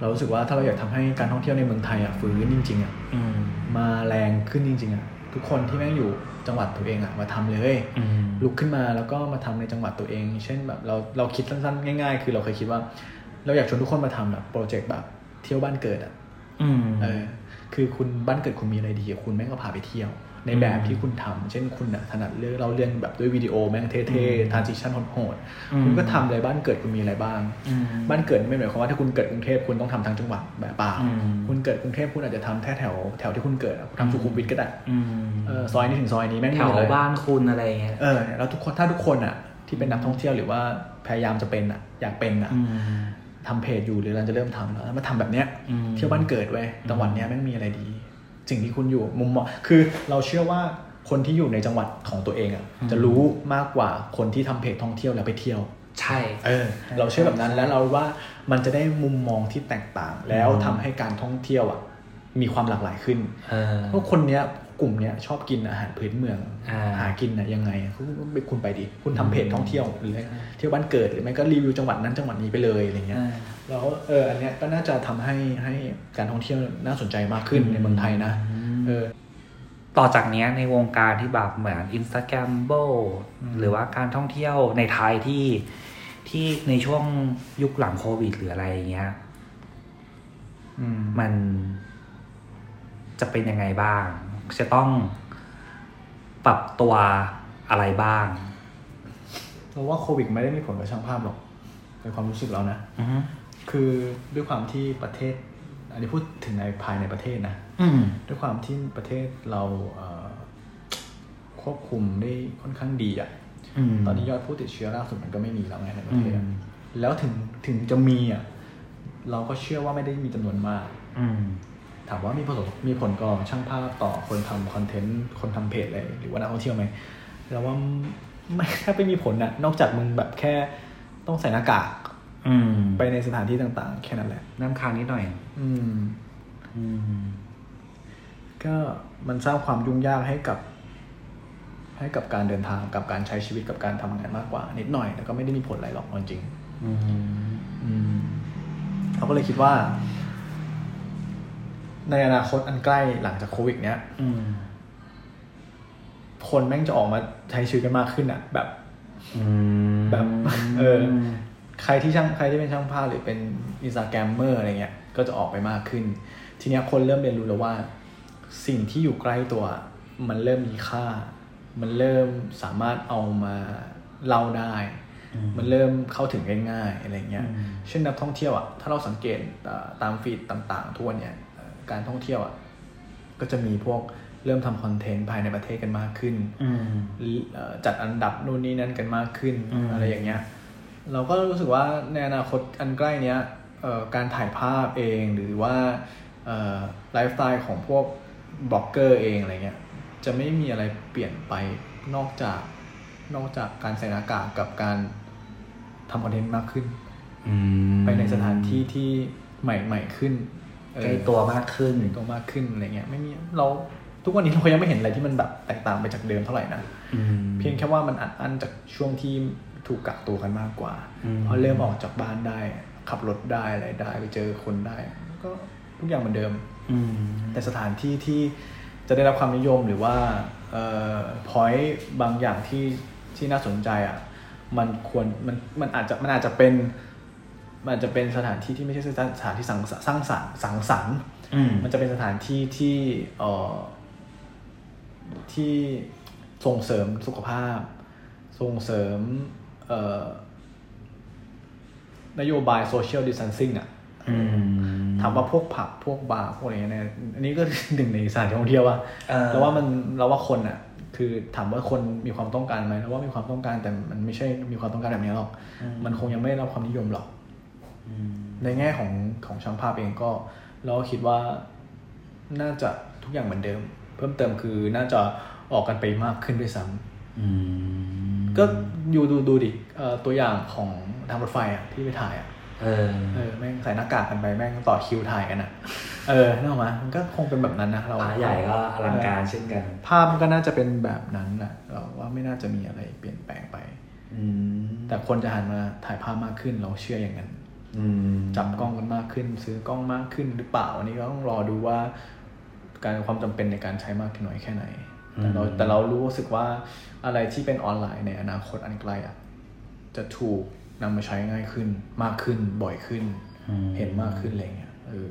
เรารู้สึกว่าถ้าเราอยากทำให้การท่องเที่ยวในเมืองไทยอะฟื้นจริง ๆอะอืมมาแรงขึ้นจริง ๆอะทุกคนที่แม่งอยู่จังหวัดตัวเองอะมาทำเลยอืมลุกขึ้นมาแล้วก็มาทำในจังหวัดตัวเอง เช่นแบบเราเราคิดสั้นๆง่ายๆ คือเราเคยคิดว่า เราอยากชวนทุกคนมาทำแบบโปรเจกต์แบบเที่ยวบ้านเกิดอะอืมเออ คือคุณบ้านเกิดคุณมีอะไรดีอะคุณแม่งก็พาไปเที่ยว ในแบบที่คุณทำเช่นคุณน่ะถนัดเรื่องเราเรื่องแบบด้วยวิดีโอแม่งเท่ๆ transition โหดอืมๆคุณก็ทำเลยบ้านเกิดคุณมีอะไรบ้างอืมบ้านเกิดไม่หมายความว่าถ้าคุณเกิดกรุงเทพคุณต้องทำทั้งจังหวัดแบบเปล่าอืมคุณเกิดกรุงเทพคุณอาจจะทำแค่แถวแถวที่คุณเกิดอะคุณทำสุขุมวิทก็ได้อืมเออซอยนี้ถึงซอยนี้แม่งแถมีวอะไรบ้านคุณอะไรเงี้ยเออแล้วทุกคนถ้าทุกคนอะที่เป็นนักท่องเที่ยวหรือว่าพยายามจะเป็นอะอยากเป็นอะอืม ทำเพจอยู่หรือเราจะเริ่มทำแล้วมาทำแบบเนี้ยอืมเที่ยวบ้านเกิดเว้ยจังหวัดเนี้ยแม่งมีอะไรดี สิ่งที่คุณอยู่มุมมองคือเราเชื่อว่าคนที่อยู่ในจังหวัดของตัวเองอะจะรู้มากกว่าคนที่ทำเพจท่องเที่ยวแล้วไปเที่ยว ใช่เออเราเชื่อแบบนั้นแล้วเราว่ามันจะได้มุมมองที่แตกต่าง แล้วทำให้การท่องเที่ยวอะมีความหลากหลายขึ้นเออเพราะคนเนี้ยก ลุ่มเนี้ยชอบกินอาหารพื้นเมืองอ่าหากินนะยังไงคุณไปคุณไปดิคุณทำเพจท่องเที่ยวหรือเที่ยวบ้านเกิดหรือไม่ก็รีวิวจังหวัดนั้นจังหวัดนี้ไปเลยอะไรเงี้ยอ่าแล้วเอออันเนี้ยก็น่าจะทำให้ให้การท่องเที่ยวน่าสนใจมากขึ้นในเมืองไทยนะเออต่อจากเนี้ยในวงการที่แบบเหมือน Instagram โบหรือว่าการท่องเที่ยวในไทยที่ที่ในช่วงยุคหลังโควิดหรืออะไรอย่างเงี้ยอืมมันจะเป็นยังไงบ้าง จะต้องปรับตัวอะไรบ้างเราว่าโควิดไม่ได้มีผลกับช่างภาพหรอกในความรู้สึกเรานะอือฮึคือด้วยความที่ประเทศ อันนี้พูดถึงในภายในประเทศนะอืมด้วยความที่ประเทศเราเอ่อควบคุมได้ค่อนข้างดีอะอืมตอนนี้ยอดผู้ติดเชื้อล่าสุดมันก็ไม่มีแล้วไงในประเทศอะอืมแล้วถึงถึงจะมีอะเราก็เชื่อว่าไม่ได้มีจำนวนมากอืม ถามว่ามีผลมีผลก่อช่างภาพต่อคนทำคอนเทนต์คนทำเพจอะไรหรือว่านักท่องเที่ยวไหมเราว่าไม่แค่ไม่มีผลนะนอกจากมึงแบบแค่ต้องใส่หน้ากากอืมไปในสถานที่ต่าง ๆ แค่นั้นแหละ น้ำค้างนิดหน่อย อืม อืม ก็มันสร้างความยุ่งยากให้กับ ให้กับการเดินทางกับการใช้ชีวิตกับการทำงานมากกว่า นิดหน่อยแต่ก็ไม่ได้มีผลอะไรหรอกเอาจริง อืม อืม เขาก็เลยคิดว่า ในอนาคตอันใกล้หลังจากโควิด เนี้ยอืมคนแม่งจะออกมาใช้ชีวิตกันมากขึ้นอะแบบอืมแบบ เออ ใครที่ช่างใครที่เป็นช่างภาพหรือเป็น Instagrammer อะไรเงี้ย ก็จะออกไปมากขึ้น ทีเนี้ยคนเริ่มเรียนรู้แล้วว่า สิ่งที่อยู่ใกล้ตัว มันเริ่มมีค่า มันเริ่มสามารถเอามาเล่าได้อืมมันเริ่มเข้าถึงง่ายๆอะไรเงี้ยอืมเช่นนักท่องเที่ยวอะ ถ้าเราสังเกตเอ่อตาม feed ต่าง ๆ ทั่วเนี่ยเอ่อ การท่องเที่ยวอะก็จะมีพวกเริ่มทำคอนเทนต์ภายในประเทศกันมากขึ้นอืมเอ่อจัดอันดับนู่นนี่นั่นกันมากขึ้นอืมอะไรอย่างเงี้ย เราก็รู้สึกว่าในอนาคตอันใกล้เนี้ยเอ่อการถ่ายภาพเองหรือว่าไลฟ์สไตล์ของพวกบล็อกเกอร์เองอะไรเงี้ยจะไม่มีอะไรเปลี่ยนไปนอกจากนอกจากการใส่หน้ากากกับการทำคอนเทนต์มากขึ้นอืมไปในสถานที่ที่ใหม่ ๆ ขึ้นเออ ใกล้ตัวมากขึ้นใกล้ตัวมากขึ้นอะไรเงี้ยไม่มีเราทุกวันนี้เรายังไม่เห็นอะไรที่มันแบบแตกต่างไปจากเดิมเท่าไหร่นะอืมเพียงแค่ว่ามันอัดอั้นจากช่วงที่ถูกกักตัวกันมากกว่าอืมพอเริ่มออกจากบ้านได้ ขับรถได้อะไรได้ไปเจอคนได้ ก็ทุกอย่างเหมือนเดิมอืมแต่สถานที่ที่จะได้รับความนิยมหรือว่าเอ่อพอยต์บางอย่างที่ที่น่าสนใจอะมันควรมันมันอาจจะมันอาจจะเป็น มันอาจจะเป็นสถานที่ที่ไม่ใช่สถานที่สังสร้างสรรค์สังสรรค์อืมมันจะเป็นสถานที่ที่เอ่อที่ส่งเสริมสุขภาพ ส่งเสริมเอ่อนโยบายโซเชียลดิส a ทนซิ่งอะอืมถามว่าพวกผับพวกบาร์พวกอะไรเงี้ยเนี่ยอันนี้ก็หนึ่งในสถานที่ท่องเที่ยวว่าเออแล้วว่ามันเราว่าคนอะคือถามว่าคนมีความต้องการไหมเราว่ามีความต้องการแต่มันไม่ใช่มีความต้องการแบบนี้หรอก มันคงยังไม่ได้รับความนิยมหรอกอืม ในแง่ของของช่างภาพเองก็เราก็คิดว่าน่าจะทุกอย่างเหมือนเดิม เพิ่มเติมคือน่าจะออกกันไปมากขึ้นด้วยซ้ำอืมก็อยู่ดูดูดิเอ่อตัวอย่างของทางรถไฟอะที่ไปถ่ายอะเออเออแม่งใส่หน้ากากกันไปแม่งต่อคิวถ่ายกันอะ เออนึกออกไหมมันก็คงเป็นแบบนั้นนะเราผาใหญ่ก็อลังการเช่นกัน ภาพมันก็น่าจะเป็นแบบนั้นแหละเราว่าไม่น่าจะมีอะไรเปลี่ยนแปลงไปอืมแต่คนจะหันมาถ่ายภาพมากขึ้นเราเชื่ออย่างนั้นอืม จับกล้องกันมากขึ้น ซื้อกล้องมากขึ้นหรือเปล่าอันนี้ก็ต้องรอดูว่า การความจำเป็นในการใช้มากน้อยแค่ไหน แต่เราแต่เรารู้สึกว่าอะไรที่เป็นออนไลน์ในอนาคตอันไกลอะจะถูกนำมาใช้ง่ายขึ้นมากขึ้นบ่อยขึ้นอืมเห็นมากขึ้นอะไรเงี้ยเออ